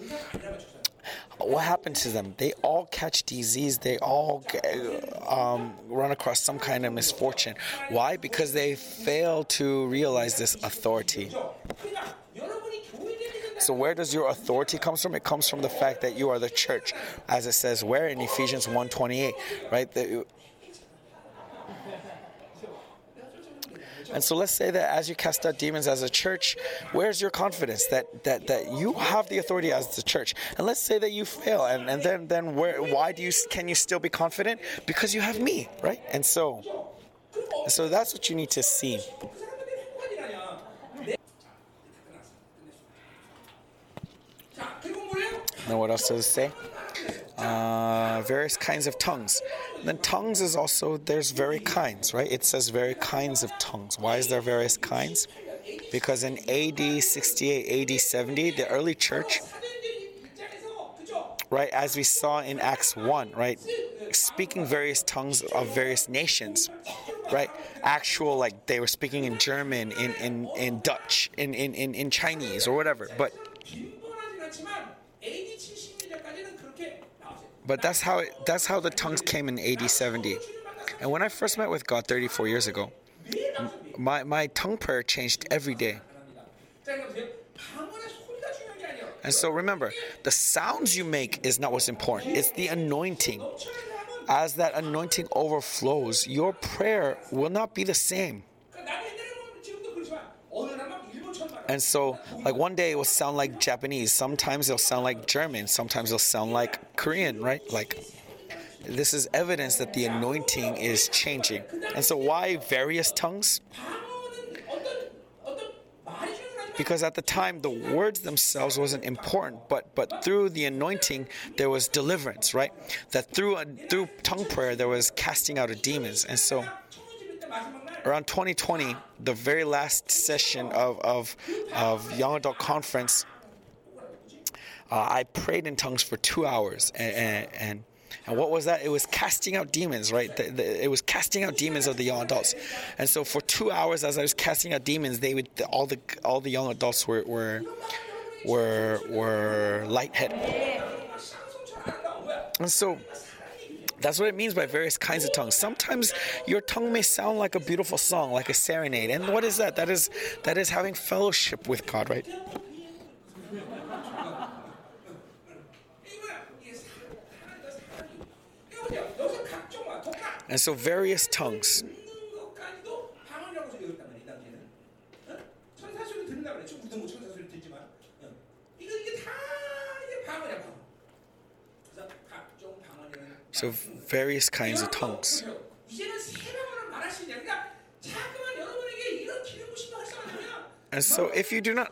what happens to them? They all catch disease. They all um, run across some kind of misfortune. Why? Because they fail to realize this authority. So where does your authority comes from? It comes from the fact that you are the church, as it says where in Ephesians 1:28, right? The, And so let's say that as you cast out demons as a church, where's your confidence that that that you have the authority as the church? And let's say that you fail, and and then then where why do you can you still be confident? Because you have me, right? And so, so that's what you need to see. Now, what else does it say? uh, various kinds of tongues. And then tongues is also there's very kinds, right? It says very kinds of tongues. Why is there various kinds? Because in AD 68, AD 70, the early church, right, as we saw in Acts 1, right, speaking various tongues of various nations, right? Actual, like they were speaking in German, in, in, in Dutch, in, in, in, in Chinese, or whatever. But but that's how it, that's how the tongues came in AD 70. And when I first met with God 34 years ago, my, my tongue prayer changed every day. And so remember, the sounds you make is not what's important, it's the anointing. As that anointing overflows, your prayer will not be the same. And so, like one day it will sound like Japanese, sometimes it'll sound like German, sometimes it'll sound like Korean, right? Like this is evidence that the anointing is changing. And so, why various tongues? Because at the time, the words themselves wasn't important, but but through the anointing, there was deliverance, right? That through a, through tongue prayer, there was casting out of demons, and so around 2020, the very last session of, of, of Young Adult Conference, uh, I prayed in tongues for two hours. And, and, and, what was that? It was casting out demons, right? The, the, it was casting out demons of the young adults. And so for two hours, as I was casting out demons, they would all the all the young adults were were were, were lightheaded. And so that's what it means by various kinds of tongues. Sometimes your tongue may sound like a beautiful song, like a serenade. And what is that? That is that is having fellowship with God, right? And so various tongues. So various kinds of tongues. And so if you do not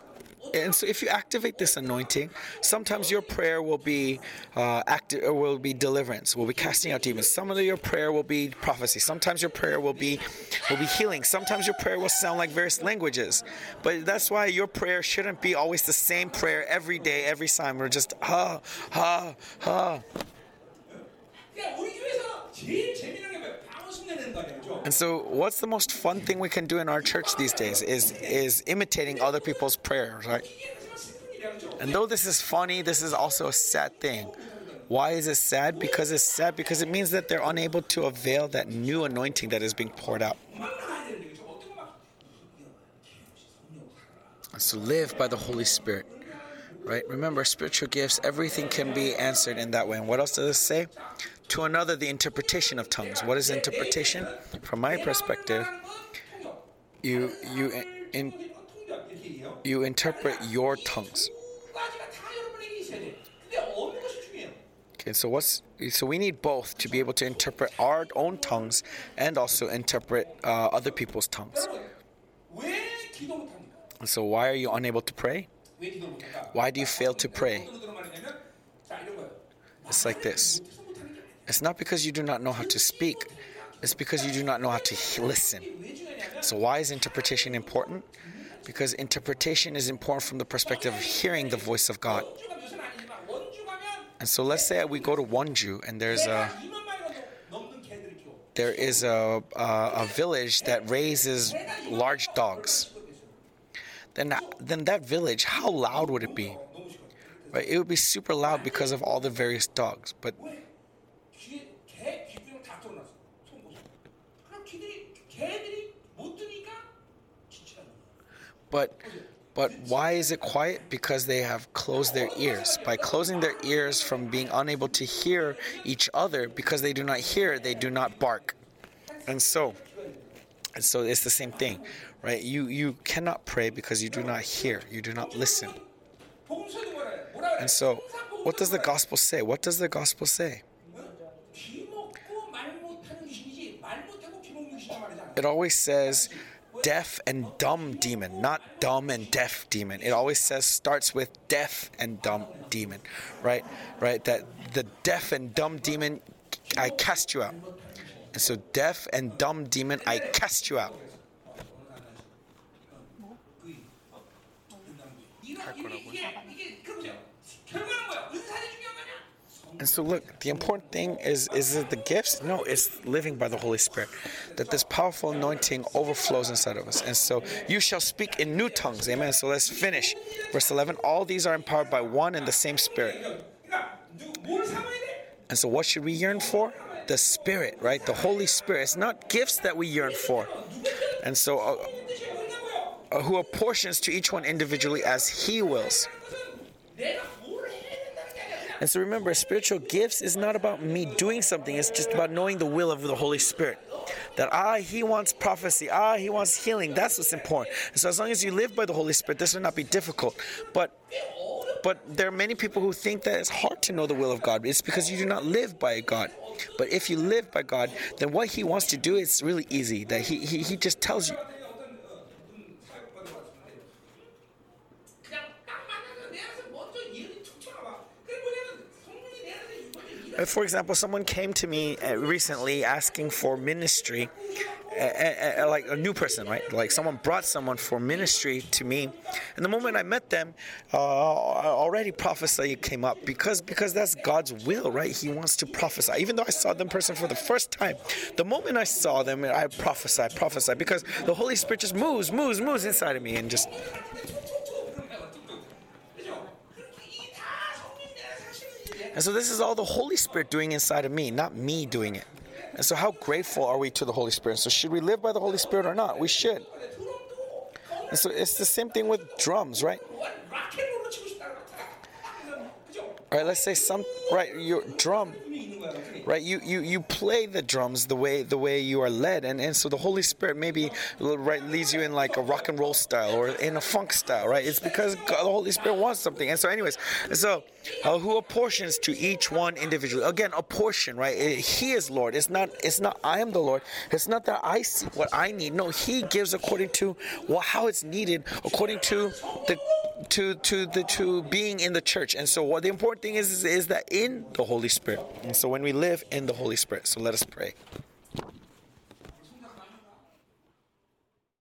and so if you activate this anointing, sometimes your prayer will be uh, active, uh, will be deliverance, will be casting out demons. Some of your prayer will be prophecy. Sometimes your prayer will be will be healing. Sometimes your prayer will sound like various languages. But that's why your prayer shouldn't be always the same prayer every day, every time. We're just ha ha ha. And so, what's the most fun thing we can do in our church these days is is imitating other people's prayers, right? And though this is funny, this is also a sad thing. Why is it sad? Because it's sad because it means that they're unable to avail that new anointing that is being poured out. So live by the Holy Spirit, right? Remember, spiritual gifts, everything can be answered in that way. And what else does it say? to another the interpretation of tongues. What is interpretation? From my perspective, you you in, you interpret your tongues. Okay, so what's so we need both to be able to interpret our own tongues and also interpret uh, other people's tongues. So why are you unable to pray? Why do you fail to pray? It's like this. It's not because you do not know how to speak, it's because you do not know how to listen. So, why is interpretation important? Because interpretation is important from the perspective of hearing the voice of God. And so, let's say we go to Wonju and there's a there is a, a, a village that raises large dogs. Then, then that village, how loud would it be? Right? It would be super loud because of all the various dogs. But But but why is it quiet? Because they have closed their ears. By closing their ears from being unable to hear each other, because they do not hear, they do not bark. And so, and so it's the same thing, right? You you cannot pray because you do not hear, you do not listen. And so, what does the gospel say? What does the gospel say? It always says deaf and dumb demon, not dumb and deaf demon. It always says starts with deaf and dumb demon, right? Right? That the deaf and dumb demon, I cast you out. And so, deaf and dumb demon, I cast you out. And so, look, the important thing is is it the gifts? No, it's living by the Holy Spirit. That this powerful anointing overflows inside of us. And so, you shall speak in new tongues. Amen. So, let's finish. Verse 11 All these are empowered by one and the same Spirit. And so, what should we yearn for? The Spirit, right? The Holy Spirit. It's not gifts that we yearn for. And so, uh, uh, who apportions to each one individually as He wills. And so, remember, spiritual gifts is not about me doing something, it's just about knowing the will of the Holy Spirit. That, ah, He wants prophecy, ah, He wants healing. That's what's important. And so, as long as you live by the Holy Spirit, this will not be difficult. But but there are many people who think that it's hard to know the will of God. It's because you do not live by God. But if you live by God, then what He wants to do is really easy. That He He, he just tells you. For example, someone came to me uh, recently asking for ministry, uh, uh, uh, like a new person, right? Like someone brought someone for ministry to me, and the moment I met them, uh, already prophecy came up because because that's God's will, right? He wants to prophesy. Even though I saw them person for the first time, the moment I saw them, I prophesy, prophesy because the Holy Spirit just moves, moves, moves inside of me, and just And so this is all the Holy Spirit doing inside of me, not me doing it. And so how grateful are we to the Holy Spirit? So should we live by the Holy Spirit or not? We should. And so it's the same thing with drums, right? right let's say some right your drum right you you you play the drums the way the way you are led. And and so the holy spirit maybe right leads you in like a rock and roll style or in a funk style right? It's because God, the holy spirit wants something. And so anyways so uh, who apportions to each one individually? Again apportion right? He is lord. It's not it's not i am the lord. It's not that i see what i need. No he gives according to well, how it's needed according to the to to the to being in the church. And so what the important thing is is, is that in the Holy Spirit. And so when we live in the Holy Spirit. So let us pray.